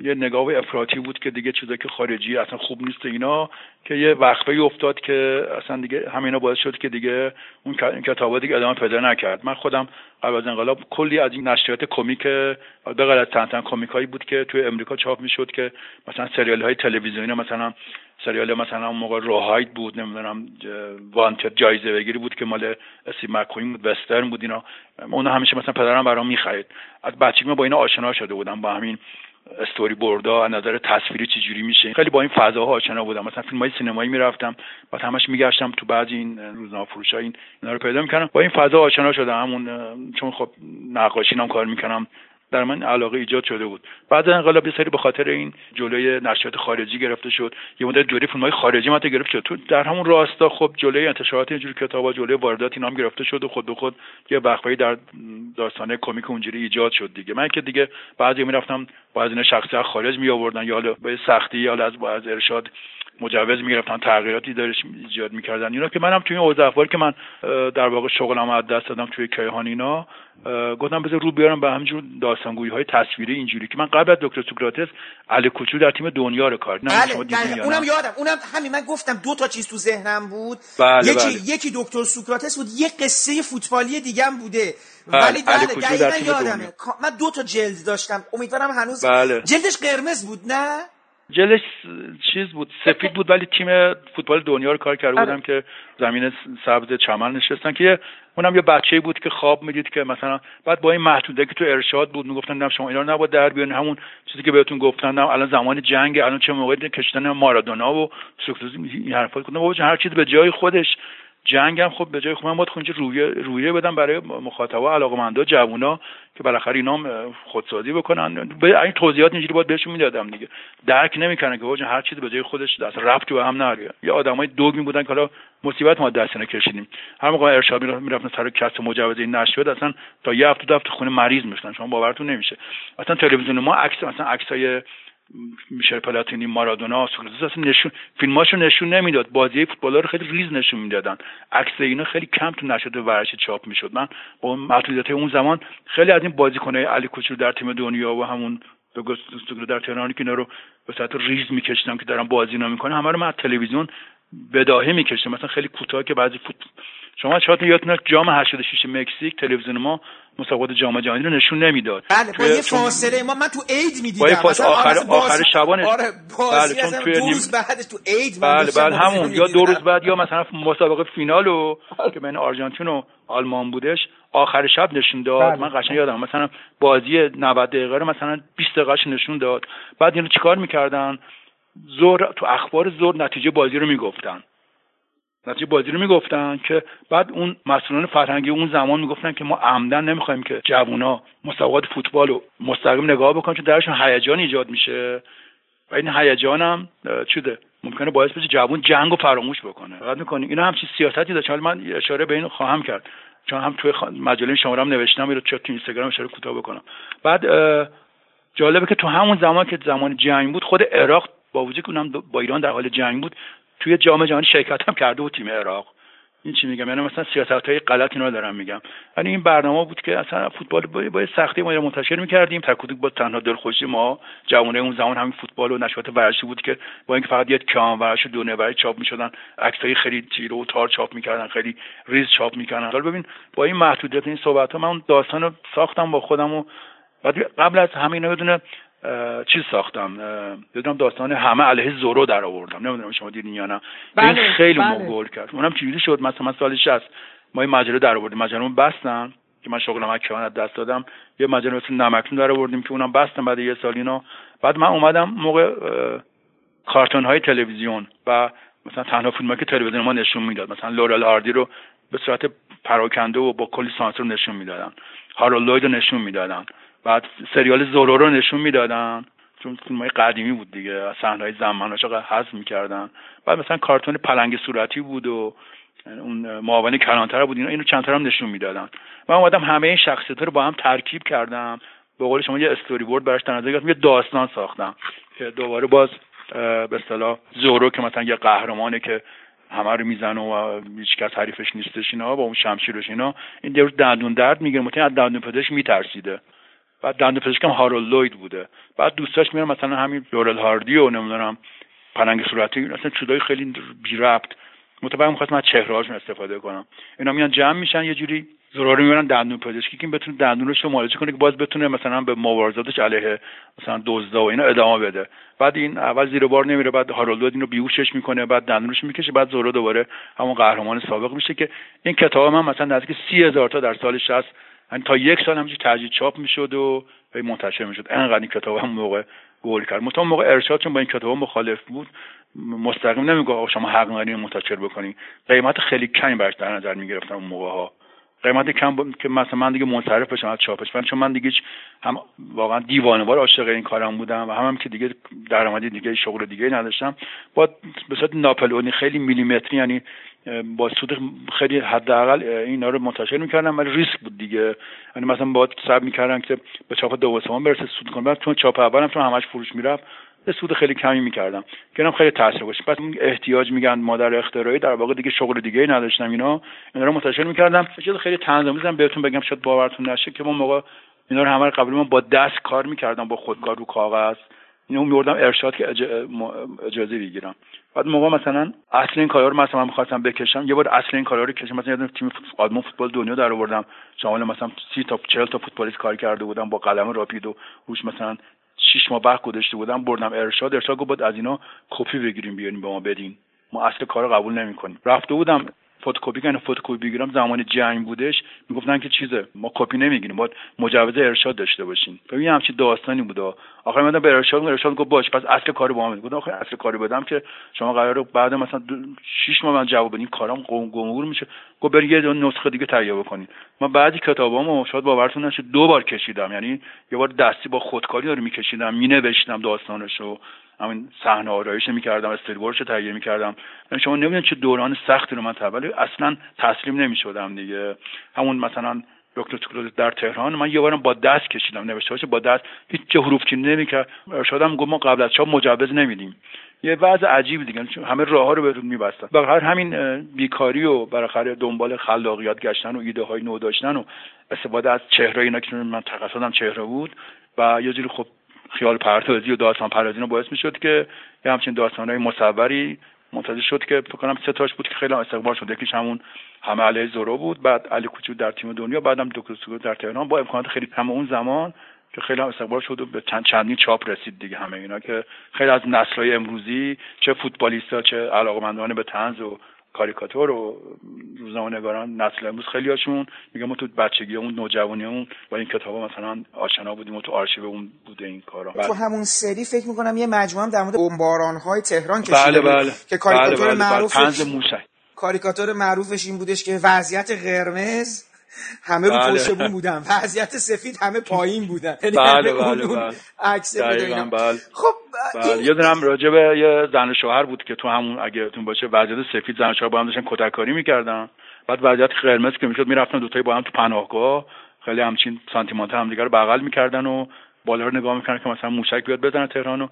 یه نگاه افراطی بود که دیگه چیزایی که خارجی اصلا خوب نیست اینا که یه وقفه افتاد که اصلا دیگه همینا باعث شد که دیگه اون کتابا دیگه ادامه پیدا نکرد. من خودم قبل از انقلاب کلی از این نشریات کمیک به غیر از تن کمیک بود که توی امریکا چاپ می‌شد که مثلا سریال های تلویزیونی مثلا سریال مثلا اون موقع روهاید بود نمی‌دونم وانتد جایزه بگیری بود که مال اسی مکوین بود وسترن بود اینا. اون همیشه مثلا پدرم برام می‌خرید. از بچگی با اینا آشنا شده بودم با همین استوری بوردا از نظر تصویری چجوری میشه. خیلی با این فضاها آشنا بودم. مثلا فیلم های سینمایی می‌رفتم و همش میگشتم تو بعضی این روزنامه فروش این اینا رو پیدا می‌کردم. با این فضا آشنا شدم همون چون خب نقاشی هم کار می‌کنم. در من علاقه ایجاد شده بود. بعد انقلاب سری به خاطر این جلوی نشریات خارجی گرفته شد. یه مدت جلوی فیلم های خارجی مت گرفته شد. تو در همون راستا خب جلوی انتشارات اینجور کتابا جلوی واردات اینا گرفته شد و خود به خود یه وقفه‌ای در داستانه کمیک اونجوری ایجاد شد دیگه. من که دیگه بعضی می‌رفتم با از این شخصی خارج می آوردن یا به سختی یا از از ارشاد مجوز می‌گرفتن تغییراتی دارش ایجاد می‌کردن اینا که منم توی این اوضاع که من در واقع شغلم از دست دادم توی کیهان اینا گفتم بذار رو بیارم به همینجور داستانگویی های تصویری اینجوری که من قبل از دکتر سوکراتس علی کوچو در تیم دنیا رو کار بله, بله. اونم یادم اونم همین من گفتم دو تا چیز تو ذهنم بود بله یکی بله. یکی دکتر سوکراتس بود یه قصه فوتبالی دیگه هم بوده بله. ولی بله دقیقا یادمه من دو تا جلد داشتم امیدوارم هنوز بله. جلدش قرمز بود نه جلش چیز بود سفید بود ولی تیم فوتبال دنیا رو کار کرده بودم آره. که زمین سبز چمن نشستن که اونم یه بچه بود که خواب می‌دید که مثلا بعد با این محدوده که تو ارشاد بود می‌گفتن نه شما اینا نباید در بیان همون چیزی که بهتون گفتن الان زمان جنگ الان چه موقعی کشتن مارادونا و سوکراتس این حرفا گفتن. هر چیز به جای خودش. جنگم خب به جای خب من باید خونجا رویه رویه بدم برای مخاطبا علاقمندا جوونا که بالاخره اینا خودسازی بکنن. به این توضیحات اینجوری باید بهشون می‌دادم دیگه. درک نمی‌کنن که هر چیزی به جای خودش دست ربطی به هم نره یه آدمای دوگمی بودن که حالا مصیبت ما دست کشیدیم. هر موقع ارشاد می‌رفتن سر کسب مجوز این نشد اصلا تا یه هفته دو هفته خونه مریض می‌شدن. شما باورتون نمیشه. اصلا تلویزیون ما عکس مثلا عکسای میشل پلاتینی مارادونا سوکراتس اصلا نشون فیلماشو نشون نمی‌داد. بازی فوتبال رو خیلی ریز نشون می‌دادن. عکس اینا خیلی کم تو نشده ورش چاپ می‌شد. من با محدودیت اون زمان خیلی از این بازیکنای علی کوچولو در تیم دنیا و همون به در تهرانی که اینا رو به صورت ریز میکشیدم که دارم بازی نمی‌کنه همه رو من از تلویزیون بداهه میکشیدم مثلا خیلی کوتاه که بعضی فوت شما شاید یادتونه جام 86 مکزیک تلویزیون ما مسابقات جام جهانی رو نشون نمی‌داد. بله با یه فاصله ما من تو عید می‌دیدم. با مثلا آخر آخر شبانه. آره بله چون توی دو روز بعد تو عید بله بله همون. یا دو روز بعد یا مثلا مسابقه فینالو که بین آرژانتین و آلمان بودش. آخر شب نشون داد. بله. من قشنگ یادم. مثلا بازی 90 دقیقه رو مثلا 20 دقیقه نشون داد. بعد اینو چیکار می‌کردن؟ زور تو اخبار زور نتیجه بازی رو می‌گفتن. نتیجه بازی رو می‌گفتن که بعد اون مسئولان فرهنگی اون زمان می‌گفتن که ما عمدن نمی‌خوایم که جوونا مسابقات فوتبال رو مستقیم نگاه بکنن چون درشون هیجان ایجاد میشه. و این هیجان هم چوده ممکنه باعث بشه جوون جنگ و فراموش بکنه. فقط می‌کنیم اینا همچین سیاستی داشت. من اشاره به این خواهم کرد. چون هم توی مجله شما هم نوشتم رو چه تو اینستاگرام اشاره کوتاه بکنم. بعد جالبه که تو همون زمان که زمان جنگ بود خود عراق با وجود که اونم با ایران در حال جنگ بود توی جام جهانی شرکت هم کرده بود تیم عراق. این چی میگم؟ یعنی مثلا سیاست های غلط اینا دارم میگم. یعنی این برنامه بود که اصلا فوتبال با سختی ما منتشر می‌کردیم. تکودک با تنها دلخوشی ما جوانه اون زمان همین فوتبال و نشاط ورزشی بود که با اینکه فقط یه کام ورزش دونه برای چاپ می‌شدن عکسای خیلی تیرو و تار چاپ می‌کردن خیلی ریز چاپ می‌کردن. حالا ببین با این محدودیت این صحبت ها من اون داستان رو ساختم با خودم و قبل از همه اینا بدونه چیز ساختم یادم داستان همه علیه زورو در آوردم. نمی‌دونم شما دیدین یا نه. بله، این خیلی بله. گل کرد. اونم چجوری شد؟ مثلا من سال 60 ما این مجله در آوردیم. مجله بستن که من شغلم از دست دادم. یه مجله مثل نمکتون در آوردیم که اونم بستم بعد یه سال اینا. بعد من اومدم موقع کارتون های تلویزیون و مثلا تنها فیلم که تلویزیون ما نشون می‌داد. مثلا لورل هاردی رو به صورت پراکنده و با کلی سانسور نشون می‌دادن. هارولد رو نشون می‌دادن. بعد سریال زورو رو نشون می‌دادن. چون فیلم قدیمی بود دیگه صحنه های زمانش حذف می‌کردن. بعد مثلا کارتون پلنگ صورتی بود و اون معاون کلانتر بود اینا اینو چند هم نشون می‌دادن. من اومدم همه این شخصیت رو با هم ترکیب کردم. به قول شما یه استوری بورد براش نظر گرفتم یه داستان ساختم. که دوباره باز به اصطلاح زورو که مثلا یه قهرمانه که همه رو می‌زنه و هیچ کس حریفش نیستش اینا با اون شمشیرش اینا این دیروز دندون درد می‌گیره متن از دندون پزشک میترسیده. بعد دنده پزشکم هارول لوید بوده. بعد دوستاش میرم مثلا همین لورل هاردی و نمی‌دونم پلنگ صورتی اصلا چیزای خیلی بی ربط متفاهم می‌خواستم از چهرهاشون استفاده کنم. اینا میان جمع میشن یه جوری ضروری می‌برن دندون پزشکی که بتونه دندونش رو معالجه کنه که باز بتونه مثلا به مبارزاتش علیه مثلا دزدا و اینا ادامه بده. بعد این اول زیر بار نمیره بعد هارولد اینو بیهوشش می‌کنه بعد دندونش می‌کشه بعد زورو دوباره همون قهرمان سابق میشه که این کتاب من مثلا نزدیک سی هزار تا در سال 60 یعنی تا یک سال همچین تجدید چاپ می‌شد و منتشر می‌شد. انقدر این کتاب هم موقع گل کرد. مطمئن موقع ارشاد چون با این کتاب مخالف بود مستقیم نمیگه شما حق ندارین منتشر بکنین. قیمت خیلی کمی براش در نظر می‌گرفتن اون موقع ها قیمت کم که مثلا من دیگه منصرف بشم از چاپش. من چون من دیگه هم واقعا دیوانه‌وار عاشق این کارم بودم و هم, هم که دیگه درآمدی دیگه شغل دیگه نداشتم. با به صورت ناپلئونی خیلی میلیمتری یعنی با سود خیلی حداقل اینا رو منتشر می‌کردم ولی ریسک بود دیگه. یعنی مثلا با صبر می‌کردم که به چاپ دو سوم برسه سود کنم. چون چاپ اولم چون همش فروش می‌رفت به سود خیلی کمی می‌کردم. که خیلی تاثیر باشه پس احتیاج میگن مادر اختراعی در واقع دیگه شغل دیگه نداشتم اینا اینا رو منتشر می‌کردم. چیز خیلی تنظیمی بهتون بگم شاید باورتون نشه که ما موقع اینا رو همه قبل ما با دست کار می‌کردم با خودکار رو کاغذ. اینو میوردم ارشاد که اجازه بگیرم. بعد موقع مثلا اصل این کارا رو مثلا من می‌خواستم بکشم یه بار اصل این کارا رو کشم. مثلا یادم تیم آدمو فوتبال دنیا در آوردم. شامل مثلا سی تا 40 تا فوتبالیست کار کرده بودم با قلم راپید و روش مثلا شش ماه وقت گذاشته بودم بردم ارشاد. ارشاد گفت از اینا کپی بگیریم بیاریم به ما بدین. ما اصل کار قبول نمی‌کنیم. رفته بودم فتوکپی کنه فتوکپی بگیرم زمان جنگ بودش می‌گفتن که چیزه ما کپی نمی‌گیریم باید مجوز ارشاد داشته باشین. ببین همچین داستانی بوده آخر من به ارشاد ارشاد گفت باشه پس اصل کاری با من گفتم آخه اصل کاری بدم که شما قراره بعد مثلا 6 ماه من جواب بدین. کارام گمگور میشه. گفت برید یه نسخه دیگه تهیه بکنید من بعضی کتابامو شاید باورتون نشه دو بار کشیدم. یعنی یه بار دستی با خودکاری داره میکشیدم مینوشتم داستانشو. همین صحنه آرایش می‌کردم استریبورش رو تهیه می‌کردم. شما نمی‌دونید چه دوران سختی رو من ولی اصلا تسلیم نمی‌شدم دیگه. همون مثلا دکتر سکولوز در تهران من یه بارم با دست کشیدم نوشته باشه با دست. هیچ چه حروف چینی نمی‌کرد. ارشادم گفت ما قبل از چاپ مجوز نمیدیم. یه وضع عجیب دیگه همه راه ها رو بهتون میبستن. هر همین بیکاری و بالاخره دنبال خلاقیت گشتن و ایده های نو داشتن و استفاده از چهره اینا که من تخصصم چهره بود. و یه جوری خب خیال پردازی و داستان پردازی رو باعث می‌شد که یه همچین داستان های مصوری منتظر شد که فکر کنم سه تاش بود که خیلی استقبال شد. یکیش همون همه علیه زورو بود بعد علی کوچو در تیم دنیا بعدم دکتر سوگو در تهران. با امکانات خیلی همه اون زمان که خیلی هم استقبال شد و به چند چندین چاپ رسید دیگه همه اینا که خیلی از نسل‌های امروزی چه فوتبالیستا چه علاقمندان به طنز و کاریکاتور و روزنامه‌نگاران نسل امروز خیلی هاشون میگم ما تو بچگی اون نوجوانی اون با این کتابا مثلا آشنا بودیم و تو آرشیو اون بوده این کارا تو همون سری فکر می‌کنم یه مجموعه در مورد های تهران کشیده بله بله. که کاریکاتور بله بله, بله. معروفش کاریکاتور معروفش این بودش که وضعیت قرمز همه رو پشت بله. بون بودن. وضعیت سفید همه پایین بودن. یعنی بله بله بله. عکس بله. خب بله. یه دونم راجع به یه زن شوهر بود که تو همون اگه تون باشه وضعیت سفید زن شوهر با هم داشتن کتککاری می‌کردن. بعد وضعیت قرمز که می‌شد می‌رفتن دوتایی با هم تو پناهگاه. خیلی همچین سانتیمانت هم دیگه رو بغل می‌کردن و بالا رو نگاه می‌کردن که مثلا موشک بیاد بزنه تهران و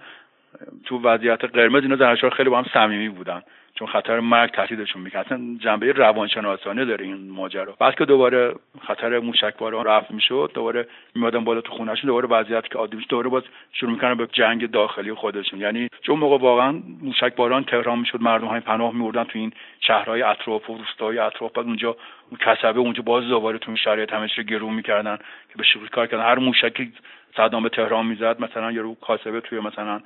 تو وضعیت قرمز اینا زن خیلی با هم صمیمی بودن. چون خطر مرگ تهدیدشون می‌کنه. اصلا جنبه روانشناسانه داره این ماجرا. بعد که دوباره خطر موشکباران رفت می‌شد دوباره میادن بالا تو خونهشون دوباره وضعیت که عادی دوباره باز شروع می‌کنن به جنگ داخلی خودشون. یعنی چون موقع واقعا موشکباران تهران می‌شد مردم های پناه میوردن تو این شهرهای اطراف و روستاهای اطراف. بعد اونجا کسبه اونجا باز دوباره تو این شرایط همش رو گرون می‌کردن که به شکل کار کردن. هر موشکی صدام به تهران می‌زد مثلا یه رو کاسبه توی مثلا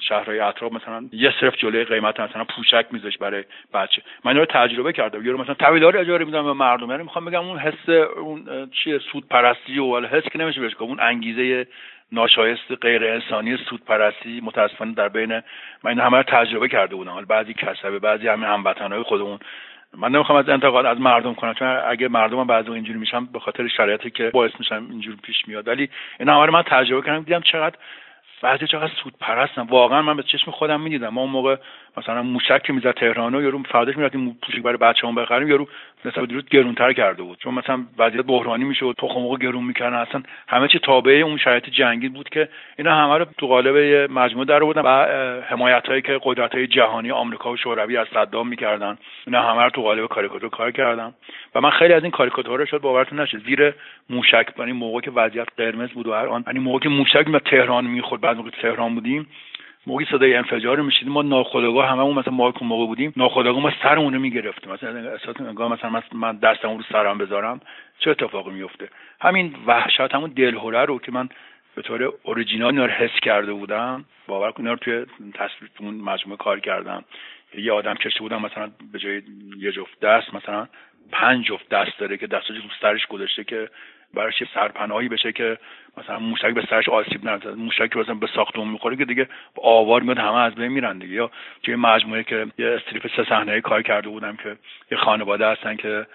شهرهای اطراف مثلا یه صرف جلوی قیمت مثلا پوشک میذاش برای بچه. من رو تجربه کردم. یه رو مثلا طویلار اجاره میدم به مردم. یعنی می‌خوام بگم اون حس اون چیه سود پرستی و حس که نمیشه بهش اون انگیزه ناشایست غیر انسانی سود پرستی متاسفانه در بین من این همه رو تجربه کرده بودم. حالا بعضی کسبه بعضی همه هموطنهای خودمون. من نمی‌خوام از انتقاد از مردم کنم چون اگه مردم بعضی اینجوری میشن به خاطر شرایطی که باعث میشن اینجوری پیش میاد. ولی این همه من تجربه کردم. دیدم چقدر بعضی چقدر سود پرستن واقعا من به چشم خودم می‌دیدم. ما اون موقع مثلا موشک که می‌زد تهران و یارو فرداش می‌رفتیم پوشک برای بچه‌هام بخریم یارو نسبت دیروز گرونتر کرده بود. چون مثلا وضعیت بحرانی می‌شد تخم موقع گرون می‌کردن اصلا همه چی تابع اون شرایط جنگی بود که اینا همه رو تو قالب مجموعه در بودن و حمایت هایی که قدرت های جهانی آمریکا و شوروی از صدام می‌کردن اینا همه رو تو قالب کاریکاتور کار کردم و من خیلی از این کاریکاتورها شد باورتون نشه زیر موشک یعنی موقع که وضعیت قرمز بود و هر آن یعنی موقع که موشک به تهران می‌خورد بعد موقع تهران بودیم موقعی صدای انفجار رو میشیدیم ما ناخودآگاه هممون مثلا ما موقع بودیم. ناخودآگاه ما سرمون رو می‌گرفتیم. مثلا احساس انگار مثلا من دستم رو سرم بذارم چه اتفاقی میفته همین وحشت همون دلهوره رو که من به طور اوریجینال رو حس کرده بودم. باور کنید رو توی تصویر اون مجموعه کار کردم. یه آدم کشته بودم مثلا به جای یه جفت دست مثلا پنج جفت دست داره که دستش رو سرش گذاشته که براش سرپناهی بشه که مثلا موشک به سرش آسیب نرسه موشک مثلا به ساختمون می‌خوره که دیگه آوار میاد همه از بین میرن دیگه. یا توی مجموعه که یه استریپ سه صحنه کار کرده بودم که یه خانواده هستن که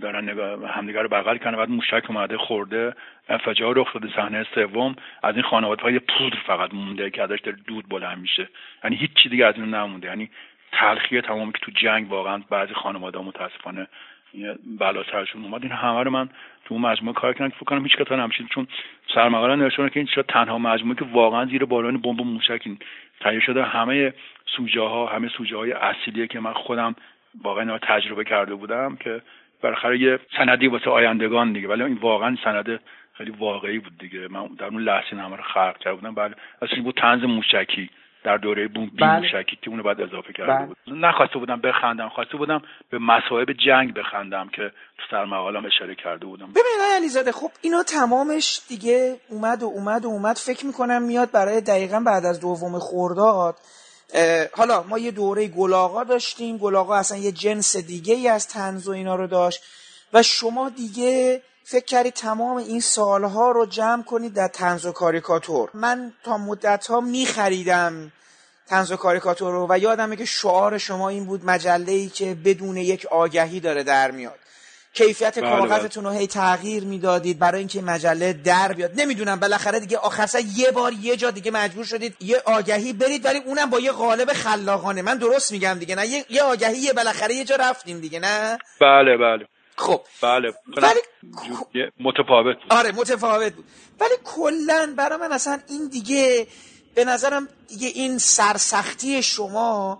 دارن همدیگه رو بغل کنه بعد موشک اومده خورده انفجار رخ داده صحنه سوم. از این خانواده های پودر فقط مونده که ازش داره دود بلند میشه. یعنی هیچ چی دیگه از این نمونده. یعنی تلخی تمامی که تو جنگ واقعا بعضی خانواده متاسفانه بلا سرشون اومد. این همه رو من تو اون مجموعه کار کردن که فکر کنم هیچ کتا نمیشید چون سرمقاله نوشته که این شاید تنها مجموعه که واقعا زیر باران بمب موشک تهیه شده همه سوژه ها همه سوژه های اصلیه که من خودم واقعا تجربه کرده بودم که بالاخره یه سندی واسه آیندگان دیگه. ولی این واقعا سند خیلی واقعی بود دیگه. من در اون لحظه همه رو کرده بودم بله اصلا بود تنز موشکی. در دوره بوم بله. موشکی که اونو بعد اضافه کرده بله. بود. نخواسته بودم بخندم خواسته بودم به مصائب جنگ بخندم که تو سر مقالم اشاره کرده بودم. ببین علیزاده خب اینا تمامش دیگه اومد و اومد و اومد. فکر می‌کنم میاد برای دقیقا بعد از دوم خورداد حالا ما یه دوره گلاغا داشتیم. گلاغا اصلا یه جنس دیگه ای از تنز و اینا رو داشت. و شما دیگه فکر کردید تمام این سالها رو جمع کنید در تنز و کاریکاتور. من تا مدت ها می خریدم تنز و کاریکاتور رو و یادمه که شعار شما این بود مجله ای که بدون یک آگهی داره در میاد. کیفیت بله، کاغذتون رو هی تغییر می‌دادید برای اینکه مجله در بیاد. نمی‌دونم بالاخره دیگه آخر یه بار یه جا دیگه مجبور شدید یه آگهی برید ولی اونم با یه قالب خلاقانه. من درست میگم دیگه نه؟ یه, یه آگهی یه بالاخره یه جا رفتیم دیگه نه؟ بله بله. خب. بله ولی متفاوت بود. آره متفاوت بود. ولی کلا برای من اصلا این دیگه به نظرم دیگه این سرسختی شما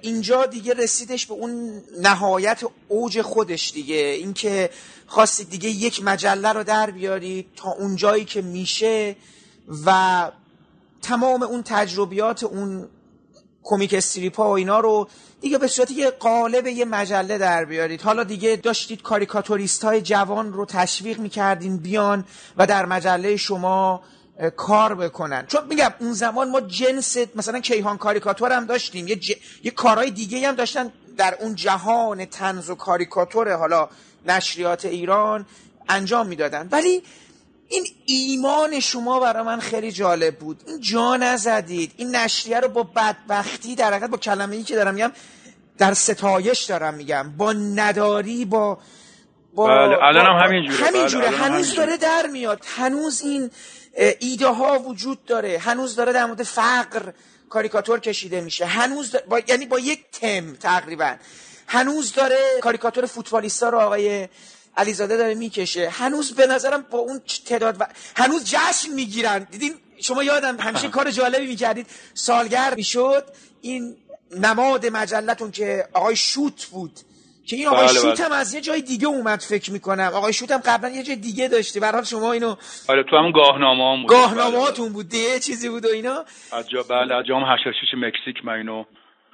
اینجا دیگه رسیدش به اون نهایت اوج خودش دیگه. اینکه خواستید دیگه یک مجله رو در بیارید تا اون جایی که میشه و تمام اون تجربیات اون کمیک استریپ ها و اینا رو دیگه به صورت یه قالب یه مجله در بیارید. حالا دیگه داشتید کاریکاتوریست های جوان رو تشویق می‌کردین بیان و در مجله شما کار بکنن. چون میگم اون زمان ما جنس مثلا کیهان کاریکاتور هم داشتیم. یه, ج... یه کارهای دیگه هم داشتن در اون جهان تنز و کاریکاتور حالا نشریات ایران انجام می‌دادن. ولی این ایمان شما برای من خیلی جالب بود. این جا نزدید. این نشریه رو با بدبختی در حقیقت با کلمه ای که دارم میگم در ستایش دارم میگم. با نداری با با بله الان هم همین جوره همین جوره بله هنوز داره در میاد. هنوز این ایده ها وجود داره. هنوز داره در مورد فقر کاریکاتور کشیده میشه. هنوز با... یعنی با یک تم تقریبا. هنوز داره کاریکاتور فوتبالیستا رو آقای علیزاده داره می‌کشه. هنوز به نظرم با اون تعداد و... هنوز جشن می‌گیرن. دیدین؟ شما یادم همیشه کار جالبی می‌کردید. سالگرد می‌شد. این نماد مجلتون که آقای شوت بود. که این آقای بله شوت بله. هم از یه جای دیگه اومد فکر می‌کنم. آقای شوت هم قبلا یه جای دیگه داشته. به حال شما اینو آره تو همون گاهنامه هم بود گاهنامه هاتون بود. دیگه چیزی بود و اینا. جا بله از جام 86 مکزیک من اینو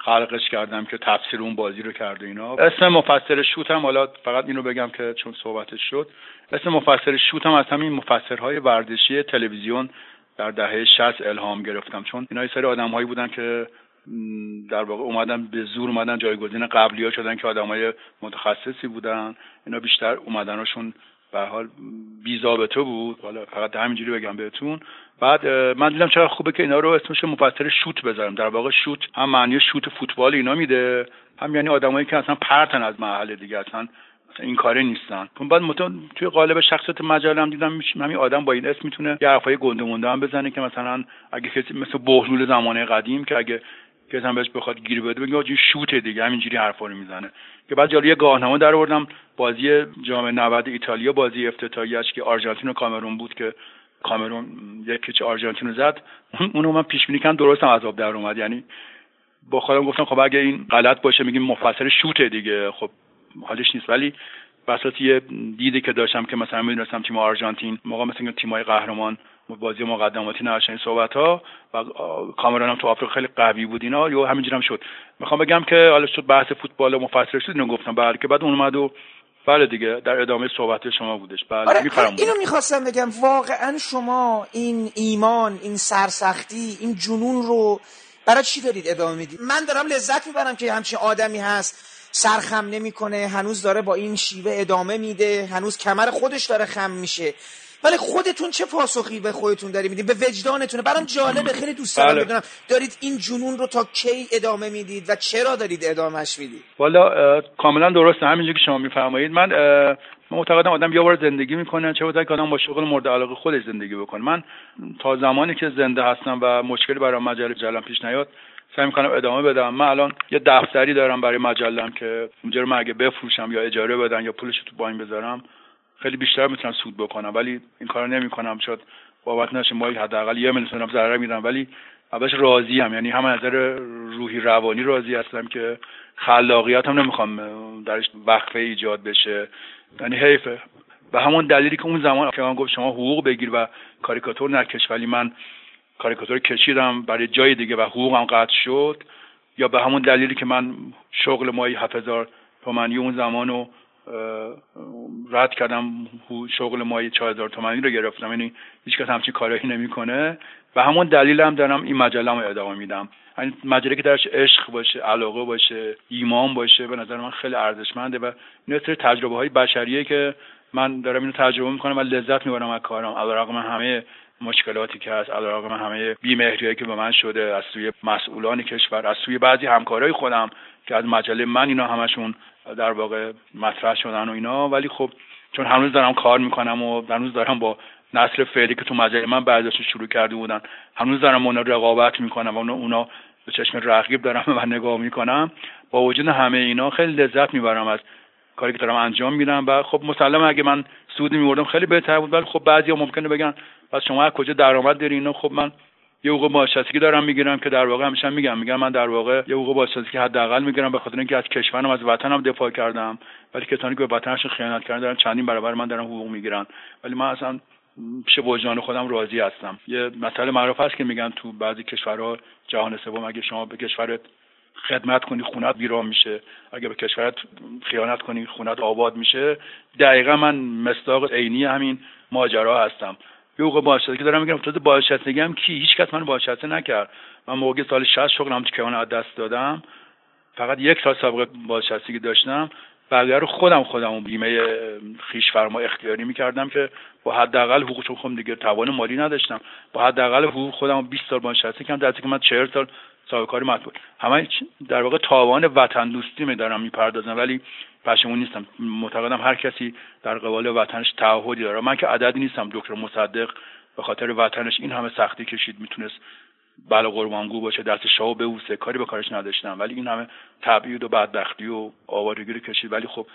خلقش کردم که تفسیر اون بازی رو کرده اینا. اسم مفسر شوت هم حالا فقط اینو بگم که چون صحبتش شد. اسم مفسر شوت هم از همین مفسرهای ورزشی تلویزیون در دهه 60 الهام گرفتم. چون اینا یه سری آدمهایی بودن که در واقع اومدن به زور اومدن جایگزین قبلی ها شدن که آدمای متخصصی بودن. اینا بیشتر اومدنشون به حال بی بود. حالا فقط همینجوری بگم بهتون. بعد من دیدم چقدر خوبه که اینا رو اسمش مفسر شوت بذارم. در واقع شوت هم معنی شوت فوتبال اینا میده. هم یعنی آدمایی که اصلا پرتن از محل دیگه اصلا این کاره نیستن. چون بعد متون توی قالب شخصیت مجله هم دیدم همین آدم با این اسم می‌تونه یه حرفای گنده مونده هم بزنه که مثلا اگه کسی مثل بهلول زمانه قدیم که اگه که هم بهش بخواد گیر بده بگه آجی شوته دیگه همینجوری حرفا رو می‌زنه. که بعد جالب یه گاهنامه در آوردم بازی جام 90 ایتالیا بازی افتتاحیه‌اش که آرژانتین و کامرون بود که کامرون یک کچ آرژانتین رو زد. اونو من پیش بینی کردم درست هم عذاب در اومد. یعنی با خودم گفتم خب اگه این غلط باشه میگیم مفسر شوته دیگه. خب حالش نیست. ولی بساط یه دیدی که داشتم که مثلا می‌دونستم تیم آرژانتین موقع مثلا تیمای قهرمان بازی مقدماتی نشین این صحبت ها و کامران هم تو آفریقا خیلی قوی بود اینا یا همینجوری هم شد. می‌خوام بگم که حالا شد بحث فوتبال مفصل شد اینو گفتم. بله که بعد اون اومد و بله دیگه در ادامه صحبت شما بودش. بله آره اینو می‌خواستم بگم. واقعا شما این ایمان این سرسختی این جنون رو برای چی دارید ادامه می‌دید؟ من دارم لذت می‌برم که همچین آدمی هست. سرخم نمی‌کنه هنوز داره با این شیوه ادامه میده هنوز کمر خودش داره خم میشه. ولی خودتون چه پاسخی به خودتون داری می‌دید به وجدانتونه. برام جالبه خیلی دوست دارم بله. بدونم. دارید این جنون رو تا کی ادامه می‌دید و چرا دارید ادامهش می‌دید؟ والا کاملا درسته. همینجوری که شما میفرمایید. من معتقدم آدم یه بار زندگی می‌کنه چه که آدم با شغل مورد علاقه خودش زندگی بکنه. من تا زمانی که زنده هستم و مشکلی برای مجله جلم پیش نیاد سعی می‌کنم ادامه بدم. من الان یه دفتری دارم برای مجلم که اونجا رو من اگه بفروشم یا اجاره بدن یا پولش تو باین بذارم خیلی بیشتر می‌تونم سود بکنم ولی این کارو نمی‌کنم. شد بابت نشه ماهی حداقل یه میلیون ضرر میدم ولی اولش راضی هم یعنی هم نظر روحی روانی راضی هستم که خلاقیت هم نمی‌خوام درش وقفه ایجاد بشه. یعنی حیفه به همون دلیلی که اون زمان که من گفت شما حقوق بگیر و کاریکاتور نکش ولی من کاریکاتور کشیدم برای جای دیگه و حقوقم قطع شد یا به همون دلیلی که من شغل مایی 7000 تومانی اون زمانو رد کردم شغل مایی 4000 تومانی رو گرفتم. یعنی هیچ کس همچین کاری نمی‌کنه. و همون دلیل هم دارم این مجله رو ادامه میدم. این مجله که درش عشق باشه علاقه باشه ایمان باشه به نظر من خیلی ارزشمنده و این سری تجربه های بشریه که من دارم اینو تجربه می‌کنم و لذت می‌برم از کارم. علیرغم همه مشکلاتی که هست علیرغم همه بیمهریایی که به من شده از سوی مسئولان کشور از سوی بعضی همکارای خودم که از مجله من اینا همشون در واقع مطرح شدن و اینا. ولی خب چون هنوز دارم کار می‌کنم و هنوز دارم با نسل فعلی که تو مجله من بعضیشون شروع کرده بودن هنوز دارم اونا رقابت می‌کنم و اونا به چشم رقیب دارم و نگاه می‌کنم. با وجود همه اینا خیلی لذت می‌برم از کاری که دارم انجام میدم و خب مسلم اگه من سودی میوردم خیلی بهتر بود. ولی خب بعضیا ممکنه بگن پس شما از کجا درآمد داری؟ خب من یه حقوق بازنشستگی دارم می‌گیرم که در واقع همیشه میگم میگم من در واقع یه حقوق بازنشستگی حداقل می‌گیرم به خاطر اینکه از کشورم از وطنم دفاع کردم. ولی کسانی که به وطنشون خیانت کردن دارن چندین برابر من دارن حقوق می‌گیرن. ولی من اصلا پیش وجدان خودم راضی هستم. یه مسئله معروف هست که میگن تو بعضی کشورها جهان سوم اگه شما به کشورت خدمت کنی خونت ویران میشه. اگه به کشورت خیانت کنی خونت آباد میشه. دقیقا من مصداق عینی همین ماجرا هستم. حقوق بازنشستگی دارم میگم تازه بازنشستگی هم کی؟ هیچ کس من بازنشسته نکرد. من موقع سال 60 شغلم تو کیوان از دست دادم. فقط یک سال سابقه بازنشستگی داشتم. بقیه رو خودم خودم بیمه خیش فرما اختیاری می‌کردم که با حداقل حقوق خودم دیگه توان مالی نداشتم. با حداقل حقوق خودم 20 سال بازنشستگی کردم در که من 40 سال صاحب کاری مطبوع همه در واقع تاوان وطن دوستی می دارم می‌پردازم. ولی پشیمون نیستم. معتقدم هر کسی در قبال وطنش تعهدی داره. من که عددی نیستم دکتر مصدق به خاطر وطنش این همه سختی کشید می‌تونست بله قربانگو باشه دست شاه بوسه کاری به کارش نداشتم. ولی این همه تبعید و بدبختی و آوارگی رو کشید. ولی خب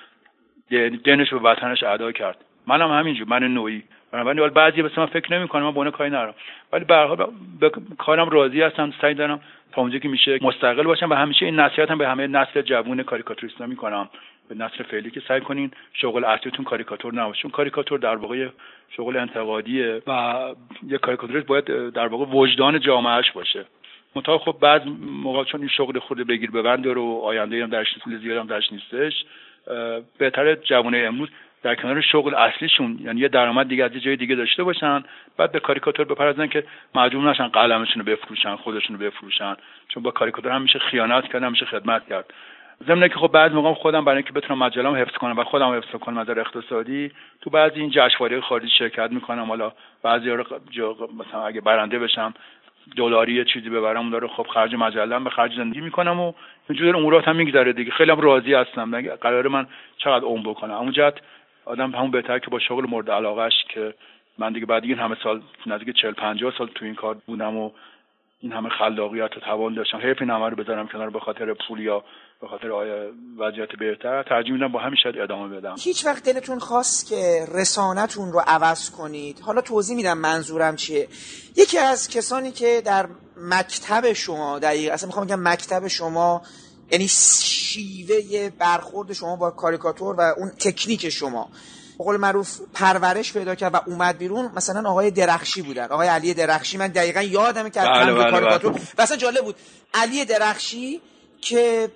دنش به وطنش ادا کرد. منم همینجور. من نوعی. بنابراین بعضی به من فکر نمی‌کنم من با کاری ندارم. ولی به به کارم راضی هستم. سعی دارم تا اونجا که میشه مستقل باشم و همیشه این نصیحت هم به همه نسل جوون کاریکاتوریستا می‌کنم. به نسل فعلی که سعی کنین شغل اصلیتون کاریکاتور نباشه. چون کاریکاتور در واقع شغل انتقادیه و یه کاریکاتوریست باید در واقع وجدان جامعهش باشه. منتها خب بعض موقع چون این شغل خود بگیر ببند رو آینده هم درش زیاد هم درش نیستش بهتر جوانه امروز در کنار شغل اصلیشون یعنی یه درآمد دیگه از جای دیگه داشته باشن بعد به کاریکاتور بپردازن که مجبور نشن قلمشون رو بفروشن خودشون رو بفروشن. چون با کاریکاتور هم میشه خیانت کرد هم میشه خدمت کرد. ضمن که خب بعض موقع خودم برای اینکه بتونم مجله‌ام حفظ کنم و خودم حفظ کنم از اقتصادی تو بعضی این جشنواره خارجی شرکت می‌کنم. حالا بعضی رو مثلا اگه برنده بشم دلاری یه چیزی ببرم داره خب خرج مجله به خرج زندگی می‌کنم و اینجوری امورات هم میگذره دیگه. خیلی هم راضی هستم. قرار من چقدر عمر بکنم. اون جهت آدم همون بهتر که با شغل مورد علاقهش که من دیگه بعد این همه سال نزدیک 40 50 سال تو این کار بودم و این همه خلاقیت و توان داشتم. حیف این همه رو بذارم کنار به خاطر پول یا به خاطر وضعیت بهتر؟ ترجیح میدم با همین شاید ادامه بدم. هیچ وقت دلتون خواست که رسانتون رو عوض کنید. حالا توضیح میدم منظورم چیه. یکی از کسانی که در مکتب شما دقیق اصلا می‌خوام بگم مکتب شما یعنی شیوه برخورد شما با کاریکاتور و اون تکنیک شما. قول معروف پرورش پیدا کرد و اومد بیرون. مثلا آقای درخشی بودن. آقای علی درخشی. من دقیقا یادمه که بله بله کاریکاتور بله. و اصلا جالب بود. علی درخشی که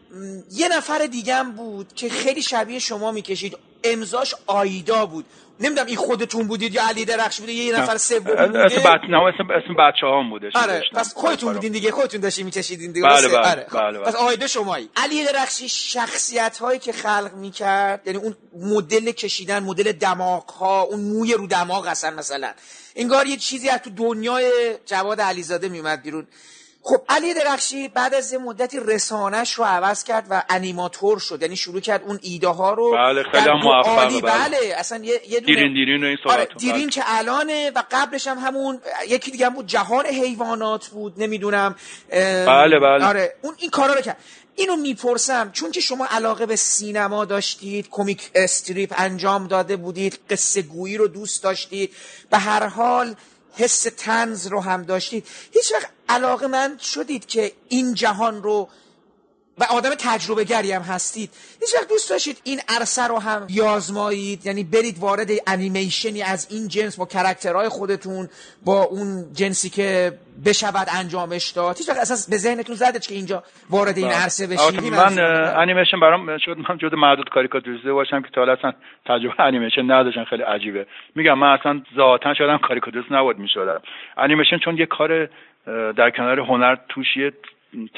یه نفر دیگه بود که خیلی شبیه شما می‌کشید. امضاش آیدا بود. نمی‌دونم این خودتون بودید یا علی درخش بوده یه نفر سوم بوده؟ اسم بچ... نه اسم اسم بچه هم بوده آره پس خودتون بودین دیگه خودتون داشتین میکشیدین دیگه بله بله, آره. بله, بله. پس آیده شمایی. علی درخشی شخصیت هایی که خلق می‌کرد یعنی اون مدل کشیدن مدل دماغ ها اون موی رو دماغ هستن مثلا. انگار یه چیزی از تو دنیای جواد علیزاده میومد بیرون. خب علی درخشی بعد از یه مدتی رسانش رو عوض کرد و انیماتور شد یعنی شروع کرد اون ایده ها رو بله خیلی موفق بله. بله اصلا یه, یه دونه دیرین دیرین این آره دیرین بله. که الانه و قبلش هم همون یکی دیگه هم بود جهان حیوانات بود نمی‌دونم بله بله آره اون این کارا رو کرد اینو می‌پرسم چون که شما علاقه به سینما داشتید کمیک استریپ انجام داده بودید قصه گویی رو دوست داشتید به هر حال حس طنز رو هم داشتید هیچ وقت علاقه‌مند شدید که این جهان رو و آدم تجربه گری هم هستید. هیچ وقت دوست داشتید این عرصه رو هم بیازمایید یعنی برید وارد انیمیشنی از این جنس با character های خودتون با اون جنسی که بشود انجامش داد. هیچ وقت اساسا به ذهنتون زده که اینجا وارد این عرصه بشید. من انیمیشن برام شد من جدا معدود کاریکاتوریسته باشم که تا اصلا تجربه انیمیشن نداشتم. خیلی عجیبه. میگم من اصلا ذاتا شدم کاریکاتوریست نبود می‌شدم. انیمیشن چون یه کار در کنار هنر توش یه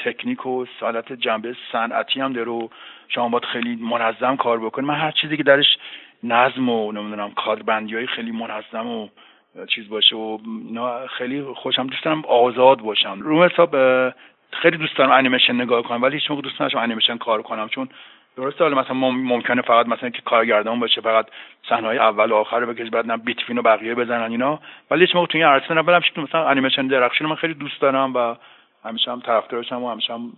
تکنیک و سالت جنبه صنعتی هم داره و شما باید خیلی منظم کار بکنید من هر چیزی که درش نظم و نمی‌دونم کاربندی های خیلی منظم و چیز باشه و خیلی خوشم دوست دارم آزاد باشم. رو حساب خیلی دوست دارم انیمیشن نگاه کنم ولی هیچ موقع دوست نداشتم انیمیشن کار کنم. چون درسته حالا مثلا ممکنه فقط مثلا که کارگردان باشه فقط صحنه اول و آخر رو بکشه بعد نه و بقیه بزنن اینا. ولی هیچ موقع تو این عرصه نبرم مثلا انیمیشن درخشان من خیلی دوست دارم و همیشه هم طرفدارشم و همیشه هم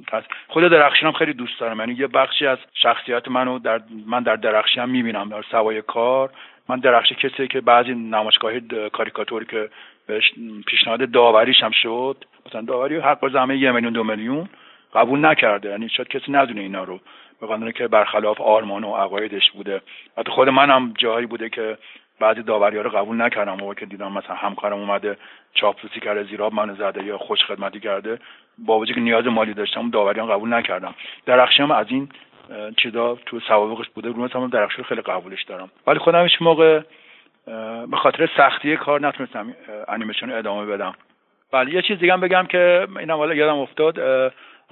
خود درخشی هم خیلی دوست دارم. یعنی یه بخشی از شخصیت منو در من در درخشی هم می‌بینم در سوای کار. من درخشی کسی که بعضی نمایشگاه کاریکاتوری که بهش پیشنهاد داوریش هم شد مثلا داوری حق زمه یه میلیون دو میلیون قبول نکرده. یعنی شاید کسی ندونه اینا رو. به که برخلاف آرمان و عقایدش بوده. حتی خود منم جایی بوده که بعضی داوری رو قبول نکردم. موقع که دیدم مثلا همکارم اومده چاپلوسی کرده زیراب منو زده یا خوش خدمتی کرده با وجود که نیاز مالی داشتم داوریان قبول نکردم. درخشی هم از این چیزا تو سوابقش بوده. رو هم درخشی خیلی قبولش دارم. ولی خودم هیچ موقع به خاطر سختی کار نتونستم انیمیشن ادامه بدم. ولی یه چیز دیگه بگم که اینم حالا یادم افتاد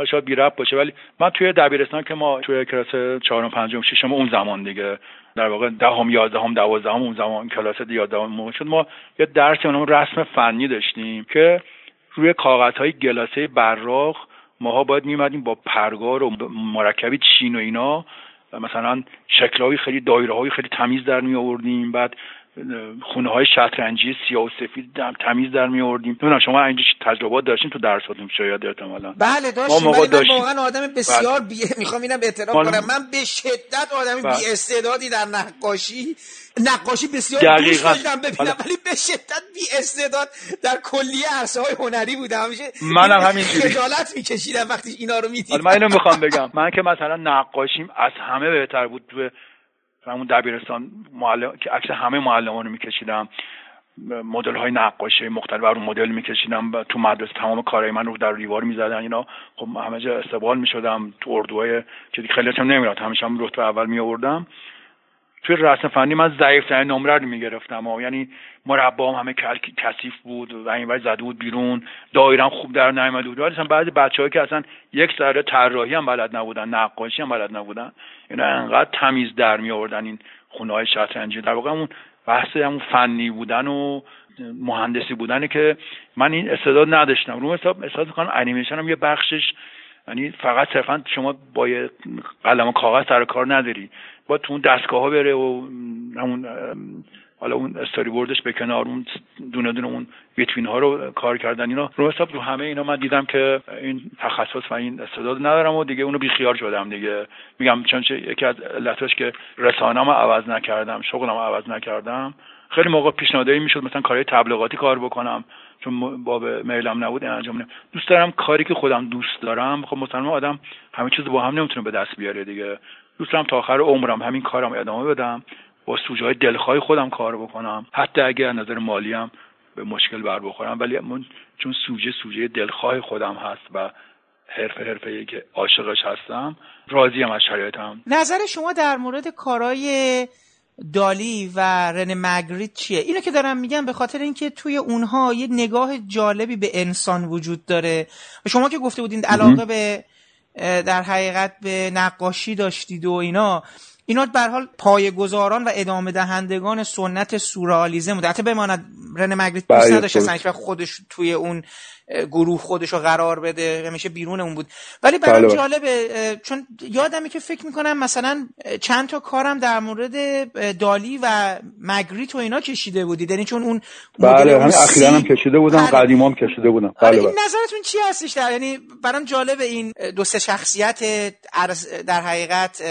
حالا شاید بی باشه ولی من توی دبیرستان که ما توی کلاس چهارم پنجم ششم اون زمان دیگه در واقع دهم یازدهم دوازدهم اون زمان کلاس یازدهم شد ما یه درس اونم رسم فنی داشتیم که روی کاغذهای گلاسه براق ماها باید میمدیم با پرگار و مرکبی چین و اینا مثلا شکلهای خیلی دایره های خیلی تمیز در می آوردیم بعد خونه های شطرنجی سیاه و سفید تمیز در می آوردیم نمی‌دونم شما اینجا تجربات داشتین تو درساتون شاید احتمالا. بله داشتیم ولی من واقعا آدم بسیار بی... می‌خوام اینم اعتراف کنم. من به شدت آدم بله. بی استعدادی در نقاشی نقاشی بسیار دوست داشتم ببینم ولی به شدت بی استعداد در کلیه عرصه های هنری بودم. همیشه منم همین خجالت میکشیدم وقتی اینا رو می‌دیدم. من اینو می‌خوام بگم. من که مثلا نقاشیم از همه بهتر بود. تو همون دبیرستان معلم که عکس همه معلمان رو میکشیدم. مدل های نقاشی مختلف رو مدل میکشیدم تو مدرسه تمام کارهای من رو در دیوار می‌زدن اینا. خب همه جا استقبال می‌شدم تو اردوهای که خیلی هم نمیراد همیشه هم رتبه اول می آوردم توی رسم فنی من ضعیف ترین نمره رو می‌گرفتم. یعنی مربا هم همه کثیف بود و این زده بود بیرون. دایرم خوب در نیامده بود. ولی بعضی بچه‌ها که اصلا یک ذره طراحی هم بلد نبودن نقاشی هم بلد نبودن اینا انقدر تمیز در می آوردن این خونه های شطرنجی. در واقع همون بحث همون فنی بودن و مهندسی بودنه که من این استعداد نداشتم. رو حساب احساس کنم انیمیشن هم یه بخشش یعنی فقط صرفا شما با قلم و کاغذ سر کار نداری. با تو اون دستگاه ها بره و همون حالا اون استوری بوردش به کنار اون دونه دونه اون ویتوین ها رو کار کردن اینا. رو حساب رو همه اینا من دیدم که این تخصص و این استعداد ندارم و دیگه اونو بیخیال شدم دیگه. میگم چون یکی از علتش که رسانه‌مو عوض نکردم شغلم عوض نکردم. خیلی موقع پیشنهادایی می‌شد مثلا کارهای تبلیغاتی کار بکنم چون باب میلم نبود انجام دوست دارم کاری که خودم دوست دارم. خب مثلا آدم همه چیز با هم نمی‌تونه به دست بیاره دیگه. دوست دارم تا آخر عمرم همین کارم ادامه بدم. با سوژه های دلخواه خودم کار بکنم. حتی اگر از نظر مالی هم به مشکل بر بخورم. ولی من چون سوژه سوژه دلخواه خودم هست و حرفه حرفه که عاشقش هستم راضیم از شرایطم. نظر شما در مورد کارهای دالی و رن مگریت چیه؟ اینو که دارم میگم به خاطر اینکه توی اونها یه نگاه جالبی به انسان وجود داره. شما که گفته بودین علاقه به در حقیقت به نقاشی داشتید و اینا اینا به حال پایه‌گذاران و ادامه دهندگان سنت سورئالیسم بود حتی بماند رن مگریت دوست بله، نداشت اصلا خودش توی اون گروه خودش رو قرار بده همیشه بیرون اون بود. ولی برام بله. جالبه چون یادمه که فکر می‌کنم مثلا چند تا کارم در مورد دالی و مگریت و اینا کشیده بودید یعنی چون اون بله همین اخیرا هم کشیده بودم بله. قدیم هم کشیده بودم. بله این نظرتون چی هستش در یعنی برام جالبه این دو سه شخصیت در حقیقت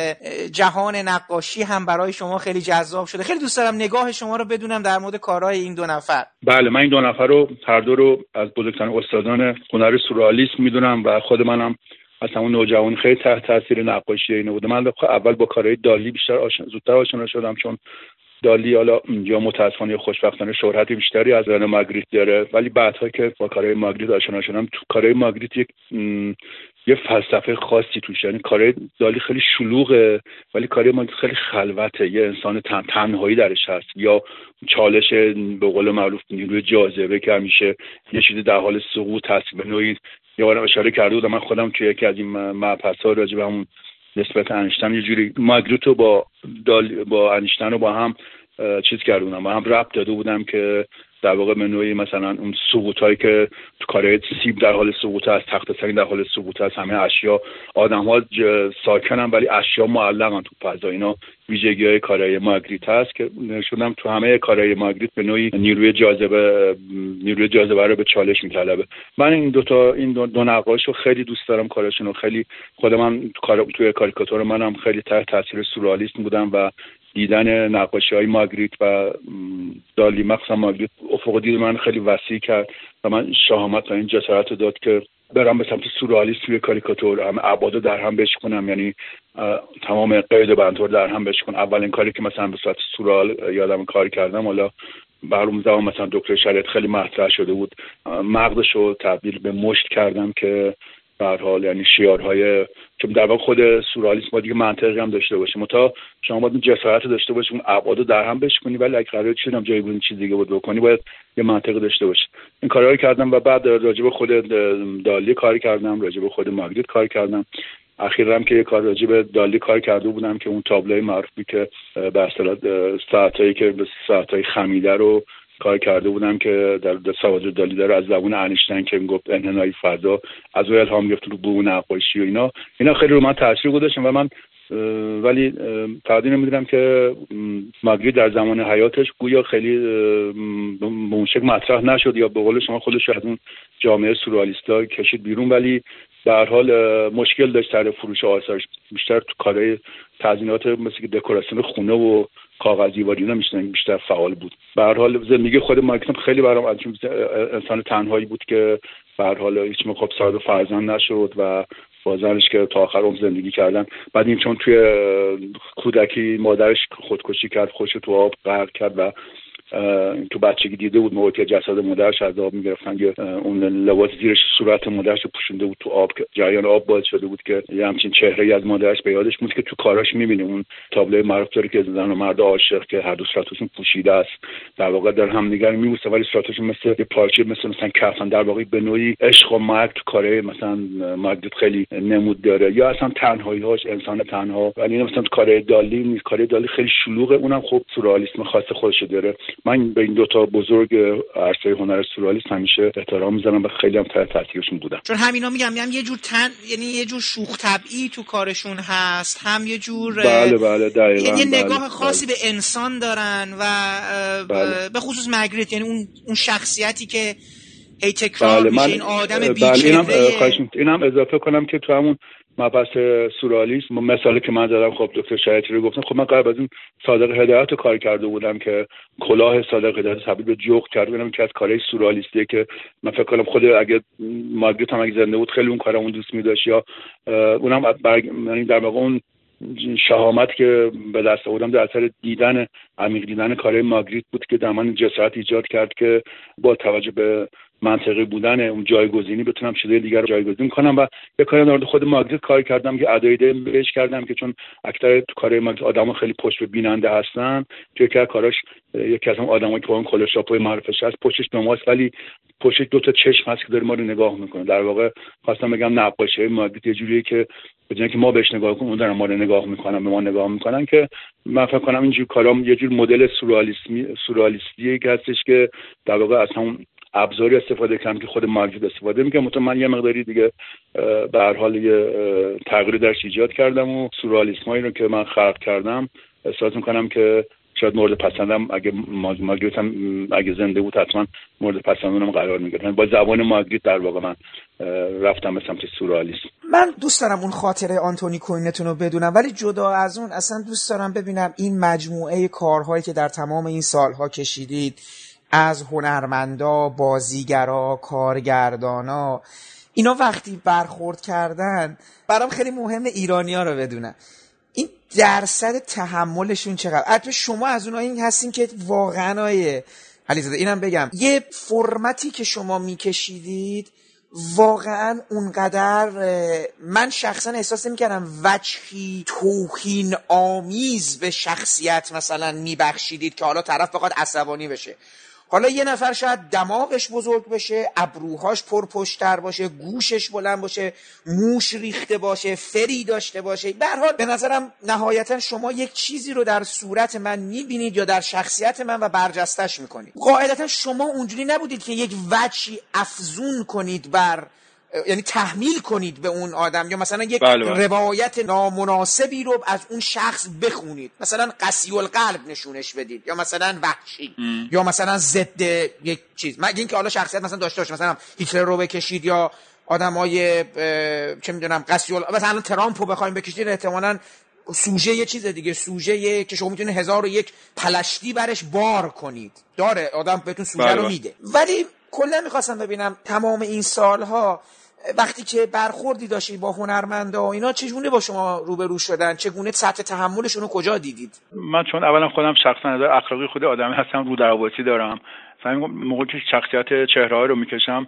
جهان نقاشی هم برای شما خیلی جذاب شده. خیلی دوست دارم نگاه شما رو بدونم در مورد کارهای این دو نفر. بله من این دو نفر رو هر دو رو از بزرگترین استادان هنر سورالیسم می‌دونم و خود منم اصلا اون نوجوانی خیلی تحت تاثیر نقاشی اینو بوده من اول با کارهای دالی بیشتر آشنا زودتر آشنا شدم چون دالی حالا یا متاسفانه خوشبختانه شهرت بیشتری از رن ماگریت داره. ولی بعدها که با کارهای ماگریت آشنا شدم تو کارهای ماگریت یک یه فلسفه خاصی توش یعنی کارهای دالی خیلی شلوغه ولی کارهای ماگریت خیلی خلوته. یه انسان تن، تنهایی درش هست. یا چالش به قول معروف نیروی جاذبه که همیشه یه چیزی در حال سقوط هست. به نوعی یه بارم اشاره کرده بودم. من خودم توی یکی از این مبحث ها راجع به همون نسبت انشتن یه جوری ماگریت رو با دال با انشتن رو با هم چیز کرده بودم با هم ربط داده بودم که در واقع به نوعی مثلا اون سقوط هایی که تو کاره سیب در حال سقوط هست تخت سنگ در حال سقوط هست همه اشیا آدم ها ساکنن ولی اشیا معلقن تو فضا. اینا ویژگی های کارای ماگریت هست که نشونم تو همه کارهای ماگریت به نوعی نیروی جاذبه نیروی جاذبه رو به چالش میطلبه. من این دو تا این دو, دو نقاش رو خیلی دوست دارم کارشون رو. خیلی خود من کار توی کاریکاتور منم خیلی تحت تاثیر سورالیست بودم و دیدن نقاشی های ماگریت و دالی مخصوصا ماگریت افق دید من خیلی وسیع کرد و من شهامت و این جسارت داد که برم به سمت سورالیست توی کاریکاتور هم عبادو در هم بشکنم. یعنی تمام قید بنتور در هم بشکن. اولین کاری که مثلا به صورت سورال یادم کار کردم حالا برام زمان مثلا دکتر شریعت خیلی مطرح شده بود. مغزش رو تبدیل به مشت کردم که به حال یعنی شیارهای که در واقع خود سورالیسم دیگه منطقی هم داشته باشه. متا شما باید جسارت داشته باشی اون ابعاد در هم بشکنی ولی اگه قرار چیزی جای بود چیز دیگه بود بکنی باید یه منطقی داشته باشه این کارهایی کردم و بعد راجب خود دالی کار کردم راجب خود ماگریت کار کردم. اخیرا هم که یه کار راجب دالی کار کرده بودم که اون تابلوی معروفی که به اصطلاح ساعتایی که به ساعتای خمیده رو کار کرده بودم که در سواد دالی داره از زبون انیشتن که می‌گفت انحنای فضا از او الهام گرفت رو بو نقاشی و اینا. اینا خیلی رو من تاثیر گذاشتن و من ولی تقدیر نمی‌دونم که ماگری در زمان حیاتش گویا خیلی به مطرح نشد یا به قول شما خودش از اون جامعه سورالیستا کشید بیرون. ولی در حال مشکل داشت در فروش آثارش. بیشتر تو کارهای تزینات مثل دکوراسیون خونه و کاغذی و اینا بیشتر فعال بود. به هر حال زندگی خود مایکل خیلی برام از انسان تنهایی بود که به هر حال هیچ خب صاحب فرزند نشد و با که تا آخر زندگی کردن. بعد این چون توی کودکی مادرش خودکشی کرد خوش تو آب غرق کرد و تو بچگی دیده بود موقعی که جسد مادرش از آب می‌گرفتن یه اون لباس زیرش صورت مادرش پوشونده بود تو آب جریان آب باعث شده بود که یه همچین چهره از مادرش به یادش بود که تو کاراش می‌بینه اون تابلو معروف داره که زن و مرد عاشق که هر دو صورتشون پوشیده است. در واقع در هم نگر میبوسه ولی صورتشون مثل یه پارچه مثل مثلا کفن. در واقع به نوعی عشق و مرگ تو کاره مثلا مرگ خیلی نمود داره. یا اصلا تنهایی هاش انسان تنها. ولی مثلا تو کاره دالی کاره دالی خیلی شلوغه. اونم خوب سورالیسم خاص خودش داره. من به این دوتا بزرگ عرصه هنر سورالیست همیشه احترام می‌زنم و خیلی هم تحت تاثیرشون بودم چون همینا میگم میگم یه جور تن یعنی یه جور شوخ طبعی تو کارشون هست هم یه جور بله بله دقیقاً یه بله، نگاه بله. خاصی به انسان دارن و بله. به خصوص مگریت یعنی اون اون شخصیتی که هی تکرار بله میشه من این آدم بله اینم اینم اضافه کنم که تو همون مبحث سورالیسم مثالی که من زدم خب دکتر شریعتی رو گفتم خب من قبل از این صادق هدایت کار کرده بودم که کلاه صادق هدایت تبدیل به جغد کرده بودم که از کارهای سورالیستیه که من فکر کنم خود اگه مارگریت هم اگه زنده بود خیلی اون کارمون دوست می داشت یا اونم برگ... یعنی در واقع اون شهامت که به دست آوردم در اثر دیدن عمیق دیدن کارهای ماگریت بود که در من جسارت ایجاد کرد که با توجه به منطقی بودن اون جایگزینی بتونم چیزای دیگر رو جایگزین کنم و یه کاری در خود ماگریت کار کردم که ادایده بهش کردم که چون اکثر تو کار ماگریت آدما خیلی پشت به بیننده هستن توی که کاراش یکی از اون آدمایی که اون کلوشاپوی معرفش هست پشتش به ولی پشتش دو تا چشم هست که داره ما رو نگاه می‌کنه. در واقع خواستم بگم نقاشی ماگریت یه جوریه که به که ما بهش نگاه کنیم اون دارن ما رو نگاه می‌کنن به ما نگاه می‌کنن که من فکر کنم اینجور کارام یه جور مدل سورالیستیه هستش که در واقع از همون ابزاری استفاده کردم که خود مارکت استفاده می‌کنم. مثلا من یه مقداری دیگه به هر حال یه تغییری درش ایجاد کردم و سورالیسمایی رو که من خلق کردم احساس می‌کنم که شاید مورد پسندم. اگه ماگریت هم اگه زنده بود حتما مورد پسندونم قرار می‌گرفت. با زبان ماگریت در واقع من رفتم به سمت سورالیسم. من دوست دارم اون خاطره آنتونی کوینتون رو بدونم ولی جدا از اون اصلا دوست دارم ببینم این مجموعه کارهایی که در تمام این سالها کشیدید از هنرمندا بازیگرا کارگردانا اینا وقتی برخورد کردن برام خیلی مهم ایرانیا رو بدونم. این درصد تحملشون چقدر؟ البته شما از اونایی هستین که واقعا های علیزاده اینم بگم. یه فرمتی که شما میکشیدید واقعا اونقدر من شخصا احساس نمی‌کردم وجهی توهین آمیز به شخصیت مثلا میبخشیدید که حالا طرف بخواد عصبانی بشه. حالا یه نفر شاید دماغش بزرگ بشه ابروهاش پرپشتر باشه گوشش بلند باشه موش ریخته باشه فری داشته باشه. به حال به نظرم نهایتا شما یک چیزی رو در صورت من می‌بینید یا در شخصیت من و برجستش می‌کنید. قاعدتا شما اونجوری نبودید که یک وجهی افزون کنید بر یعنی تحمیل کنید به اون آدم یا مثلا یک بله, بله. روایت نامناسبی رو از اون شخص بخونید. مثلا قسی القلب نشونش بدید یا مثلا وحشی یا مثلا ضد یک چیز. مگه اینکه حالا شخصیت مثلا داشته باشه مثلا هیتلر رو بکشید یا آدمای چه می‌دونم قسی مثلا ترامپ رو بخوایم بکشید احتمالاً سوژه یه چیز دیگه سوژه که شما می‌تونید هزار و یک پلشتی برش بار کنید. داره آدم بهتون سوژه بله، رو بله. میده. ولی کلا می‌خواستم ببینم تمام این سالها وقتی که برخوردی داشتی با هنرمندا اینا چگونه با شما روبرو شدن؟ چگونه سطح تحملشون رو کجا دیدید؟ من چون اولا خودم شخصا نظر اخلاقی خود آدمی هستم رودرواسی دارم. موقعی که شخصیت چهره رو می‌کشم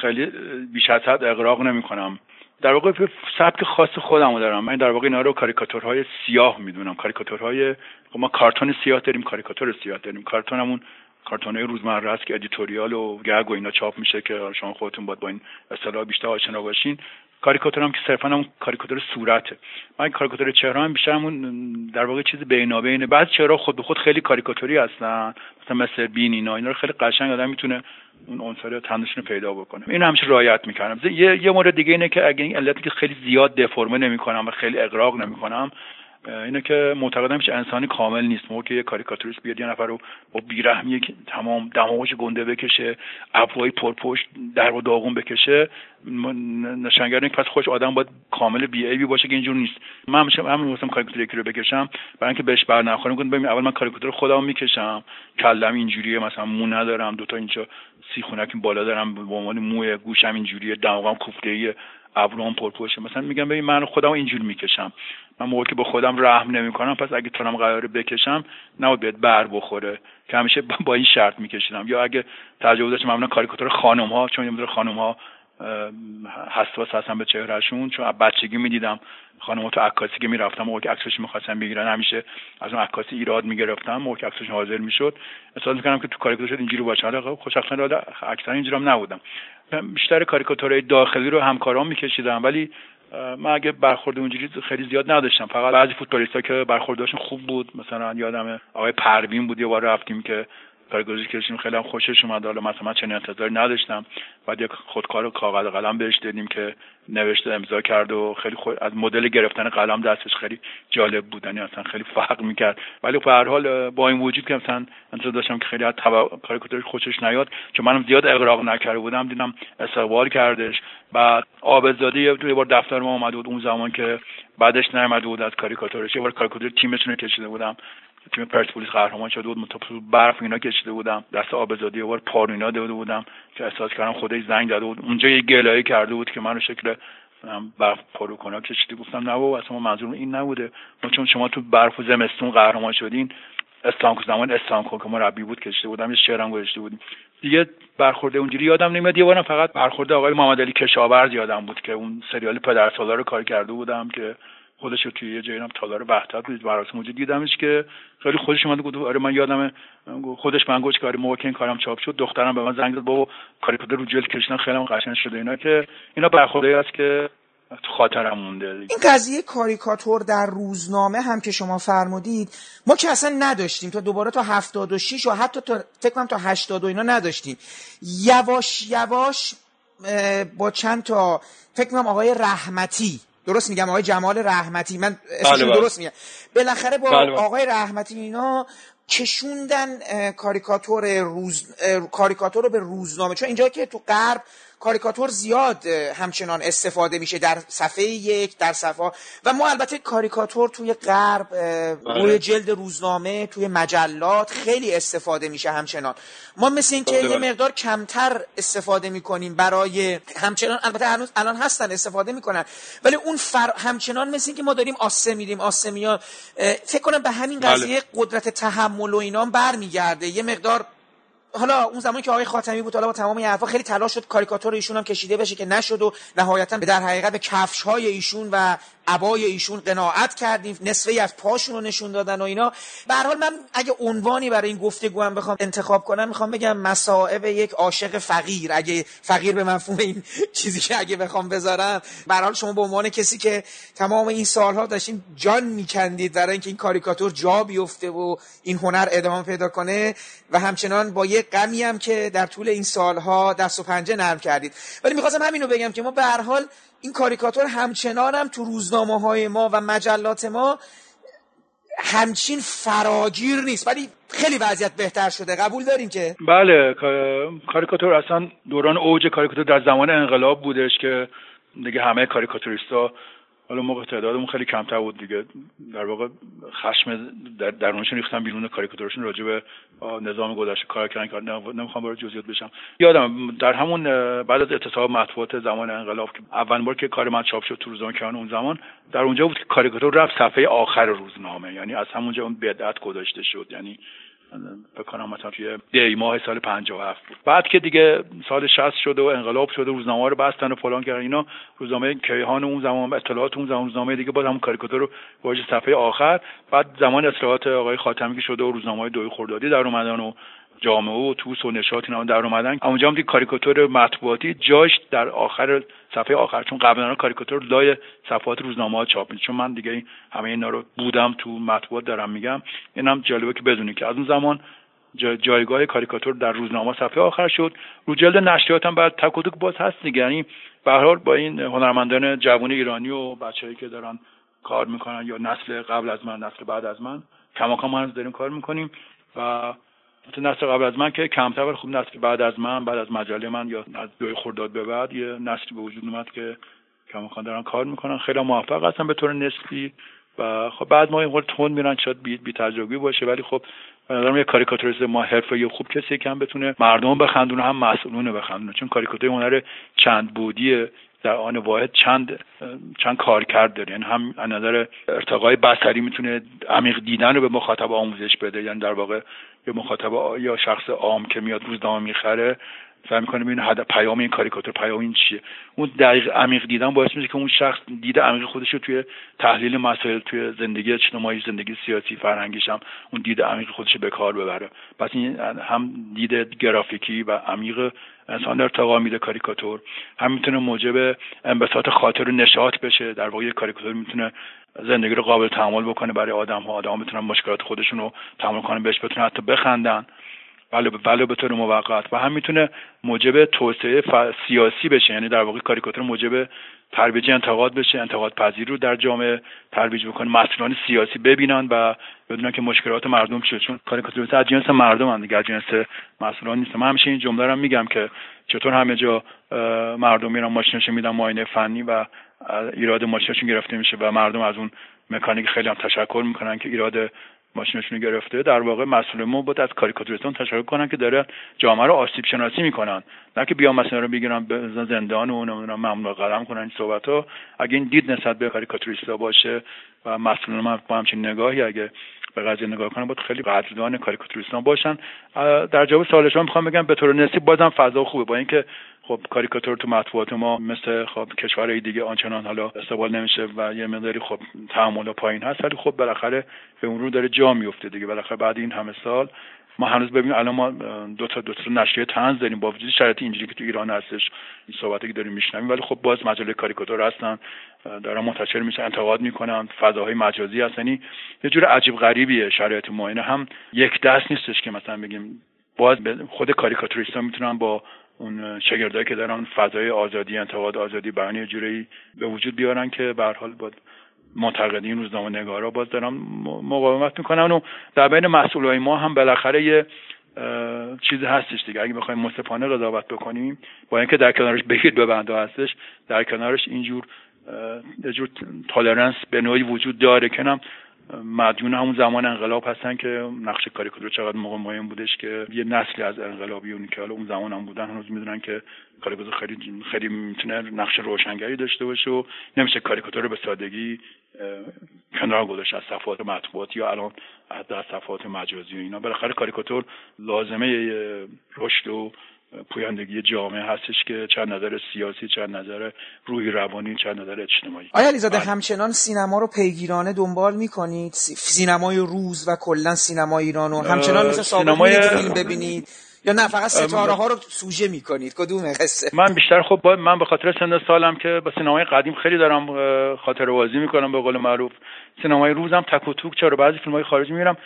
خیلی بیش از حد اغراق نمی‌کنم. در واقع سبک خاص خودم دارم. من در واقع اینا رو کاریکاتورهای سیاه می‌دونم. کاریکاتورهای خب ما کارتون سیاه داریم کاریکاتور سیاه داریم. کارتونمون کارتونهای روزمره است که editorial و gag و اینا چاپ میشه که شما خودتون باید با این اصطلاح بیشتر آشنا باشین. کاریکاتور هم که صرفا هم کاریکاتور صورته. من کاریکاتور چهره هم بیشتر همون در واقع چیز بینابینه. بعض چهره خود به خود خیلی کاریکاتوری هستن. مثلا مثل بین اینا. اینا رو خیلی قشنگ آدم می‌تونه اون عنصر تنشون پیدا بکنه. این همیشه رعایت می‌کنم یه یه مورد دیگه اینه که اگه این علتی که خیلی زیاد دفرمه نمی‌کنم و خیلی اقراق نمی‌کنم. اینه که معتقدم هیچ انسانی کامل نیست. موقع که یه کاریکاتوریست بیاد یه نفر رو با بیرحمی که تمام دماغش گنده بکشه ابروهای پرپشت در و داغون بکشه نشانگر پس خوش آدم باید کامل بی ای بی باشه که اینجور نیست. من همیشه همین واسم کاریکاتور یکی رو بکشم. برای اینکه بهش بر نخورم کنم ببین اول من کاریکاتور خودم می‌کشم. کلم اینجوریه مثلا مو ندارم. دوتا اینجا سی خونک بالا دارم. به عنوان موی گوشم اینجوریه دماغم کوفته ابروام پرپوشه مثلا میگم ببین من خودم اینجور می‌کشم. من موقعی که به خودم رحم نمی‌کنم پس اگه تونم قراره بکشم نباید بیاد بر بخوره. که همیشه با این شرط میکشیدم. یا اگه تجربه داشتم معمولا کاریکاتور خانم ها چون یه خانم ها حساس هستن به چهرهشون چون بچگی می‌دیدم. خانم تو عکاسی که می‌رفتم موقع که عکسش می‌خواستم بگیرن همیشه از اون عکاسی ایراد می‌گرفتم. موقع که عکسش حاضر می‌شد احساس می‌کنم که تو کاریکاتور اینجوری باشه. خوشبختانه اکثرا اینجوری هم نبودم. بیشتر کاریکاتورهای داخلی رو همکاران میکشیدم ولی من اگه برخورد اونجوری خیلی زیاد نداشتم. فقط بعضی فوتبالیستا که برخوردشون خوب بود. مثلا یادم آقای پروین بود یه بار رفتیم که کارگزاری کشیم خیلی هم خوشش اومد. حالا مثلا من چنین انتظاری نداشتم. بعد یک خودکار کاغذ قلم بهش دادیم که نوشته امضا کرد و خیلی خود از مدل گرفتن قلم دستش خیلی جالب بود. یعنی اصلا خیلی فرق می‌کرد. ولی به هر حال با این وجود که مثلا انتظار داشتم که خیلی از کاریکاتورش خوشش نیاد چون منم زیاد اقراق نکرده بودم دیدم استقبال کردش. بعد آبزاده یه بار دفتر ما اومده بود اون زمان که بعدش نیامده بود از کاریکاتورش یه بار کاریکاتور تیمشون کشیده بودم. تیم پرسپولیس قهرمان شده بود. متفاوت برف اینا کشیده بودم. دست آبزادی وار پاروینا داده بودم که احساس کردم خودش زنگ داده بود. اونجا یه گلایه کرده بود که منو شکل برف پارو کنه کشیده. گفتم نه بابا اصلا منظور این نبوده. چون شما تو برف و زمستون قهرمان شدین استانکو زمان استانکو که مربی بود کشیده بودم یه شعرم گذاشته بودیم. دیگه برخورده اونجوری یادم نمیاد. یه بارم فقط برخورده آقای محمد علی کشاورز یادم بود که اون سریال پدرسالار رو کار کرده بودم که خودش رو توی یه جایی هم تالار وحدت بود مراسم موجود دیدمش که خیلی خودش اومد. گفت آره من یادم خودش من گفت که آره موقع کارم چاپ شد دخترم به من زنگ داد بابا کاریکاتور رو جلد کشیدن خیلی هم قشنگ شده. اینا که اینا برخورده است که تو خاطرم مونده. این قضیه کاریکاتور در روزنامه هم که شما فرمودید ما که اصلا نداشتیم. تا دوباره تا 76 و حتی تا فکر کنم تا 80 و اینا نداشتیم. یواش یواش با چند تا فکر کنم آقای رحمتی درست میگم آقای جمال رحمتی من بله بله. درست میگم بالاخره با بله آقای رحمتی اینا کشوندن کاریکاتور روز کاریکاتور رو به روزنامه چون اینجا که تو غرب کاریکاتور زیاد همچنان استفاده میشه در صفحه یک در صفحه و ما البته کاریکاتور توی غرب روی بله. جلد روزنامه توی مجلات خیلی استفاده میشه همچنان. ما مثل اینکه بله، یه بله. مقدار کمتر استفاده می‌کنیم برای همچنان البته هنوز الان هستن استفاده می‌کنن. ولی اون فر... همچنان مثل اینکه ما داریم آسه میدیم آسه میاد فکر کنم به همین قضیه قدرت تحمل و اینا برمیگرده. یه مقدار حالا اون زمانی که آقای خاتمی بود حالا با تمام این خیلی تلاش شد کاریکاتور ایشون هم کشیده بشه که نشد و نهایتا به در حقیقت به کفش های ایشون و عبای ایشون قناعت کردیم نصفه از پاشون رو نشون دادن و اینا. به حال من اگه عنوانی برای این گفتگو هم بخوام انتخاب کنم می‌خوام بگم مصائب یک عاشق فقیر. اگه فقیر به مفهوم این چیزی که اگه بخوام بذارم. به حال شما به عنوان کسی که تمام این سالها داشتین جان میکندید برای اینکه این کاریکاتور جا بیفته و این هنر ادامه پیدا کنه و همچنان با یه غمی هم که در طول این سالها دست و پنجه نرم کردید. ولی می‌خواستم همینو بگم که ما به هر حال این کاریکاتور همچنان هم تو روزنامه های ما و مجلات ما همچین فراگیر نیست. ولی خیلی وضعیت بهتر شده. قبول داریم که؟ بله کاریکاتور اصلا دوران اوج کاریکاتور در زمان انقلاب بودش که دیگه همه کاریکاتوریستا حالا موقع تعدادمون خیلی کمتر بود دیگه. در واقع خشم در درونشون ریختن بیرون کاریکاتورشون راجع به نظام گذشته کار کردن نمی‌خوام برای جزئیات بشم. یادم در همون بعد از اتصاب مطبوعات زمان انقلاب که اولین بار که کار من چاپ شد تو روزنامه کیهان اون زمان در اونجا بود که کاریکاتور رفت صفحه آخر روزنامه. یعنی از همونجا اون بدعت گذاشته شد. یعنی بکنم مثلا توی دی ماه سال 57 بود. بعد که دیگه سال 60 شده و انقلاب شده روزنامه رو بستن و فلان کردن اینا روزنامه کیهان اون زمان اطلاعات اون زمان روزنامه دیگه باز همون کاریکاتور رو واژه صفحه آخر. بعد زمان اصلاحات آقای خاتمی که شده و روزنامه دوی خردادی در اومدن و جامعه و توس و نشاط اینا در اومدن. اونجا هم کاریکاتور مطبوعاتی جاش در آخر صفحه آخر چون قبلا کاریکاتور لای صفحات روزنامه ها چاپ چون من دیگه همه اینا رو بودم تو مطبوعات دارم میگم. اینم جالبه که بدونی که از اون زمان جایگاه کاریکاتور در روزنامه صفحه آخر شد. رو جلد نشریات هم بعد تک و باز هست دیگه. یعنی به حال با این هنرمندان جوان ایرانی و بچههایی که دارن کار می‌کنن یا نسل قبل از من نسل بعد از من کماکان ما داریم کار می‌کنیم و نسل قبل از من که کمتر ولی خوب نسل بعد از من بعد از مجله من یا از دوی خورداد به بعد یه نسلی به وجود اومد که کماکان دارن کار می‌کنن. خیلی موفق هستن به طور نسلی و خب بعد ما این تون میرن شاید بی, بی تجربی باشه ولی خب به نظرم یه کاریکاتوریست ما حرفه خوب کسی که هم بتونه مردم بخندونه هم مسئولون بخندونه. چون کاریکاتور هنر چند بودی در آن واحد چند چند کارکرد داره. یعنی هم از نظر ارتقای بصری می‌تونه عمیق دیدن رو به مخاطب آموزش بده. یعنی در واقع یه مخاطب یا شخص عام که میاد روزنامه می‌خره سعی می‌کنه ببینه هدف پیام این کاریکاتور پیام این چیه؟ اون دقیق عمیق دیدن باعث میشه که اون شخص دیده عمیق خودش رو توی تحلیل مسائل توی زندگی اجتماعی زندگی سیاسی فرهنگیش هم اون دیده عمیق خودش به کار ببره. پس این هم دیده گرافیکی و عمیق انسان ارتقا میده کاریکاتور. هم می‌تونه موجب انبساط خاطر و نشاط بشه. در واقع کاریکاتور می‌تونه زندگی رو قابل تحمل بکنه برای آدم ها آدم ها مشکلات خودشون رو تحمل کنن بهش بتونن حتی بخندن. ولو ولو به طور موقت. و هم می‌تونه موجب توسعه سیاسی بشه. یعنی در واقع کاریکاتور موجب ترویج انتقاد بشه انتقاد پذیر رو در جامعه ترویج بکنه مسئولان سیاسی ببینن و بدونن که مشکلات مردم چیه. چون کاریکاتوریست از جنس مردم هم دیگه. جنس مسئولان نیست من همیشه این جمله رو میگم که چطور همه جا مردم میرن ماشینشون میدن معاینه فنی و ایراد ماشینشون گرفته میشه و مردم از اون مکانیک خیلی هم تشکر می‌کنن که ایراد ماشینشون گرفته در واقع مسئول ما بود از کاریکاتوریستان تشکر کنن که داره جامعه رو آسیب شناسی می‌کنن. نه که بیان مثلا رو بگیرن به زندان و نمی‌دونم ممنوع قلم کنن این صحبت ها اگه این دید نسبت به کاریکاتوریستا باشه و مسئولان ما با همچین نگاهی اگه به قضیه نگاه کنن باید خیلی قدردان کاریکاتوریستان باشن. در جواب سوال شما می‌خوام بگم به طور نسبی بازم فضا خوبه با اینکه خب کاریکاتور تو مطبوعات ما مثل خب کشورهای دیگه آنچنان حالا استقبال نمیشه و یه مقداری خب تحمل پایین هست. ولی خب بالاخره به اون رو داره جا میفته دیگه. بالاخره بعد این همه سال ما هنوز ببینیم الان ما دو تا دو تا نشریه طنز داریم با وجود شرایط اینجوری که تو ایران هستش این صحبتی که داریم میشنویم. ولی خب باز مجله کاریکاتور هستن دارن منتشر میشن انتقاد می‌کنن فضاهای مجازی هست. یعنی یه جور عجیب غریبیه شرایط ما. هم یک دست نیستش که مثلا بگیم باز خود کاریکاتوریستا می‌تونن با اون شاگردایی که دارن فضای آزادی انتقاد آزادی بیان جوری به وجود بیارن که به حال با منتقدین روزنامه نگارا باز دارن مقاومت می‌کنن و در بین مسئولای ما هم بالاخره یه چیزی هستش دیگه. اگه بخوایم مصفانه قضاوت بکنیم با اینکه در کنارش بگیر ببنده هستش در کنارش اینجور یه جور تالرنس به نوعی وجود داره که مدیون همون زمان انقلاب هستن که نقش کاریکاتور چقدر موقع مهم بودش که یه نسلی از انقلابیونی که حالا اون زمان هم بودن هنوز می‌دونن که کاریکاتور خیلی خیلی می‌تونه نقش روشنگری داشته باشه و نمیشه کاریکاتور رو به سادگی کنار گذاشت از صفحات مطبوعات یا الان از صفحات مجازی و اینا. بالاخره کاریکاتور لازمه رشد و پویندگی جامعه هستش که چند نظر سیاسی چند نظر روحی روانی چند نظر اجتماعی. آیا علیزاده بله. همچنان سینما رو پیگیرانه دنبال می‌کنید؟ سینمای روز و کلا سینما ایران و همچنان مثل سینمای فیلم ببینید؟ یا نه فقط ستاره ها رو سوژه می‌کنید؟ کدوم قصه؟ من بیشتر خب من به خاطر سن سالم که با سینمای قدیم خیلی دارم خاطر بازی می‌کنم به قول معروف. سینمای روزم تک و توک چرا؟ بعضی فیلم های خارجی میرم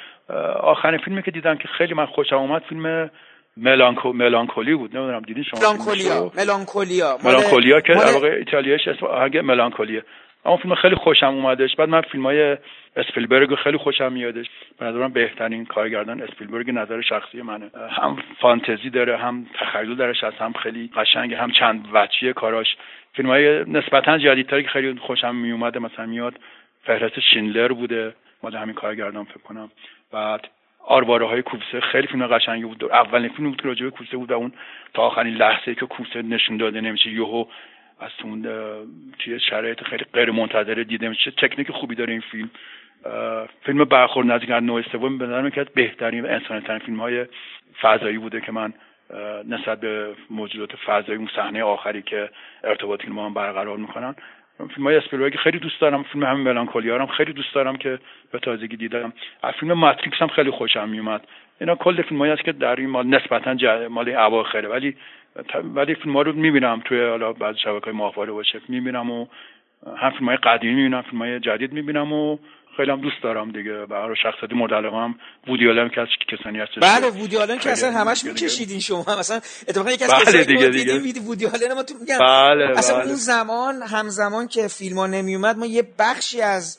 آخرین فیلمی که دیدم که خیلی من خوشم اومد فیلم ملانکو ملانکولی بود. نمی‌دونم دیدین شما ملانکولیا. ملانکولیا. ملانکولیا که در واقع ایتالیایش اسم آهنگ ملانکولیه. اما فیلم خیلی خوشم اومدش. بعد من فیلم های اسپیلبرگ خیلی خوشم میادش. به نظرم بهترین کارگردان اسپیلبرگ نظر شخصی منه. هم فانتزی داره هم تخیل درش هست هم خیلی قشنگ هم چند وچیه کاراش. فیلم های نسبتا جدیدتری که خیلی خوشم میومده مثلا میاد فهرست شینلر بوده. مال همین کارگردان فکر کنم. بعد آرواره های کوسه خیلی فیلم قشنگی بود. اولین فیلم بود که راجع کوسه بود و اون تا آخرین لحظه که کوسه نشون داده نمیشه یهو از اون توی شرایط خیلی غیر منتظره دیده میشه. تکنیک خوبی داره این فیلم. فیلم برخورد نزدیک از نوع سوم به نظر از بهترین و انسانی ترین فیلم های فضایی بوده که من نسبت به موجودات فضایی اون صحنه آخری که ارتباطی ما هم برقرار می‌کنن. فیلم های اسپیلبرگ خیلی دوست دارم فیلم همین ملانکولیا هم خیلی دوست دارم که به تازگی دیدم. از فیلم ماتریکس هم خیلی خوشم میومد. اینا کل فیلم هایی است که در این مال نسبتا مال اواخره. ولی ولی فیلم ها رو می‌بینم توی حالا بعض شبکه ماهواره باشه می‌بینم و هم فیلم های قدیمی می‌بینم فیلم های جدید می‌بینم و خیلی هم دوست دارم دیگه. به هر شخصیت مورد علاقه هم وودی آلن که کسانی هست بله وودی آلن که اصلا همش میکشیدین شما. مثلا اتفاقا یکی از بله دیگه دیگه. وودی آلن ما تو میگم بله اصلا بله. اون زمان همزمان که فیلم ها نمیومد ما یه بخشی از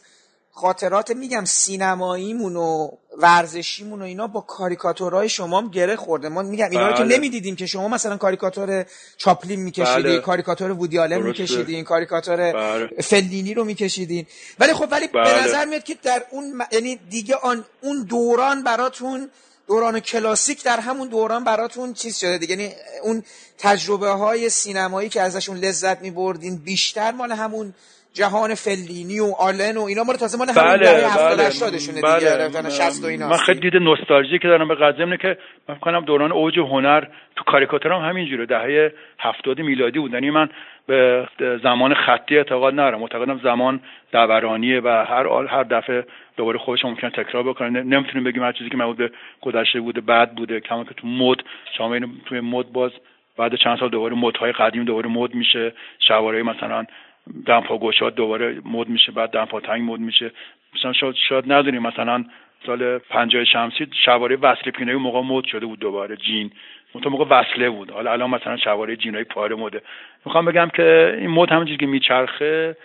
خاطرات میگم سینماییمون و ورزشیمون و اینا با کاریکاتورهای شما هم گره خورده ما میگم اینا رو که بله. نمی‌دیدیم که شما مثلا کاریکاتور چاپلین میکشیدین بله. کاریکاتور وودی آلن میکشیدین کاریکاتور بله. فلینی رو میکشیدین ولی خب ولی به بله. نظر میاد که در اون یعنی دیگه آن اون دوران براتون دوران کلاسیک در همون دوران براتون چیز شده دیگه یعنی اون تجربه های سینمایی که ازشون لذت میبردین بیشتر مال همون جهان فلینی و آلن و اینا ما رو تازه مال همین بله، دهه 70 80 بله. دیگه 60 و اینا. من خیلی دید نوستالژی که دارم به قضیه اینه که من کنم دوران اوج هنر تو کاریکاتور هم همینجوره. دهه 70 میلادی بود. یعنی من به زمان خطی اعتقاد ندارم. معتقدم زمان دورانیه و هر هر دفعه دوباره خودش ممکن تکرار بکنه. نمی‌تونیم بگیم هر چیزی که مربوط به گذشته بوده بد بوده. کما که تو مد شما اینو توی مد باز بعد چند سال دوباره مدهای قدیم دوباره مد میشه. شوارع مثلا دمپا گشاد دوباره مد میشه بعد دمپا تنگ مد میشه. مثلا شاید, شاید ندونیم مثلا سال پنجاه شمسی شواره وصله پینایی موقع مد شده بود دوباره جین. اون موقع وصله بود. حالا الان مثلا شواره جینای پاره مده. می‌خوام بگم که این مد همونجوری که میچرخه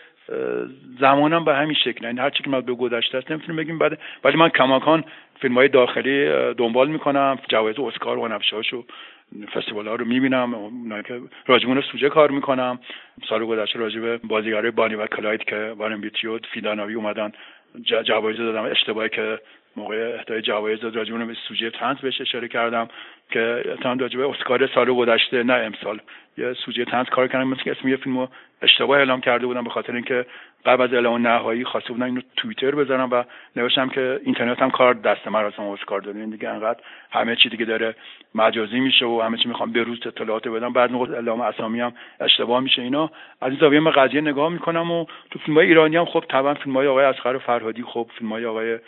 زمانم به همین شکل. یعنی هر چی که ما به گذشته است نمی‌تونیم بگیم. بعد ولی من کماکان فیلم های داخلی دنبال می‌کنم. جوایز اسکار و نفشاشو فستیوال ها رو می‌بینم اونایی که راجبون سوژه کار می‌کنم. سال گذشته راجب بازیگرای بانی و کلاید که وارن بیتی و فیداناوی اومدن جوایز دادم اشتباهی که موقع اهدای جوایز راجبون به سوژه تنز بهش اشاره کردم که تام راجب اسکار سال گذشته نه امسال. یه سوژه تنز کار کردم مثل که اسم یه فیلمو اشتباه اعلام کرده بودم به خاطر اینکه قبل از اعلام نهایی خواسته بودن اینو توییتر بزنم و نوشتم که اینترنت هم کار دست مراسم اسکار داره. این دیگه انقدر همه چی دیگه داره مجازی میشه و همه چی می‌خوام به روز اطلاعات بدم. بعد موقع اعلام اسامی هم اشتباه میشه اینا. از این زاویه من قضیه نگاه می‌کنم و تو فیلم های ایرانی هم خب طبعا فیلم های آقای اسخر فرهادی خب فیلم های آقای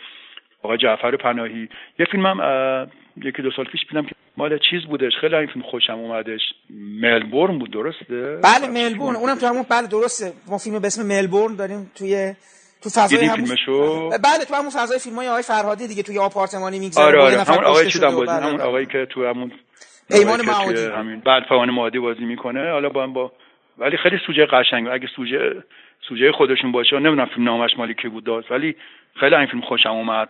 آقای جعفر پناهی. یه فیلمم یکی دو سال پیش دیدم که مال چیز بودش. خیلی این فیلم خوشم اومدش. ملبورن بود درسته؟ بله ملبورن. اونم تو همون بله درسته. ما فیلم به اسم ملبورن داریم توی تو فضای همون فیلمشو؟ بله تو همون فضای فیلم های آقای فرهادی دیگه توی آپارتمانی میگذره. آره آره. همون آقای چی بازی بله، همون بله. آقایی که تو همون پیمان معادی همین بعد پیمان معادی بازی می‌کنه. حالا با هم با ولی خیلی سوژه قشنگ. اگه سوژه سوژه خودشون باشه نمی‌دونم فیلم نامش مالی کی بود داشت ولی خیلی این فیلم خوشم اومد.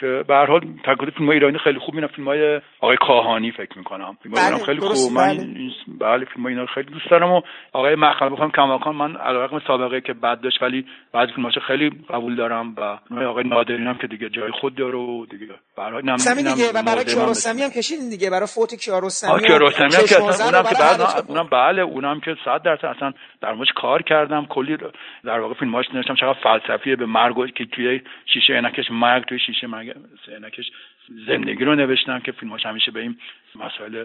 که به هر حال تقریبا فیلم ایرانی خیلی خوب اینا فیلم های آقای کاهانی فکر می‌کنم. فیلم بله، خیلی خوب. من بله, بله فیلم اینا خیلی دوست دارم و آقای مخمل بخوام کماکان من علیرغم سابقه که بد داشت ولی بعضی فیلماش خیلی قبول دارم و آقای نادرین هم که دیگه جای خود داره و دیگه برای نم دیگه و برای کیارستمی هم کشیدین دیگه برای فوت کیارستمی کیارستمی هم که اونم که بعد اونم بله اونم که 100 درصد اصلا در موردش کار کردم. کلی در واقع فیلماش نوشتم. چقدر فلسفیه به مرگ که توی شیشه عینکش مرگ توی شیشه مرگ عینکش زندگی رو نوشتم که فیلماش همیشه به این مسائل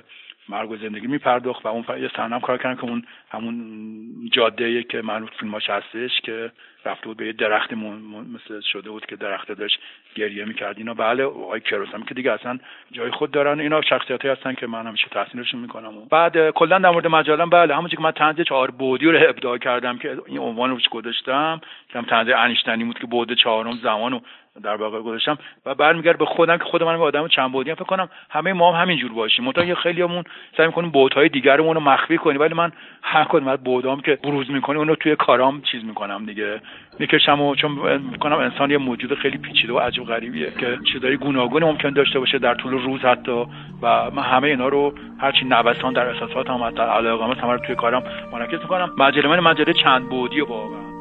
مرگ و زندگی میپرداخت و اون یه صحنه کار کردن که اون همون جاده که معروف فیلماش هستش که رفته بود به یه درخت مثل شده بود که درخت داشت گریه می‌کرد. اینا بله آقای کروسم که دیگه اصلا جای خود دارن. اینا شخصیتی هستن که من همیشه تحسینشون می‌کنم. بعد کلا در مورد مجله بله همونجوری که من طنز چهار بودی رو ابداع کردم که این عنوان روش گذاشتم. که هم طنز انیشتنی بود که بود چهارم زمان در واقع گذاشتم و برمیگرد به خودم که خود من آدم چند بودی. هم فکر کنم همه ما هم همینجور باشیم. منتها یه خیلیامون سعی می‌کنیم بودهای دیگرمون رو مخفی کنیم. ولی من هر کدوم بودام که بروز می‌کنه اونو توی کارام چیز می‌کنم دیگه. می‌کشم و چون می‌کنم انسان یه موجود خیلی پیچیده و عجیب غریبیه که چیزای گوناگونی ممکن داشته باشه در طول روز حتی. و من همه اینا رو هرچی نوسان در احساساتم حتی علاقه هم رو توی کارم منعکس می‌کنم. مجله من مجله چند بودی واقعا.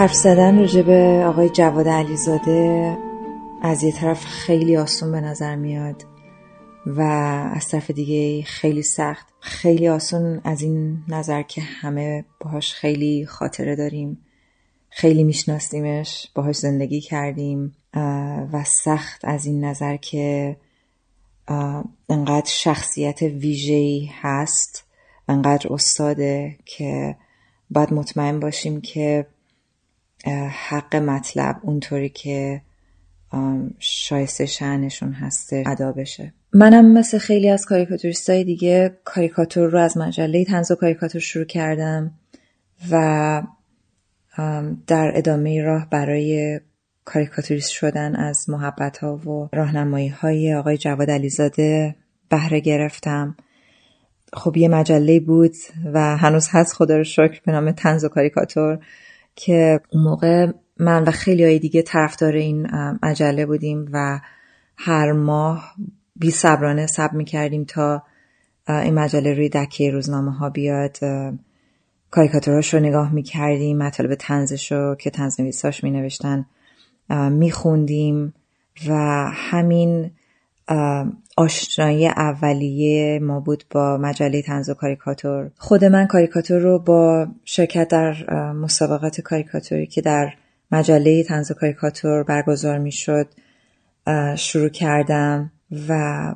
حرف زدن راجع به آقای جواد علیزاده از یه طرف خیلی آسون به نظر میاد و از طرف دیگه خیلی سخت. خیلی آسون از این نظر که همه باهاش خیلی خاطره داریم. خیلی میشناسیمش باهاش زندگی کردیم و سخت از این نظر که انقدر شخصیت ویژه‌ای هست انقدر استاده که باید مطمئن باشیم که حق مطلب اونطوری که شایسته شعنشون هسته ادا بشه. منم مثل خیلی از کاریکاتوریست های دیگه کاریکاتور رو از مجله تنز و کاریکاتور شروع کردم و در ادامه راه برای کاریکاتوریست شدن از محبت ها و راهنمایی های آقای جواد علیزاده بهره گرفتم. خب یه مجله بود و هنوز هست خدا رو شکر به نام تنز و کاریکاتور. که اون موقع من و خیلی های دیگه طرفدار این مجله بودیم و هر ماه بی صبرانه سب می کردیم تا این مجله روی دکه روزنامه ها بیاد کاریکاتوراش رو نگاه می کردیم مطالب تنزش رو که تنز نویساش می نوشتن می خوندیم و همین آشنایی اولیه ما بود با مجله تنز و کاریکاتور. خود من کاریکاتور رو با شرکت در مسابقات کاریکاتوری که در مجله تنز و کاریکاتور برگزار می شد شروع کردم و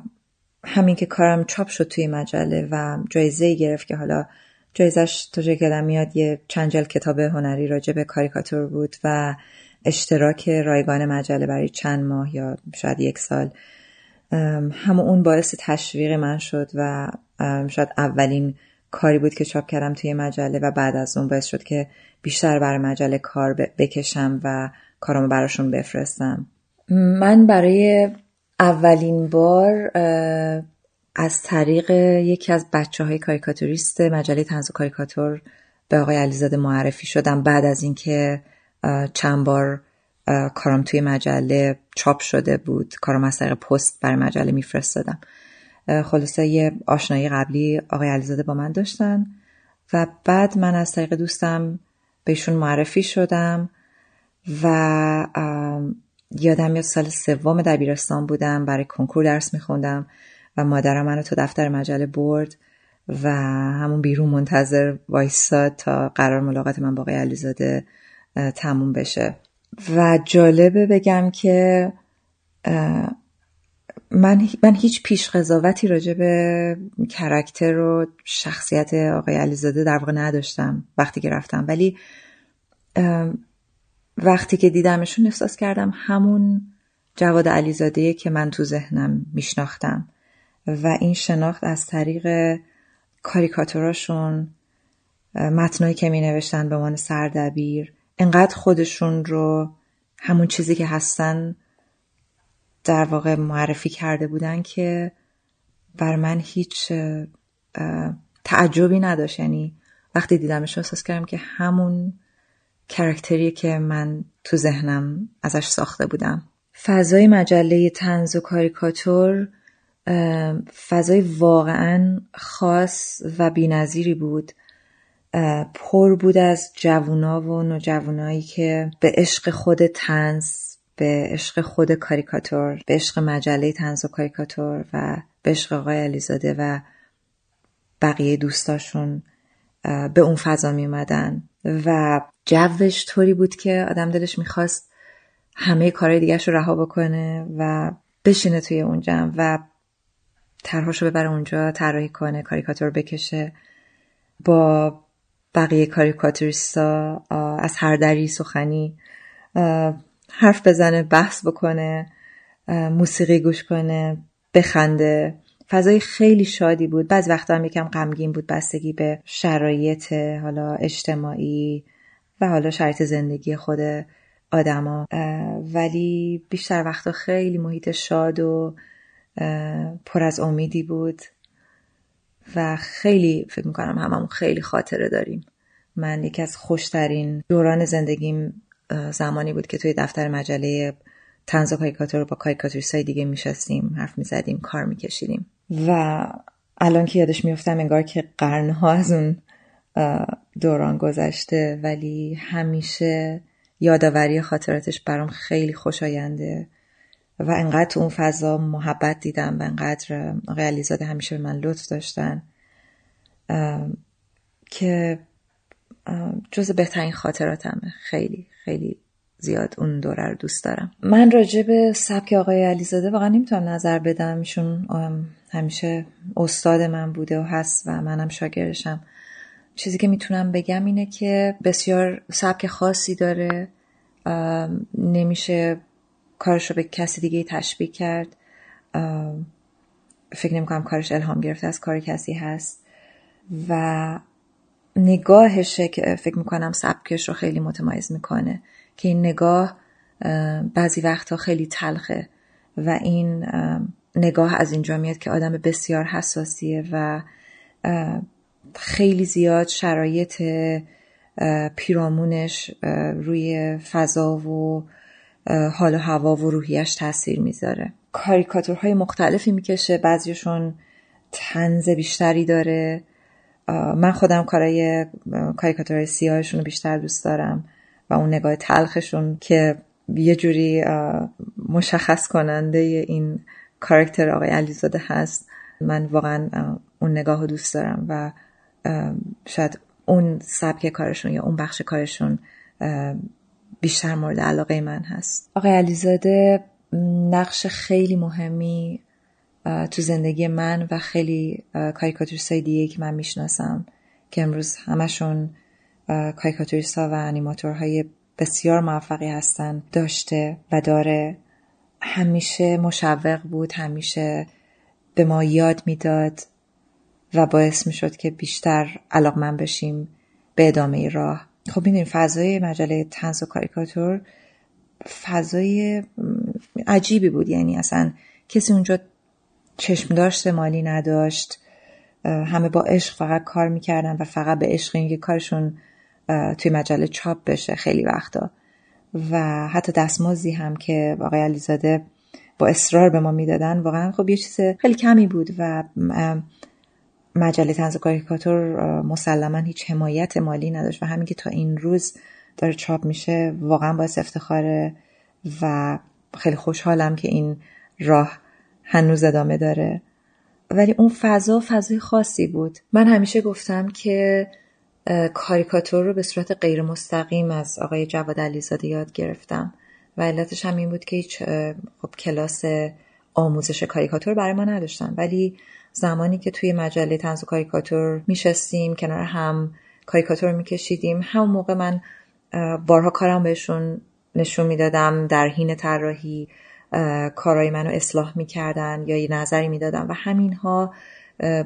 همین که کارم چاپ شد توی مجله و جایزه گرفت که حالا جایزش تو جای میاد یه چند جل کتاب هنری راجع به کاریکاتور بود و اشتراک رایگان مجله برای چند ماه یا شاید یک سال همه اون باعث تشویق من شد و شاید اولین کاری بود که چاپ کردم توی مجله و بعد از اون باعث شد که بیشتر برای مجله کار بکشم و کارامو براشون بفرستم. من برای اولین بار از طریق یکی از بچه های کاریکاتوریست مجله تنز و کاریکاتور به آقای علیزاده معرفی شدم. بعد از اینکه چند بار کارم توی مجله چاپ شده بود. کارم از طریق پست برای مجله میفرستادم. خلاصه یه آشنایی قبلی آقای علیزاده با من داشتن و بعد من از طریق دوستم بهشون معرفی شدم و یادم یاد سال سوم دبیرستان بودم برای کنکور درس میخوندم و مادرم منو تو دفتر مجله برد و همون بیرون منتظر وایستاد تا قرار ملاقات من با آقای علیزاده تموم بشه. و جالبه بگم که من, من هیچ پیش قضاوتی راجع به کرکتر و شخصیت آقای علیزاده در واقع نداشتم وقتی که رفتم. ولی وقتی که دیدمشون احساس کردم همون جواد علیزاده که من تو ذهنم میشناختم. و این شناخت از طریق کاریکاتوراشون متنایی که می نوشتن به عنوان سردبیر انقدر خودشون رو همون چیزی که هستن در واقع معرفی کرده بودن که بر من هیچ تعجبی نداشت. یعنی وقتی دیدمش احساس کردم که همون کرکتری که من تو ذهنم ازش ساخته بودم. فضای مجله تنز و کاریکاتور فضای واقعا خاص و بینظیری بود. پر بود از جوونا و نوجوانایی که به عشق خود تنز به عشق خود کاریکاتور به عشق مجله تنز و کاریکاتور و به عشق آقای علیزاده و بقیه دوستاشون به اون فضا می اومدن. و جوش طوری بود که آدم دلش می‌خواست همه کارهای دیگرش رو رها بکنه و بشینه توی اون جمع و طرحاشو ببره اونجا طراحی کنه کاریکاتور بکشه با بقیه کاریکاتوریستا از هر دری سخنی حرف بزنه بحث بکنه موسیقی گوش کنه بخنده. فضای خیلی شادی بود. بعض وقتا هم یکم غمگین بود بستگی به شرایط حالا اجتماعی و حالا شرایط زندگی خود آدما. ولی بیشتر وقتا خیلی محیط شاد و پر از امیدی بود. و خیلی فکر می‌کنم هممون خیلی خاطره داریم. من یکی از خوشترین دوران زندگیم زمانی بود که توی دفتر مجله تنز و کاریکاتور با کاریکاتوریست های دیگه میشستیم حرف می‌زدیم کار میکشیدیم. و الان که یادش میفتم انگار که قرنها از اون دوران گذشته ولی همیشه یادآوری خاطراتش برام خیلی خوشاینده. و انقدر تو اون فضا محبت دیدم و انقدر آقای علیزاده همیشه به من لطف داشتن. که جز بهترین خاطراتمه. خیلی خیلی زیاد اون دوره رو دوست دارم. من راجع به سبک آقای علیزاده واقعا نمی‌تونم نظر بدم. ایشون همیشه استاد من بوده و هست و منم شاگردشم. چیزی که می‌تونم بگم اینه که بسیار سبک خاصی داره. نمیشه کارش رو به کسی دیگه تشبیه کرد فکر نمی کنم کارش الهام گرفته از کار کسی هست. و نگاهشه که فکر می‌کنم سبکش رو خیلی متمایز می‌کنه که این نگاه بعضی وقتها خیلی تلخه و این نگاه از اینجا میاد که آدم بسیار حساسیه و خیلی زیاد شرایط پیرامونش روی فضا و حال و هوا و روحیش تاثیر می‌ذاره. کاریکاتورهای مختلفی می‌کشه بعضیشون تنز بیشتری داره. من خودم کارای کاریکاتورهای سیاهشون رو بیشتر دوست دارم و اون نگاه تلخشون که یه جوری مشخص کننده این کارکتر آقای علیزاده هست. من واقعا اون نگاه رو دوست دارم و شاید اون سبک کارشون یا اون بخش کارشون بیشتر مورد علاقه من هست. آقای علیزاده نقش خیلی مهمی تو زندگی من و خیلی کاریکاتوریست های دیگه که من می‌شناسم که امروز همشون کاریکاتوریست ها و انیماتورهای بسیار موفقی هستن داشته و داره. همیشه مشوق بود همیشه به ما یاد می‌داد و باعث می‌شد که بیشتر علاقمند بشیم به ادامه راه. خب می‌دونیم فضای مجله تنس و کاریکاتور فضای عجیبی بود. یعنی اصلا کسی اونجا چشم داشته مالی نداشت. همه با عشق فقط کار می‌کردن و فقط به عشق اینکه کارشون توی مجله چاپ بشه خیلی وقتا. و حتی دستمازی هم که آقای علیزاده با اصرار به ما می‌دادن واقعا خب یه چیز خیلی کمی بود و مجله تنز کاریکاتور مسلما هیچ حمایت مالی نداشت و همین که تا این روز داره چاپ میشه واقعا باعث افتخاره و خیلی خوشحالم که این راه هنوز ادامه داره. ولی اون فضا فضای خاصی بود. من همیشه گفتم که کاریکاتور رو به صورت غیر مستقیم از آقای جواد علیزاده یاد گرفتم و علتش هم این بود که هیچ خب کلاس آموزش کاریکاتور برای ما نداشتن. ولی زمانی که توی مجله تنز و کاریکاتور میشستیم کنار هم کاریکاتور میکشیدیم. همون موقع من بارها کارم بهشون نشون می‌دادم در حین طراحی کارهای منو اصلاح می‌کردن یا یه نظری می‌دادم و همینها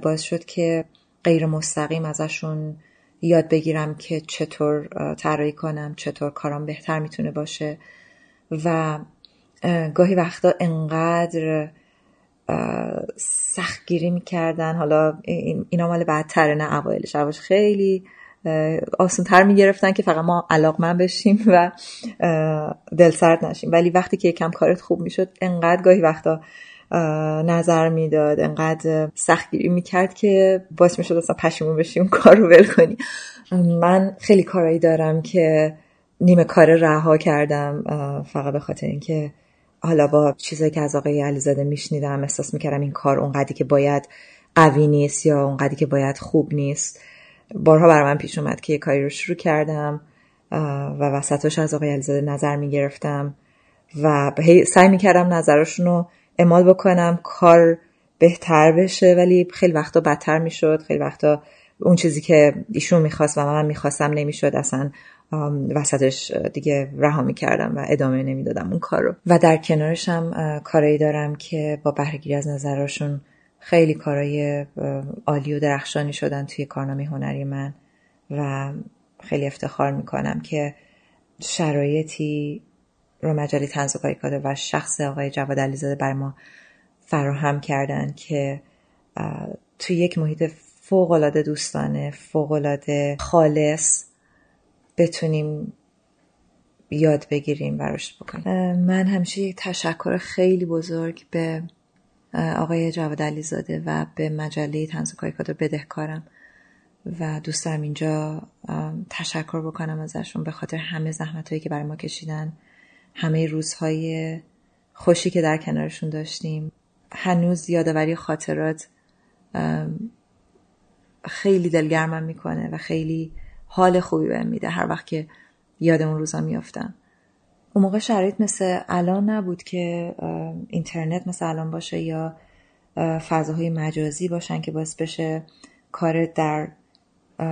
باعث شد که غیر مستقیم ازشون یاد بگیرم که چطور طراحی کنم چطور کارم بهتر می‌تونه باشه. و گاهی وقتا انقدر سختگیری می‌کردن. حالا اینا مال بدتره نه اوایلش. اولش خیلی آسونتر می‌گرفتن که فقط ما علاقمند بشیم و دلسرد نشیم. ولی وقتی که یکم کارت خوب می‌شد انقدر گاهی وقتا نظر می‌داد انقدر سختگیری می‌کرد که باعث می‌شد اصلا پشیمون بشیم کار رو ول کنی من خیلی کارایی دارم که نیمه کار رها کردم فقط به خاطر اینکه حالا با چیزایی که از آقای علیزاده میشنیدم احساس می‌کردم این کار اونقدری که باید قوی نیست یا اونقدری که باید خوب نیست. بارها برای من پیش اومد که یه کاری رو شروع کردم و وسطش از آقای علیزاده نظر می‌گرفتم و سعی می‌کردم نظرشون رو اعمال بکنم کار بهتر بشه ولی خیلی وقتا بدتر می‌شد. خیلی وقتا اون چیزی که ایشون می‌خواست و من می‌خواستم نمی‌شد. اصلا وسطش دیگه رها می‌کردم و ادامه نمی‌دادم اون کار رو. و در کنارش هم کارایی دارم که با بهرهگیری از نظرشون خیلی کارای عالی و درخشانی شدن توی کارنامه هنری من و خیلی افتخار می‌کنم که شرایطی رو مجله تنز و و شخص آقای جواد علیزاده بر ما فراهم کردن که توی یک محیط فوقالعاده دوستانه فوقالعاده خالص بتونیم یاد بگیریم و رشد بکنیم من همیشه یک تشکر خیلی بزرگ به آقای جواد علیزاده و به مجله تنز کاریکاتور بدهکارم و دوست دارم اینجا تشکر بکنم ازشون به خاطر همه زحمت هایی که برای ما کشیدن همه روزهای خوشی که در کنارشون داشتیم. هنوز یادآوری خاطرات خیلی دلگرمم می‌کنه و خیلی حال خوبی بهم میده هر وقت که یاد اون روزا میافتم. اون موقع شرایط مثل الان نبود که اینترنت مثل الان باشه یا فضاهای مجازی باشن که باعث بشه کار در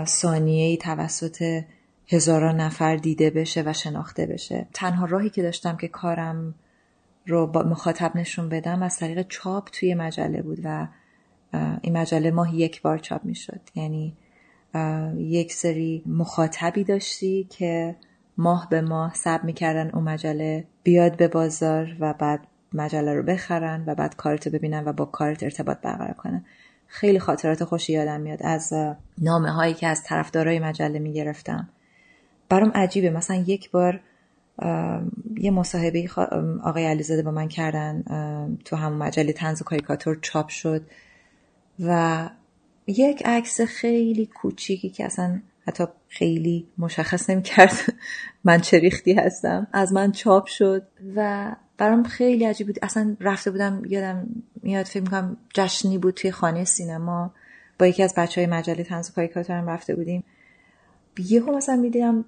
ثانیه توسط هزاران نفر دیده بشه و شناخته بشه. تنها راهی که داشتم که کارم رو با مخاطب نشون بدم از طریق چاپ توی مجله بود و این مجله ماهی یک بار چاپ می‌شد. یعنی یک سری مخاطبی داشتی که ماه به ماه سب می‌کردن اون مجله بیاد به بازار و بعد مجله رو بخرن و بعد کارتو ببینن و با کارت ارتباط برقرار کنن. خیلی خاطرات خوشی یادم میاد از نامه هایی که از طرفدارای مجله می‌گرفتم. برام عجیبه. مثلا یک بار یه مصاحبه آقای علیزاده با من کردن تو همون مجله تنز و کاریکاتور چاپ شد و یک عکس خیلی کوچیکی که اصلا حتی خیلی مشخص نمی‌کرد من چه ریختی هستم از من چاپ شد و برام خیلی عجیب بود. اصلا رفته بودم یادم میاد فکر می‌کنم جشنی بود توی خانه سینما. با یکی از بچه های مجله تنز و کاریکاتورم رفته بودیم. یهو مثلا می‌دیدم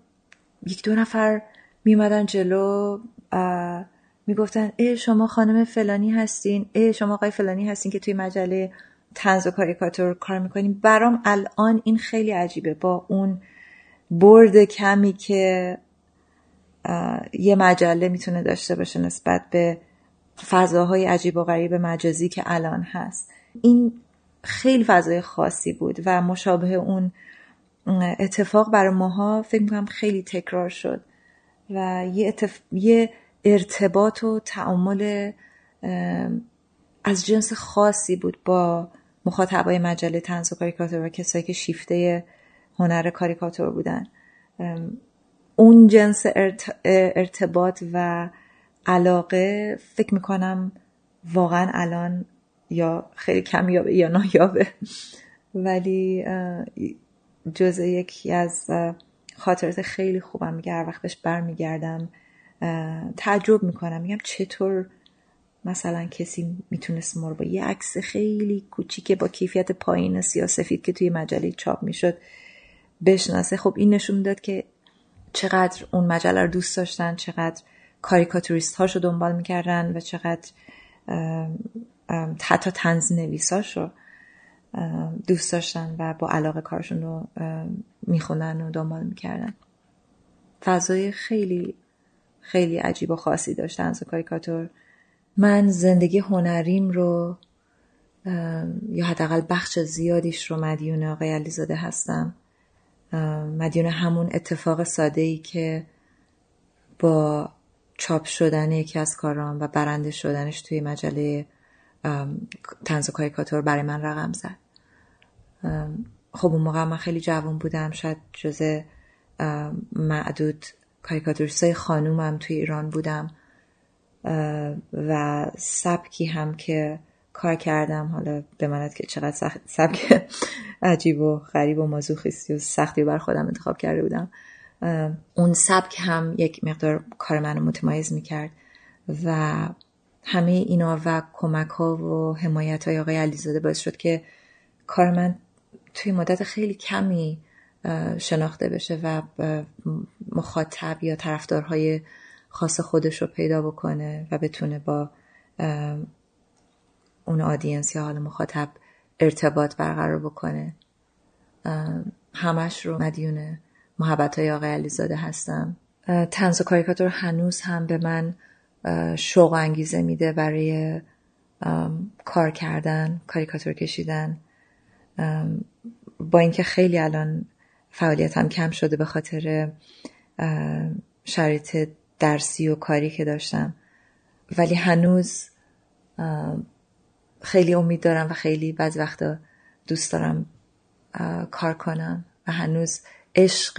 یک دو نفر میمدن جلو می‌گفتن ای شما خانم فلانی هستین ای شما آقای فلانی هستین که توی مجله تنز و کاریکاتور کار می‌کنیم. برام الان این خیلی عجیبه. با اون برد کمی که یه مجله می‌تونه داشته باشه نسبت به فضاهای عجیب و غریب مجازی که الان هست. این خیلی فضای خاصی بود و مشابه اون اتفاق برای ماها فکر می‌کنم خیلی تکرار شد و یه, یه ارتباط و تعامل از جنس خاصی بود با مخاطبای مجله تنز و کاریکاتور و کسایی که شیفته هنر کاریکاتور بودن. اون جنس ارتباط و علاقه فکر می‌کنم واقعا الان یا خیلی کمیابه یا نایابه. ولی جزء یکی از خاطرات خیلی خوبم میگه هر وقت بهش برمیگردم تعجب می‌کنم. میگم چطور مثلا کسی می‌تونست ما رو با یه عکس خیلی کوچیک با کیفیت پایین سیاسفید که توی مجله چاپ می‌شد بشناسه. خب این نشون می‌داد که چقدر اون مجله رو دوست داشتن چقدر کاریکاتوریست هاش رو دنبال می‌کردن و چقدر حتی تنز نویساش رو دوست داشتن و با علاقه کارشون رو می‌خونن و دنبال می‌کردن. فضای خیلی خیلی عجیب و خاصی داشت تنز کاریکاتور. من زندگی هنریم رو یا حداقل بخش زیادیش رو مدیون آقای علیزاده هستم. مدیون همون اتفاق ساده ای که با چاپ شدن یکی از کارام و برنده شدنش توی مجله تنز و کاریکاتور برای من رقم زد. خب اون موقع من خیلی جوان بودم. شاید جز معدود کاریکاتوریست های خانومم توی ایران بودم. و سبکی هم که کار کردم. حالا بماند که چقدر سبک عجیب و غریب و مازوخیستی و سختی بر خودم انتخاب کرده بودم. اون سبک هم یک مقدار کار منو متمایز می‌کرد و همه اینا و کمک ها و حمایت های آقای علیزاده باعث شد که کار من توی مدت خیلی کمی شناخته بشه و مخاطب یا طرفدارهای خاص خودش رو پیدا بکنه و بتونه با اون آدینس یا حال مخاطب ارتباط برقرار بکنه. همش رو مدیونه محبت های آقای علیزاده هستم. تنز و کاریکاتور هنوز هم به من شوق انگیزه میده برای کار کردن کاریکاتور کشیدن. با اینکه خیلی الان فعالیتم کم شده به خاطر شرایط درسی و کاری که داشتم. ولی هنوز خیلی امید دارم و خیلی بعض وقتا دوست دارم کار کنم. و هنوز عشق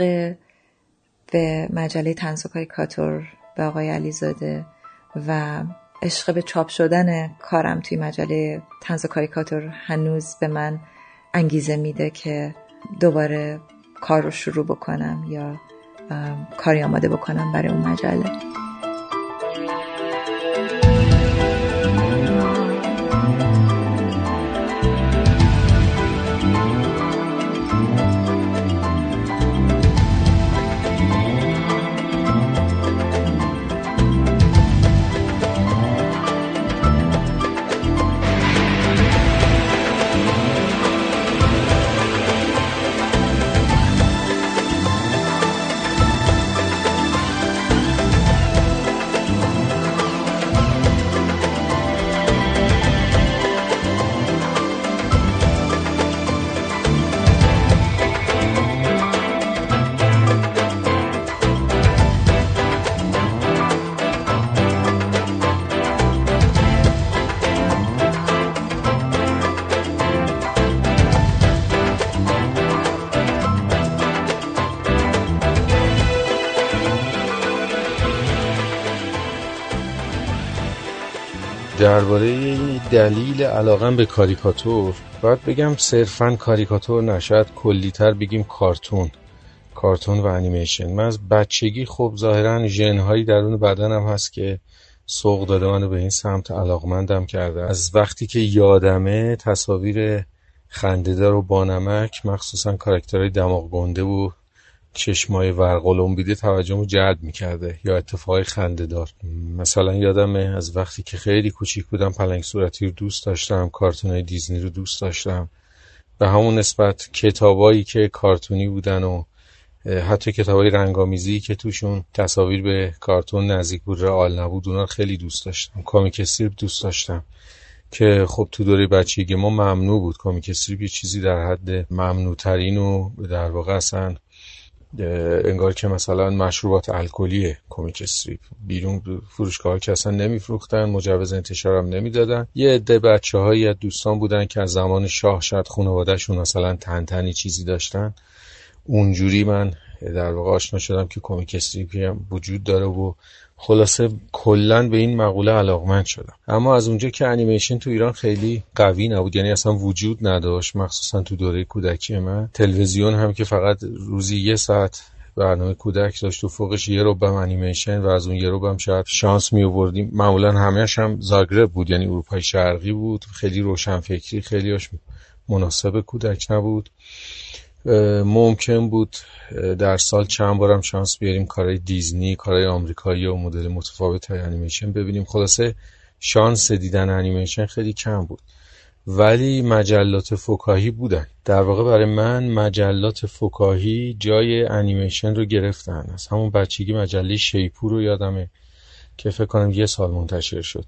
به مجله تنز و کاریکاتور به آقای علیزاده و عشق به چاپ شدن کارم توی مجله تنز و کاریکاتور هنوز به من انگیزه میده که دوباره کار رو شروع بکنم یا کاری آماده بکنم برای اون مجله. درباره دلیل علاقم به کاریکاتور باید بگم صرفا کاریکاتور نشد کلیتر بگیم کارتون. کارتون و انیمیشن. من از بچگی خب ظاهرا ژنهایی درون بدنم هست که سوق داده منو به این سمت علاقمندم کرده. از وقتی که یادمه تصاویر خندهدار و بانمک مخصوصا کاراکترهای دماغ گنده و چشمای بیده توجهمو جلب می‌کرده یا اتفاقای خنده دار مثلا یادمه از وقتی که خیلی کوچیک بودم پلنگ صورتی رو دوست داشتم کارتونای دیزنی رو دوست داشتم. به همون نسبت کتابایی که کارتونی بودن و حتی کتابای رنگامیزی که توشون تصاویر به کارتون نزدیک بود رئال نبود اونا خیلی دوست داشتم. کامیک استریپ دوست داشتم که خب تو دوره بچگی ما ممنوع بود. کامیک استریپ یه چیزی در حد ممنوع و در واقع اصلا انگار که مثلا مشروبات الکلی کمیک استریپ. بیرون فروشگاه که اصلا نمیفروختن مجوز انتشار هم نمی‌دادن. یه عده بچه هایی دوستان بودن که از زمان شاه شاید خانوادهشون مثلا تنتنی چیزی داشتن. اونجوری من در واقع آشنا شدم که کمیک استریپی هم وجود داره و خلاصه کلا به این مقوله علاقمند شدم. اما از اونجا که انیمیشن تو ایران خیلی قوی نبود یعنی اصلا وجود نداشت مخصوصا تو دوره کودکی من. تلویزیون هم که فقط روزی یه ساعت برنامه کودک داشت و فوقش یه ربعم انیمیشن و از اون یه ربعم شاید شانس می آوردیم معمولا همهش هم زاگرب بود یعنی اروپای شرقی بود. خیلی روشن فکری خیلی مناسب کودک نبود. ممکن بود در سال چند بارم شانس بیاریم کارهای دیزنی کارهای آمریکایی و مدل متفاوت های انیمیشن ببینیم. خلاصه شانس دیدن انیمیشن خیلی کم بود. ولی مجلات فکاهی بودن. در واقع برای من مجلات فکاهی جای انیمیشن رو گرفتن. از همون بچگی مجله شیپور رو یادمه که فکر کنم یه سال منتشر شد.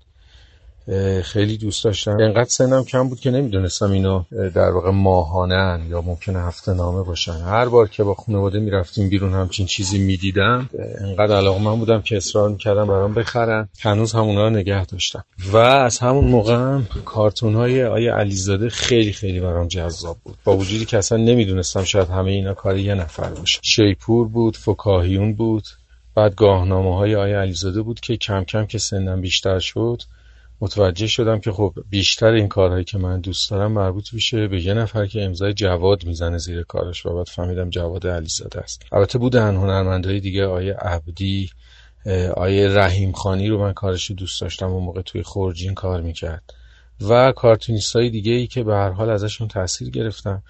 خیلی دوست داشتم. انقدر سنم کم بود که نمی‌دونستم اینو در واقع ماهانن یا ممکنه هفته نامه باشن. هر بار که با خانواده می‌رفتیم بیرون همچین چیزی می‌دیدم انقدر علاقه من بودم که اصرار می‌کردم برام بخرن. هنوز همونا رو نگه داشتم. و از همون موقع هم کارتون های آیه علیزاده خیلی خیلی برام جذاب بود. با وجودی که اصلا نمی‌دونستم شاید همه اینا کار یه نفر باشه. شیپور بود فکاهیون بود بعد گاهنامه های آیه علیزاده بود که کم کم که سنم بیشتر شد متوجه شدم که خب بیشتر این کارهایی که من دوست دارم مربوط میشه به یه نفر که امضای جواد می‌زنه زیر کارش و بعد فهمیدم جواد علیزاده است. البته بودن هنرمندهای دیگه آیه عبدی آیه رحیم خانی رو من کارش دوست داشتم اون موقع توی خورجین کار می‌کرد و کارتونیست های دیگه ای که به هر حال ازشون تاثیر گرفتم.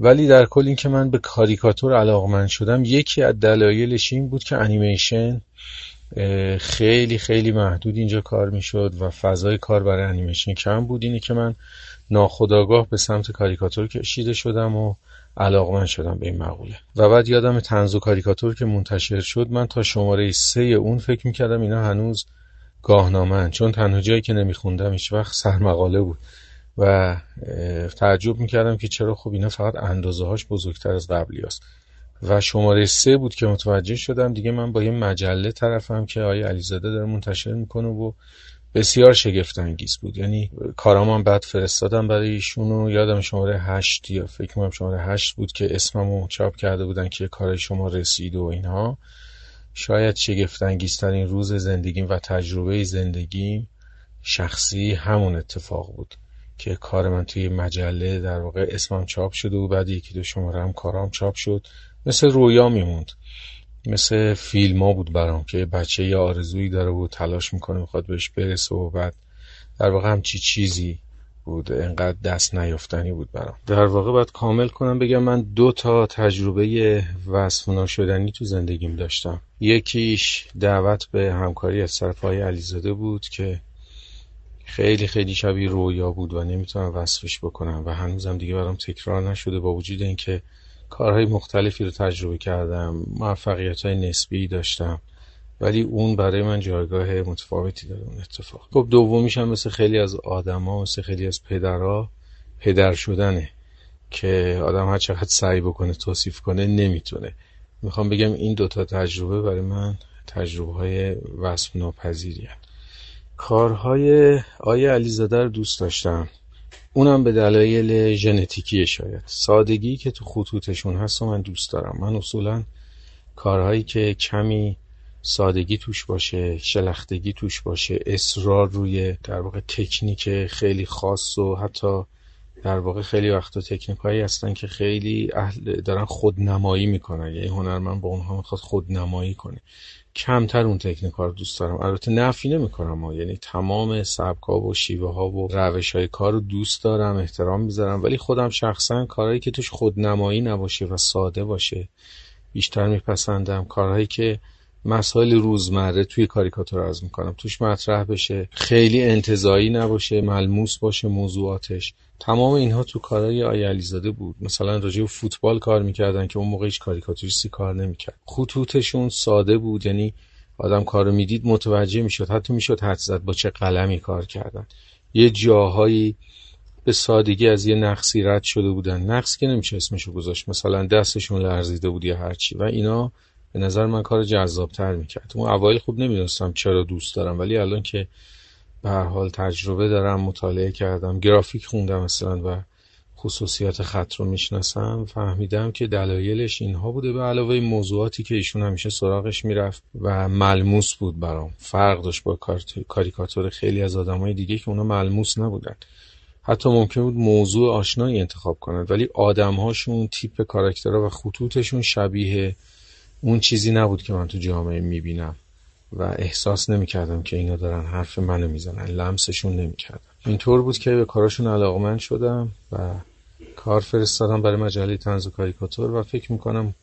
ولی در کل این که من به کاریکاتور علاقمند شدم یکی از دلایلش این بود که انیمیشن خیلی خیلی محدود اینجا کار می‌شد و فضای کار برای انیمیشن کم بود. اینه که من ناخداگاه به سمت کاریکاتور کشیده شدم و علاقمند شدم به این مقوله. و بعد یادم تنز کاریکاتور که منتشر شد من تا شماره سه اون فکر می‌کردم اینا هنوز گاهنامن چون تنها جایی که نمیخوندم هیچ وقت سرمقاله بود. و تعجب می‌کردم که چرا خب اینا فقط اندازه هاش بزرگتر از قبلی هست. و شماره سه بود که متوجه شدم. دیگه من با یه مجله طرفم که آیه علیزاده داره منتشر می‌کنه و بسیار شگفت انگیز بود. یعنی کارام بعد فرستادم برای ایشون و یادم شماره هشت یا فکر کنم شماره هشت بود که اسممو چاپ کرده بودن که کار شما رسید و اینها. شاید شگفت انگیزترین روز زندگیم و تجربه زندگیم شخصی همون اتفاق بود که کار من توی مجله در واقع اسمم چاپ شده و بعد یکی دو شماره هم کارام چاپ شد. مثل رویا میموند. مثل فیلم ها بود برام که بچه یه آرزویی داره و تلاش می‌کنه می‌خواد بهش برسه و بعد در واقع همچی چیزی بود. انقدر دست نیافتنی بود برام. در واقع باید کامل کنم بگم من دو تا تجربه وصف شدنی تو زندگیم داشتم. یکیش دعوت به همکاری از طرف های علیزاده بود که خیلی خیلی شبیه رویا بود و نمی‌تونم وصفش بکنم و هنوزم دیگه برام تکرار نشده با وجود اینکه کارهای مختلفی رو تجربه کردم موفقیت های نسبی داشتم ولی اون برای من جایگاه متفاوتی داره اون اتفاق. خب دومیش هم مثل خیلی از آدما مثل خیلی از پدرها پدر شدنه که آدم هر چقدر سعی بکنه توصیف کنه نمی‌تونه. می‌خوام بگم این دوتا تجربه برای من تجربه های وصف ناپذیری کارهای آیه علیزاده رو دوست داشتم. اونم به دلایل ژنتیکی شاید. سادگی که تو خطوطشون هست و من دوست دارم. من اصولا کارهایی که کمی سادگی توش باشه شلختگی توش باشه اصرار روی در واقع تکنیک خیلی خاص و حتی در واقع خیلی وقتا تکنیک هایی هستن که خیلی اهل دارن خودنمایی می‌کنن. یعنی هنرمند با اونها می‌خواد خودنمایی کنه. کمتر اون تکنیک رو دوست دارم. البته نفی نمی‌کنم ها. یعنی تمام سبک ها و شیوه ها و روش های کار رو دوست دارم احترام می‌ذارم. ولی خودم شخصا کارهایی که توش خودنمایی نباشه و ساده باشه بیشتر میپسندم. کارهایی که مسائل روزمره توی کاریکاتور از می‌کنم. توش مطرح بشه. خیلی انتظایی نباشه ملموس باشه موضوعاتش. تمام اینها تو کارهای آی علیزاده بود. مثلا راجع به فوتبال کار می‌کردن که اون موقع هیچ کاریکاتوریستی کار نمی‌کرد. خطوطشون ساده بود یعنی آدم کارو می‌دید متوجه می‌شد. حتی می‌شد حد زد با چه قلمی کار کردن. یه جاهایی به سادگی از یه نقصی رد شده بودن. نقص که نمیشه اسمشو گذاشت. مثلا دستشون لرزیده بود یا هرچی. و اینا به نظر من کار جذابتر می‌کرد. اون اوایل خوب نمی‌دونستم چرا دوست دارم ولی الان که به هر حال تجربه دارم مطالعه کردم گرافیک خوندم مثلا و خصوصیات خط رو می‌شناسم فهمیدم که دلایلش اینها بوده. به علاوه موضوعاتی که ایشون همیشه سراغش می‌رفت و ملموس بود برام. فرق داشت با کاریکاتور خیلی از آدمای دیگه که اونا ملموس نبودن. حتی ممکن بود موضوع آشنایی انتخاب کنند ولی آدمهاشون تیپ کاراکترها و خطوطشون شبیه اون چیزی نبود که من تو جامعه می‌بینم و احساس نمی‌کردم که اینا دارن حرف منو می‌زنن لمسشون نمی‌کردم. اینطور بود که به کاراشون علاقمند شدم و کار فرستادم برای مجله تنز و کاریکاتور و فکر می‌کنم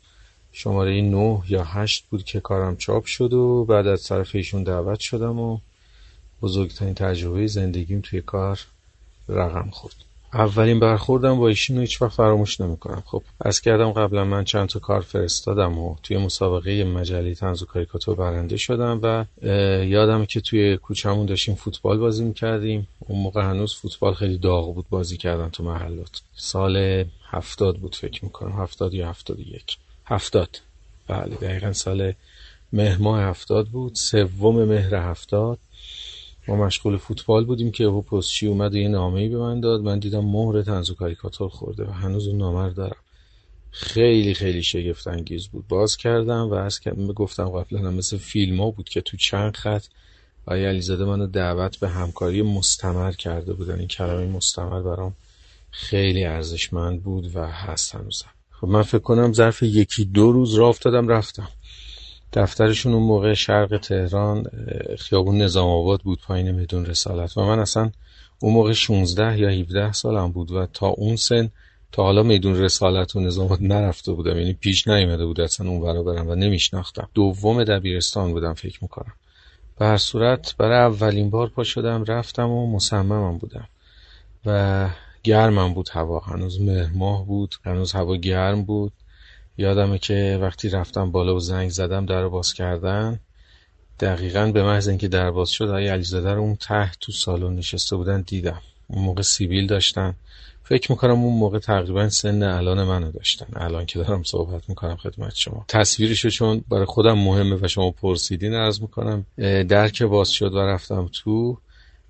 شماره 9 یا 8 بود که کارم چاپ شد و بعد از طرف ایشون دعوت شدم و بزرگترین تجربه زندگیم توی کار رقم خورد. اولین برخوردم با ایشون رو هیچ فراموش نمی‌کنم. خب از کردم قبلا من چند تا کار فرستادم و توی مسابقه مجله تنز و کاریکاتور برنده شدم و یادم که توی کوچمون داشتیم فوتبال بازی می‌کردیم. اون موقع هنوز فوتبال خیلی داغ بود بازی کردن تو محلات. سال هفتاد بود فکر می‌کنم. هفتاد یا هفتاد یک. هفتاد. بله دقیقا سال مهر ماه هفتاد بود. سوم مهر هفتاد. ما مشغول فوتبال بودیم که او پستچی اومد و یه نامه‌ای به من داد. من دیدم مهر تنز و کاریکاتور خورده و هنوز اون نامه رو دارم. خیلی خیلی شگفت انگیز بود. باز کردم و از گفتم قبلا هم مثل فیلم ها بود که تو چند خط آیا علیزاده منو دعوت به همکاری مستمر کرده بودن. این کلمه مستمر برام خیلی ارزشمند بود و هست هنوزم. خب من فکر کنم ظرف یکی دو روز راه افتادم رفتم. دفترشون اون موقع شرق تهران خیابون نظام آباد بود پایین میدون رسالت و من اصلا اون موقع 16 یا 17 سالم بود و تا اون سن تا حالا میدون رسالت و نظام آباد نرفته بودم. یعنی پیش نیامده بود اصلا اون برا برم و نمیشناختم. دوم دبیرستان بودم فکر می‌کنم. به هر صورت برای اولین بار پا شدم رفتم و مصممم بودم و گرمم بود هوا. هنوز مهر ماه بود هنوز هوا گرم بود. یادمه که وقتی رفتم بالا و زنگ زدم در باز کردن دقیقا به محض اینکه در باز شد آقای علیزاده رو اون ته تو سالن نشسته بودن دیدم. اون موقع سیبیل داشتن. فکر می‌کنم اون موقع تقریبا سن الان منو داشتن. الان که دارم صحبت می‌کنم خدمت شما. تصویرشو چون برای خودم مهمه و شما پرسیدین عرض می‌کنم درک باز شد و رفتم تو.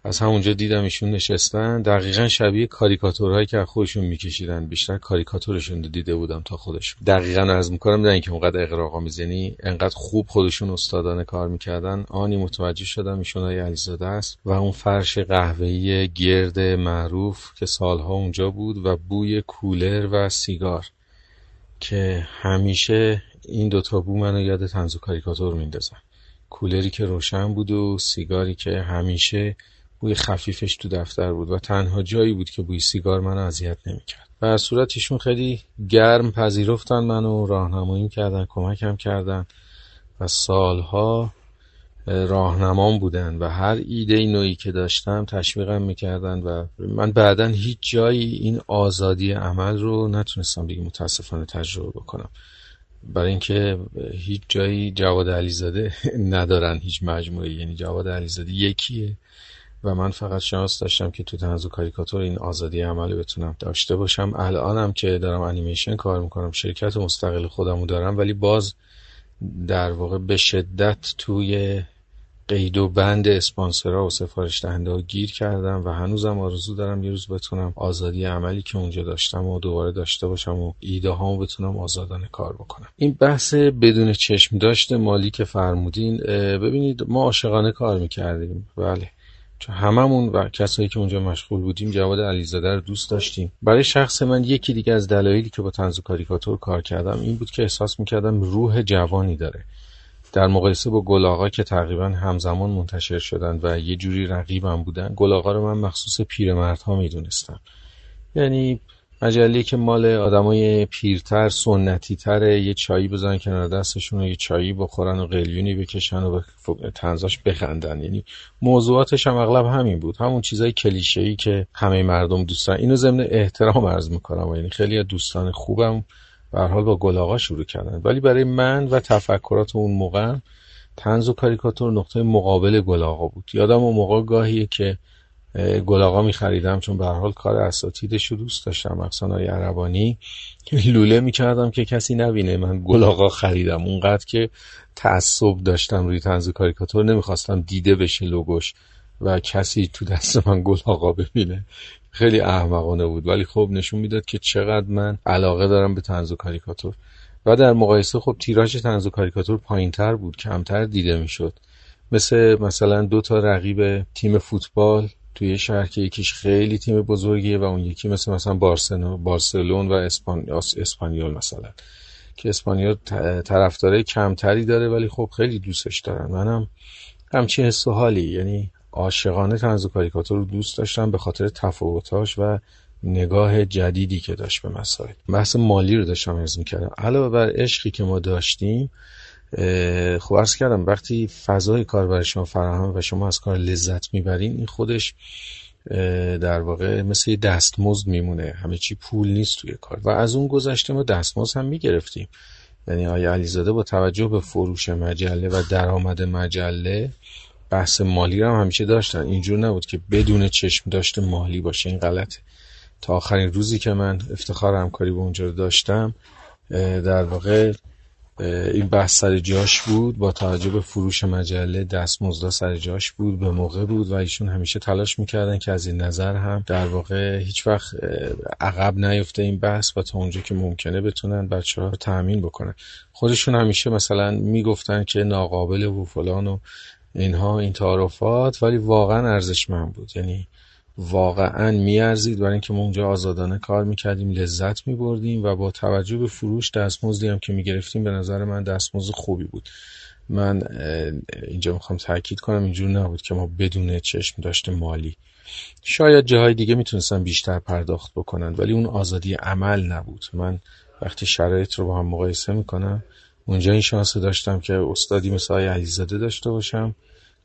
از همونجا دیدم ایشون نشستن. دقیقا شبیه کاریکاتورهایی که خودشون میکشیدن. بیشتر کاریکاتورشون دیده بودم تا خودشون دقیقا از می‌کنم نه اینکه اونقدر اقراقا می‌زنی انقدر خوب خودشون استادانه کار می‌کردن. آنی متوجه شدم ایشون های علیزاده است و اون فرش قهوه‌ای گرد معروف که سالها اونجا بود و بوی کولر و سیگار که همیشه این دوتا بو منو یاد تنز و کاریکاتور میندازن. کولری که روشن بود و سیگاری که همیشه بوی خفیفش تو دفتر بود و تنها جایی بود که بوی سیگار منو اذیت نمی‌کرد. و صورتشون خیلی گرم پذیرفتن منو راهنمایی کردن کمکم کردن و سالها راهنمام بودن و هر ایده نوعی که داشتم تشویقم می‌کردن و من بعدا هیچ جایی این آزادی عمل رو نتونستم دیگه متاسفانه تجربه بکنم. برای اینکه هیچ جایی جواد علیزاده ندارن هیچ مجموعه یعنی جواد علیزاده یکیه. و من فقط شانس داشتم که تو تنز کاریکاتور این آزادی عملی بتونم داشته باشم. الانم که دارم انیمیشن کار می‌کنم شرکت مستقل خودمو دارم ولی باز در واقع به شدت توی قید و بند اسپانسرها و سفارش دهنده ها گیر کردم و هنوزم آرزو دارم یه روز بتونم آزادی عملی که اونجا داشتم و دوباره داشته باشم و ایده هامو بتونم آزادانه کار بکنم. این بحث بدون چشم داشته مالی که فرمودین ببینید ما عاشقانه کار می‌کردیم. بله. هممون و کسایی که اونجا مشغول بودیم جواد علیزاده رو دوست داشتیم. برای شخص من یکی دیگه از دلایلی که با تنز و کاریکاتور کار کردم این بود که احساس می‌کردم روح جوانی داره. در مقایسه با گلاغا که تقریبا همزمان منتشر شدن و یه جوری رقیبم بودن گلاغا رو من مخصوص پیرمردها می‌دونستم. یعنی مجله که مال آدمای پیرتر سنتی تره یه چایی بزنن کنار دستشون و یه چایی بخورن و قلیونی بکشن و تنزاش بخندن. یعنی موضوعاتش هم اغلب همین بود. همون چیزای کلیشه ای که همه مردم دوستن. اینو ضمن احترام عرض می‌کنم. یعنی خیلی دوستان خوبم به حال با گلاغا شروع کردن. ولی برای من و تفکرات اون موقع تنز و کاریکاتور نقطه مقابل گلاغا بود. یادم اون موقع گاهیه که گلاغا می خریدم چون به حال کار اساتیدش رو دوست داشتم های عربانی. لوله می کردم که کسی نبینه من گلاغا خریدم. اونقدر که تعصب داشتم روی تنز کاریکاتور نمی‌خواستم دیده بشه لوگوش و کسی تو دست من گلاغا ببینه. خیلی احمقانه بود ولی خب نشون می‌داد که چقدر من علاقه دارم به تنز و کاریکاتور. و در مقایسه خب تیراژ تنز و کاریکاتور پایینتر بود کمتر دیده می‌شد. مثل مثلا دو تا رقیب تیم فوتبال توی شهر که یکیش خیلی تیم بزرگیه و اون یکی مثل مثلا بارسلون و اسپان... اسپانیول مثلا. که اسپانیا طرفدارای کمتری داره ولی خب خیلی دوستش دارن. منم همچین حس حالی. یعنی عاشقانه طنز و کاریکاتور رو دوست داشتم به خاطر تفاوتاش و نگاه جدیدی که داشت به مسائل. بحث مالی رو داشتم ارز می‌کردم. علاوه بر عشقی که ما داشتیم خب ارز کردم وقتی فضای کار برای شما فراهم و شما از کار لذت می‌برین این خودش در واقع مثل یه دستمزد میمونه. همه چی پول نیست توی کار. و از اون گذشته ما دستمزد هم می‌گرفتیم. یعنی آیا علیزاده با توجه به فروش مجله و درآمد مجله بحث مالی رو هم همیشه داشتن. اینجور نبود که بدون چشم داشته مالی باشه. این غلطه. تا آخرین روزی که من افتخار همکاری به اونجا داشتم در واقع این بحث سر جاش بود با توجه به فروش مجله دستمزدا سر جاش بود به موقع بود و ایشون همیشه تلاش می‌کردن که از این نظر هم در واقع هیچ وقت عقب نیفته این بحث و تا اونجا که ممکنه بتونن بچه ها رو تأمین بکنن. خودشون همیشه مثلا می‌گفتن که ناقابل و فلان و اینها این تعارفات ولی واقعا ارزشمند بود. یعنی واقعا میارزید برای اینکه ما اونجا آزادانه کار می‌کردیم لذت میبردیم و با توجه به فروش دستمزدی هم که می‌گرفتیم به نظر من دستمزد خوبی بود. من اینجا می‌خوام تاکید کنم اینجور نبود که ما بدون چشم داشته مالی. شاید جاهای دیگه می‌تونستن بیشتر پرداخت بکنن ولی اون آزادی عمل نبود. من وقتی شرایط رو با هم مقایسه می‌کنم اونجا این شانس داشتم که استادی مثل علیزاده داشته باشم.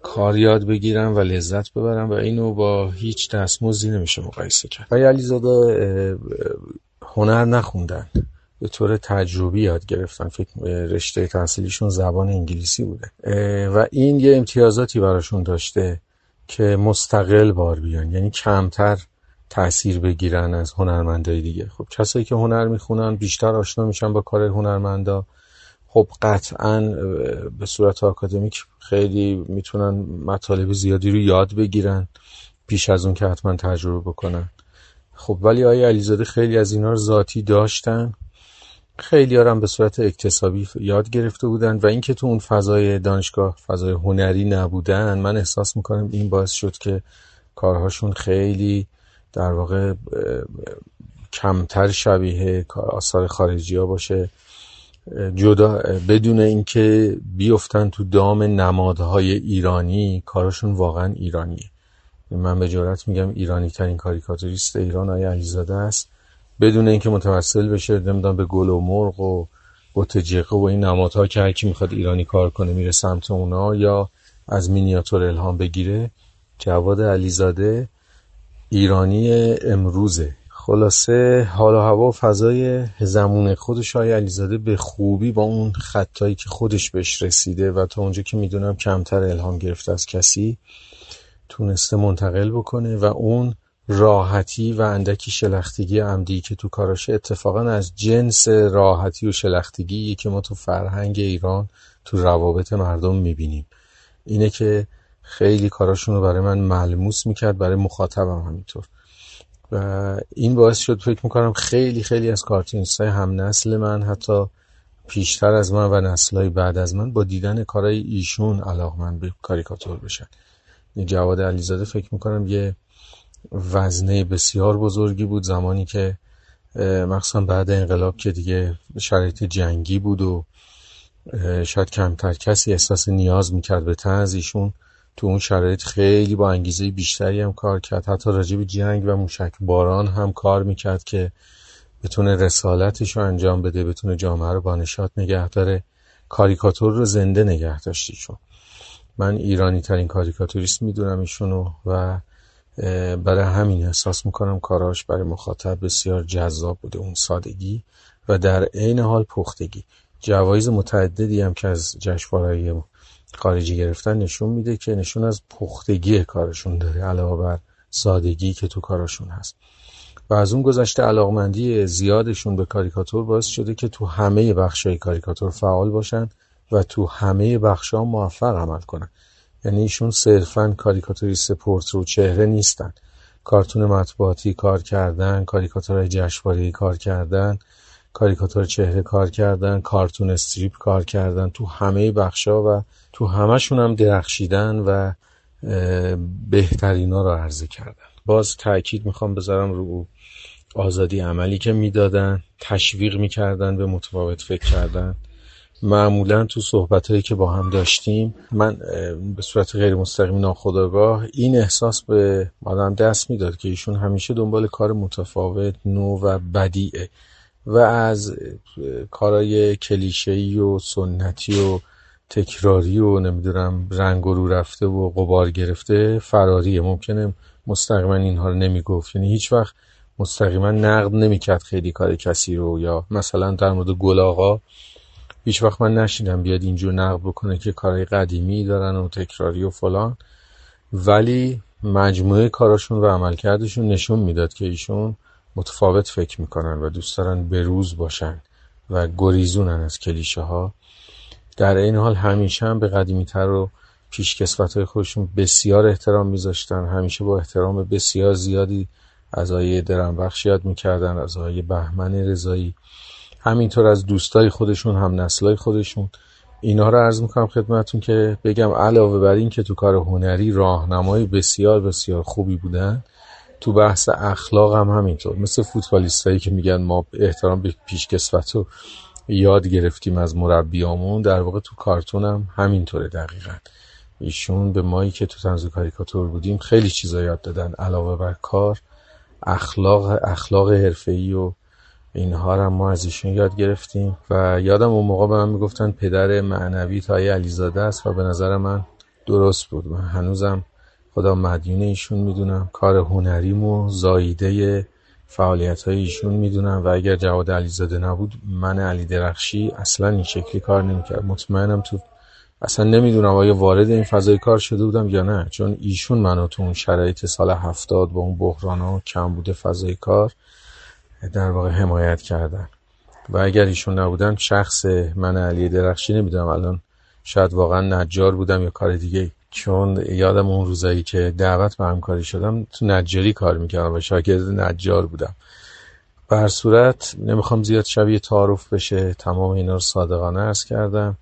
کار یاد بگیرم و لذت ببرم و اینو با هیچ دستمزدی نمیشه مقایسه کرد. آقای علیزاده هنر نخوندن. به طور تجربی یاد گرفتن. فکر رشته تحصیلیشون زبان انگلیسی بوده. و این یه امتیازاتی براشون داشته که مستقل بار بیان. یعنی کمتر تاثیر بگیرن از هنرمندای دیگه. خب کسایی که هنر می‌خونن بیشتر آشنا میشن با کار هنرمندا. خب قطعا به صورت آکادمیک خیلی می‌تونن مطالب زیادی رو یاد بگیرن پیش از اون که حتما تجربه بکنن. خب ولی آیا علیزاده خیلی از اینا رو ذاتی داشتن. خیلی هم به صورت اکتسابی یاد گرفته بودن و اینکه تو اون فضای دانشگاه فضای هنری نبودن من احساس می‌کنم این باعث شد که کارهاشون خیلی در واقع کمتر شبیه آثار خارجی ها باشه. جدا بدون اینکه بیفتن تو دام نمادهای ایرانی کارشون واقعا ایرانیه. من به جرات میگم ایرانی ترین کاریکاتوریست ایران آیا علیزاده است. بدون اینکه متوسل بشه نمی‌دونم به گل و مرغ و بوتجقه و این نمادها که هرکی می‌خواد ایرانی کار کنه میره سمت اونا یا از مینیاتور الهام بگیره جواد علیزاده ایرانی امروزه. خلاصه حال و هوا و فضای زمون خودش های علیزاده به خوبی با اون خطایی که خودش بهش رسیده و تا اونجا که می‌دونم کمتر الهام گرفته از کسی تونسته منتقل بکنه و اون راحتی و اندکی شلختگی عمدی که تو کاراشه اتفاقا از جنس راحتی و شلختگی که ما تو فرهنگ ایران تو روابط مردم می‌بینیم. اینه که خیلی کاراشون رو برای من ملموس می‌کرد برای مخاطبم همینطور. این باعث شد فکر می‌کنم خیلی خیلی از کارتونیست های هم نسل من حتی پیشتر از من و نسل بعد از من با دیدن کارهای ایشون من به کاریکاتور بشن. جواد علیزاده فکر می‌کنم یه وزنه بسیار بزرگی بود زمانی که مخصوصا بعد انقلاب که دیگه شرایط جنگی بود و شاید کمتر کسی احساس نیاز می‌کرد به تنز ایشون تو اون شرایط خیلی با انگیزه بیشتری هم کار کرد. حتی راجع به جنگ و موشک باران هم کار می‌کرد که بتونه رسالتش رو انجام بده بتونه جامعه رو با نشاط نگه داره. کاریکاتور رو زنده نگه داشتیشون من ایرانی ترین کاریکاتوریست می‌دونم ایشونو و برای همین احساس می‌کنم کاراش برای مخاطب بسیار جذاب بوده اون سادگی و در عین حال پختگی. جوایز متعددی هم که از جشنواره‌های خارجی گرفتن نشون میده که نشون از پختگی کارشون داره علاوه بر سادگی که تو کارشون هست. و از اون گذشته علاقمندی زیادشون به کاریکاتور باعث شده که تو همه بخشای کاریکاتور فعال باشن و تو همه بخشا موفق عمل کنن. یعنی ایشون صرفا کاریکاتوریست پورترو چهره نیستن. کارتون مطبوعاتی کار کردن کاریکاتورهای جشنواره‌ای کار کردن. کاریکاتور چهره کار کردن کارتون استریپ کار کردن تو همه بخشا و تو همشون هم درخشیدن و بهترینا رو عرضه کردن. باز تاکید می‌خوام بذارم رو آزادی عملی که می‌دادن تشویق می‌کردن به متفاوت فکر کردن. معمولا تو صحبت هایی که با هم داشتیم من به صورت غیر مستقیم ناخداگاه این احساس به آدم دست می‌داد که ایشون همیشه دنبال کار متفاوت نو و بدیعه. و از کارهای کلیشه‌ای و سنتی و تکراری و نمی‌دونم رنگ رو رفته و قبار گرفته فراریه ممکنه مستقیما اینها رو نمی‌گفت. یعنی هیچ وقت مستقیما نقد نمی‌کرد خیلی کار کسی رو یا مثلا در مورد گل آقا. هیچ وقت من نشیدم بیاد اینجور نقد بکنه که کارهای قدیمی دارن و تکراری و فلان. ولی مجموعه کاراشون و عملکردشون نشون می‌داد که ایشون متفاوت فکر می‌کنن و دوست دارن بروز باشن و گریزونن از کلیشه ها در این حال همیشه هم به قدیمی تر و پیشکسوت های خودشون بسیار احترام میذاشتن. همیشه با احترام بسیار زیادی از آیه درنبخش یاد می‌کردن از آیه بهمن رضایی. همینطور از دوستای خودشون هم نسلای خودشون. اینا رو عرض می‌کنم خدمتون که بگم علاوه بر این که تو کار هنری راهنمای بسیار بسیار خوبی بودن تو بحث اخلاق هم همینطور. مثل فوتبالیستایی که میگن ما احترام به پیشکسوت رو یاد گرفتیم از مربیامون در واقع تو کارتون هم همینطوره دقیقا. ایشون به مایی که تو تنز کاریکاتور بودیم خیلی چیزا یاد دادن علاوه بر کار اخلاق اخلاق حرفه‌ای و اینها رو ما از ایشون یاد گرفتیم و یادم اون موقع به من می‌گفتن پدر معنوی تای علیزاده است و به نظر من درست بود. من هنوزم خدا مدیون ایشون می‌دونم. کار هنریمو زاییده فعالیت های ایشون می‌دونم. و اگر جواد علیزاده نبود من علی درخشی اصلا این شکلی کار نمی‌کرد. مطمئنم تو اصلا نمی‌دونم آیا وارد این فضای کار شده بودم یا نه. چون ایشون منو تو اون شرایط سال هفتاد با اون بحران ها کم بوده فضای کار در واقع حمایت کردن. و اگر ایشون نبودن شخص من علی درخشی نمی‌دونم. الان شاید واقعا نجار بودم یا کار دیگه چون یادم اون روزایی که دعوت به همکاری شدم تو نجاری کار می‌کردم و شاگرد نجار بودم. بر صورت نمی‌خوام زیاد شبیه تعارف بشه تمام اینا رو صادقانه ارز کردم.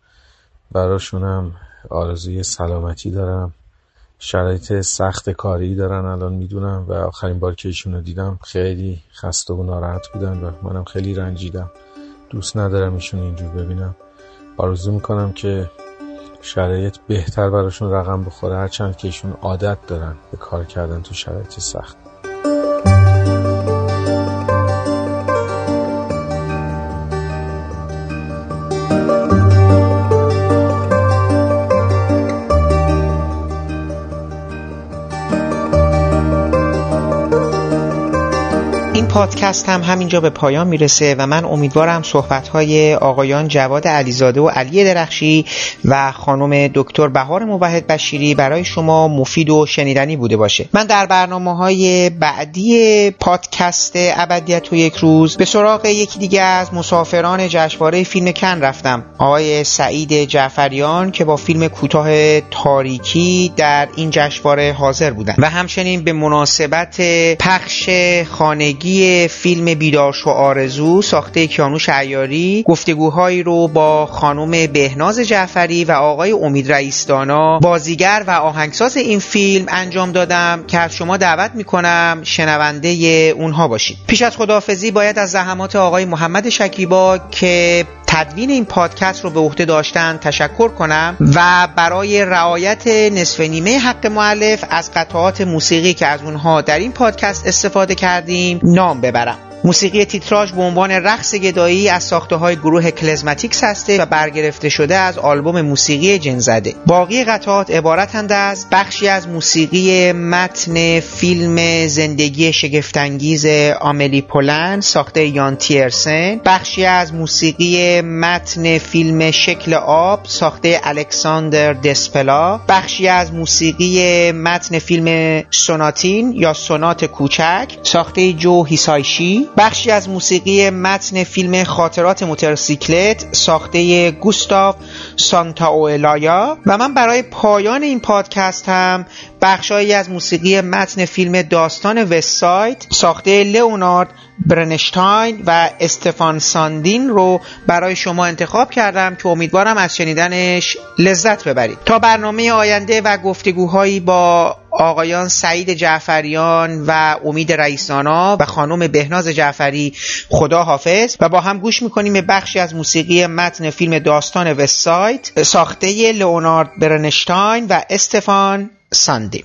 براشونم آرزوی سلامتی دارم. شرایط سخت کاری دارن الان می‌دونم و آخرین بار که ایشون رو دیدم خیلی خسته و ناراحت بودن و منم خیلی رنجیدم. دوست ندارم ایشون اینجور ببینم. آرزو می‌کنم که شرایط بهتر براشون رقم بخوره هرچند که ایشون عادت دارن به کار کردن تو شرایط سخت. پادکست هم همینجا به پایان می‌رسه و من امیدوارم صحبت های آقایان جواد علیزاده و علی درخشی و خانم دکتر بهار موحد بشیری برای شما مفید و شنیدنی بوده باشه. من در برنامه های بعدی پادکست ابدیت و یک روز به سراغ یکی دیگه از مسافران جشنواره فیلم کن رفتم آقای سعید جعفریان که با فیلم کوتاه تاریکی در این جشنواره حاضر بودن. و همچنین به مناسبت پخش خانگی فیلم بیدارش و آرزو ساخته کیانوش عیاری گفتگوهایی رو با خانم بهناز جعفری و آقای امید رئیسدانا بازیگر و آهنگساز این فیلم انجام دادم که از شما دعوت می‌کنم شنونده اونها باشید. پیش از خداحافظی باید از زحمات آقای محمد شکیبا که تدوین این پادکست رو به عهده داشتن تشکر کنم و برای رعایت نصف نیمه حق معلف از قطعات موسیقی که از اونها در این پادکست استفاده کردیم نام ببرم. موسیقی تیتراژ به عنوان رقص گدایی از ساخته های گروه کلزماتیکس هسته و برگرفته شده از آلبوم موسیقی جنزده. باقی قطعات عبارتند از بخشی از موسیقی متن فیلم زندگی شگفتانگیز آملی پولن ساخته یان تیرسن. بخشی از موسیقی متن فیلم شکل آب ساخته الکساندر دسپلا. بخشی از موسیقی متن فیلم سوناتین یا سونات کوچک ساخته جو هیسایشی. بخشی از موسیقی متن فیلم خاطرات موتورسیکلت ساخته گوستاف سانتاوئلایا و من برای پایان این پادکست هم بخشهایی از موسیقی متن فیلم داستان وستساید ساخته لئونارد برنشتاین و استفان ساندین رو برای شما انتخاب کردم که امیدوارم از شنیدنش لذت ببرید. تا برنامه آینده و گفتگوهایی با آقایان سعید جعفریان و امید رئیسانا و خانم بهناز جعفری خدا حافظ. و با هم گوش می‌کنیم به بخشی از موسیقی متن فیلم داستان وستسایت ساخته لئونارد برنشتاین و استفان Sunday.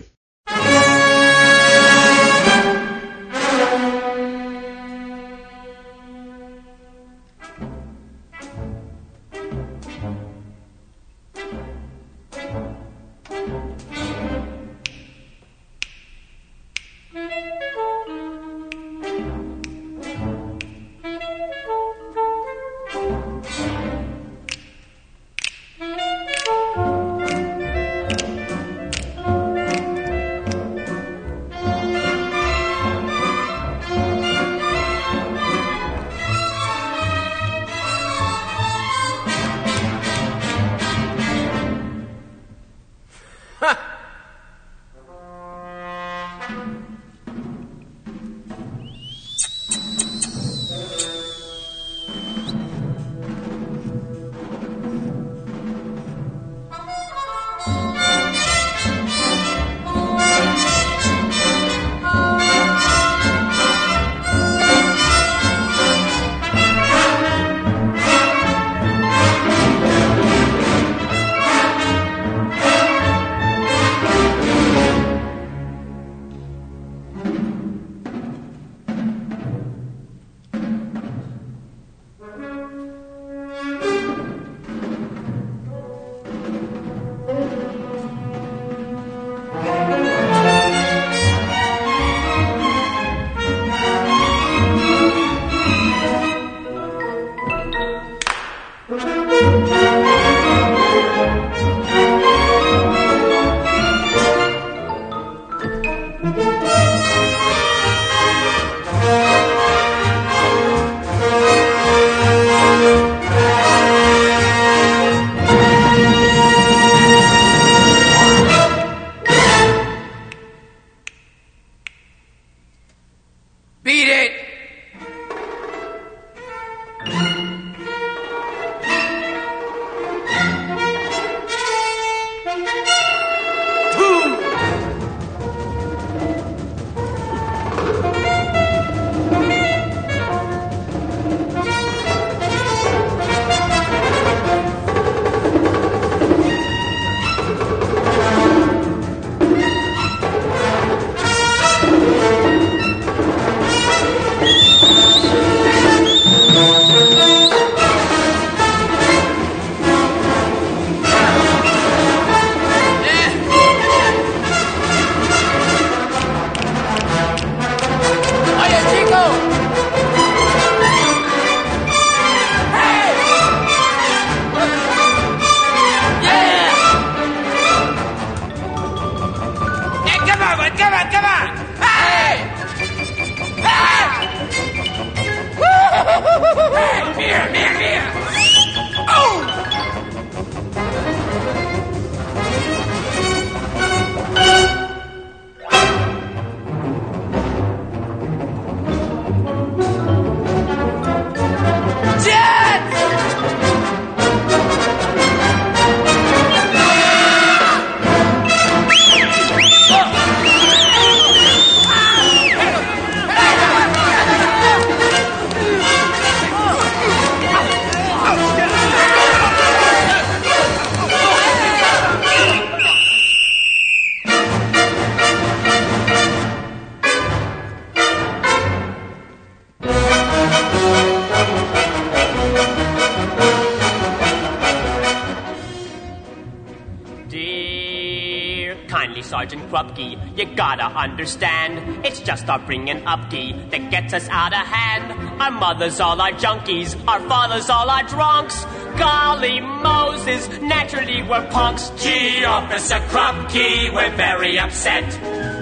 You gotta understand, it's just our bringing up key that gets us out of hand. Our mothers all our junkies, our fathers all our drunks. Golly Moses, naturally we're punks. Gee, Officer Crumpkey, we're very upset.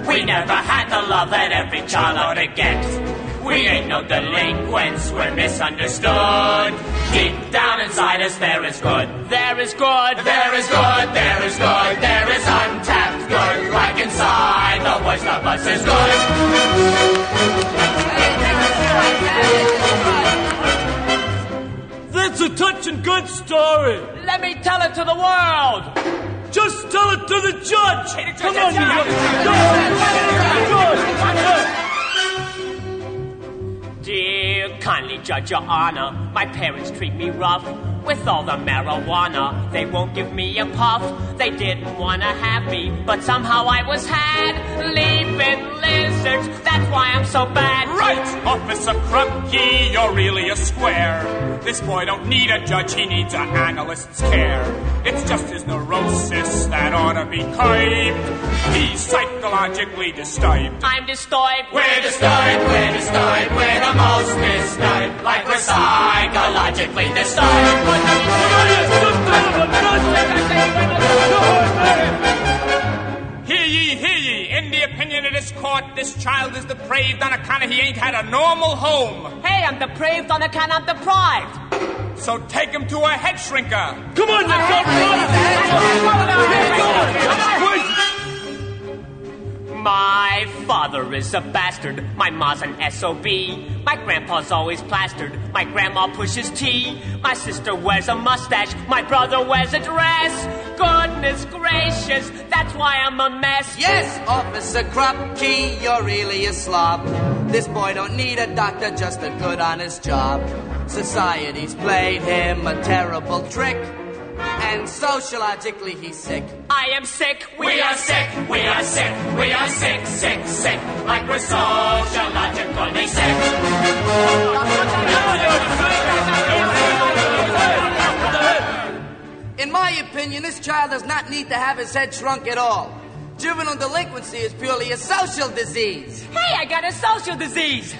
We never had the love that every child ought to get. We ain't no delinquents, we're misunderstood. Deep down inside us, there is good. There is good. There is good, there is good, there is untapped good, like inside the voice of us is good. That's a touching good story. Let me tell it to the world. Just tell it to the judge. Come on, you Dear kindly judge your honor, my parents treat me rough. With all the marijuana, they won't give me a puff. They didn't wanna have me, but somehow I was had. Leaping lizards, that's why I'm so bad. Right, Officer Krupke, you're really a square. This boy don't need a judge, he needs an analyst's care. It's just his neurosis that ought to be curbed. He's psychologically disturbed. I'm disturbed. We're disturbed, we're disturbed, we're the most disturbed. Like we're psychologically disturbed this child is depraved on account of he ain't had a normal home. Hey, I'm depraved on account I'm deprived. So take him to a head shrinker. Come on, you head, head, head, head, my father is a bastard. My ma's an SOB. My grandpa's always plastered. My grandma pushes tea. My sister wears a mustache. My brother wears a dress. Goodness gracious, that's why I'm a mess. Yes, Officer Krupke, you're really a slob. This boy don't need a doctor, just a good honest job. Society's played him a terrible trick. And sociologically, he's sick. I am sick. We are sick. We are sick. We are sick, sick, sick. Like we're sociologically sick. In my opinion, this child does not need to have his head shrunk at all. Juvenile delinquency is purely a social disease. Hey, I got a social disease.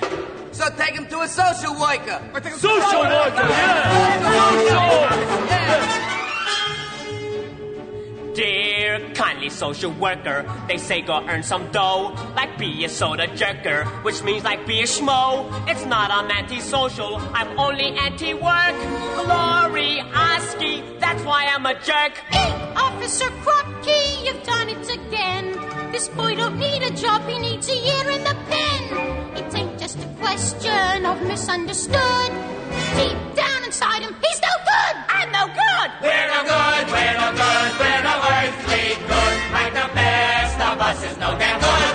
So take him to a social worker. Social worker, yeah. Social, Yeah. Dear kindly social worker, they say go earn some dough, like be a soda jerker, which means like be a schmo. It's not I'm antisocial, I'm only anti-work. Glory Oski, that's why I'm a jerk. Hey, Officer Krupke, you've done it again. This boy don't need a job, he needs a year in the pen. It ain't just a question of misunderstood. Deep down inside him, he's good. We're no good, we're no good, we're no earthly good. Like the best of us is no damn good.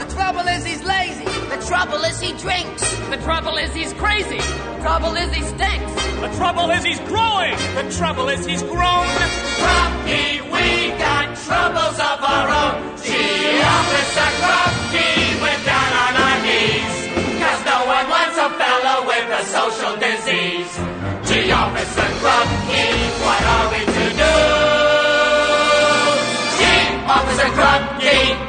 The trouble is he's lazy. The trouble is he drinks. The trouble is he's crazy. The trouble is he stinks. The trouble is he's growing. The trouble is he's grown. Grumpy, we got troubles of our own. Gee, Officer Grumpy, we're down on our knees. No one wants a fellow with a social distance the office what are we to do? Chief Officer Clubkey.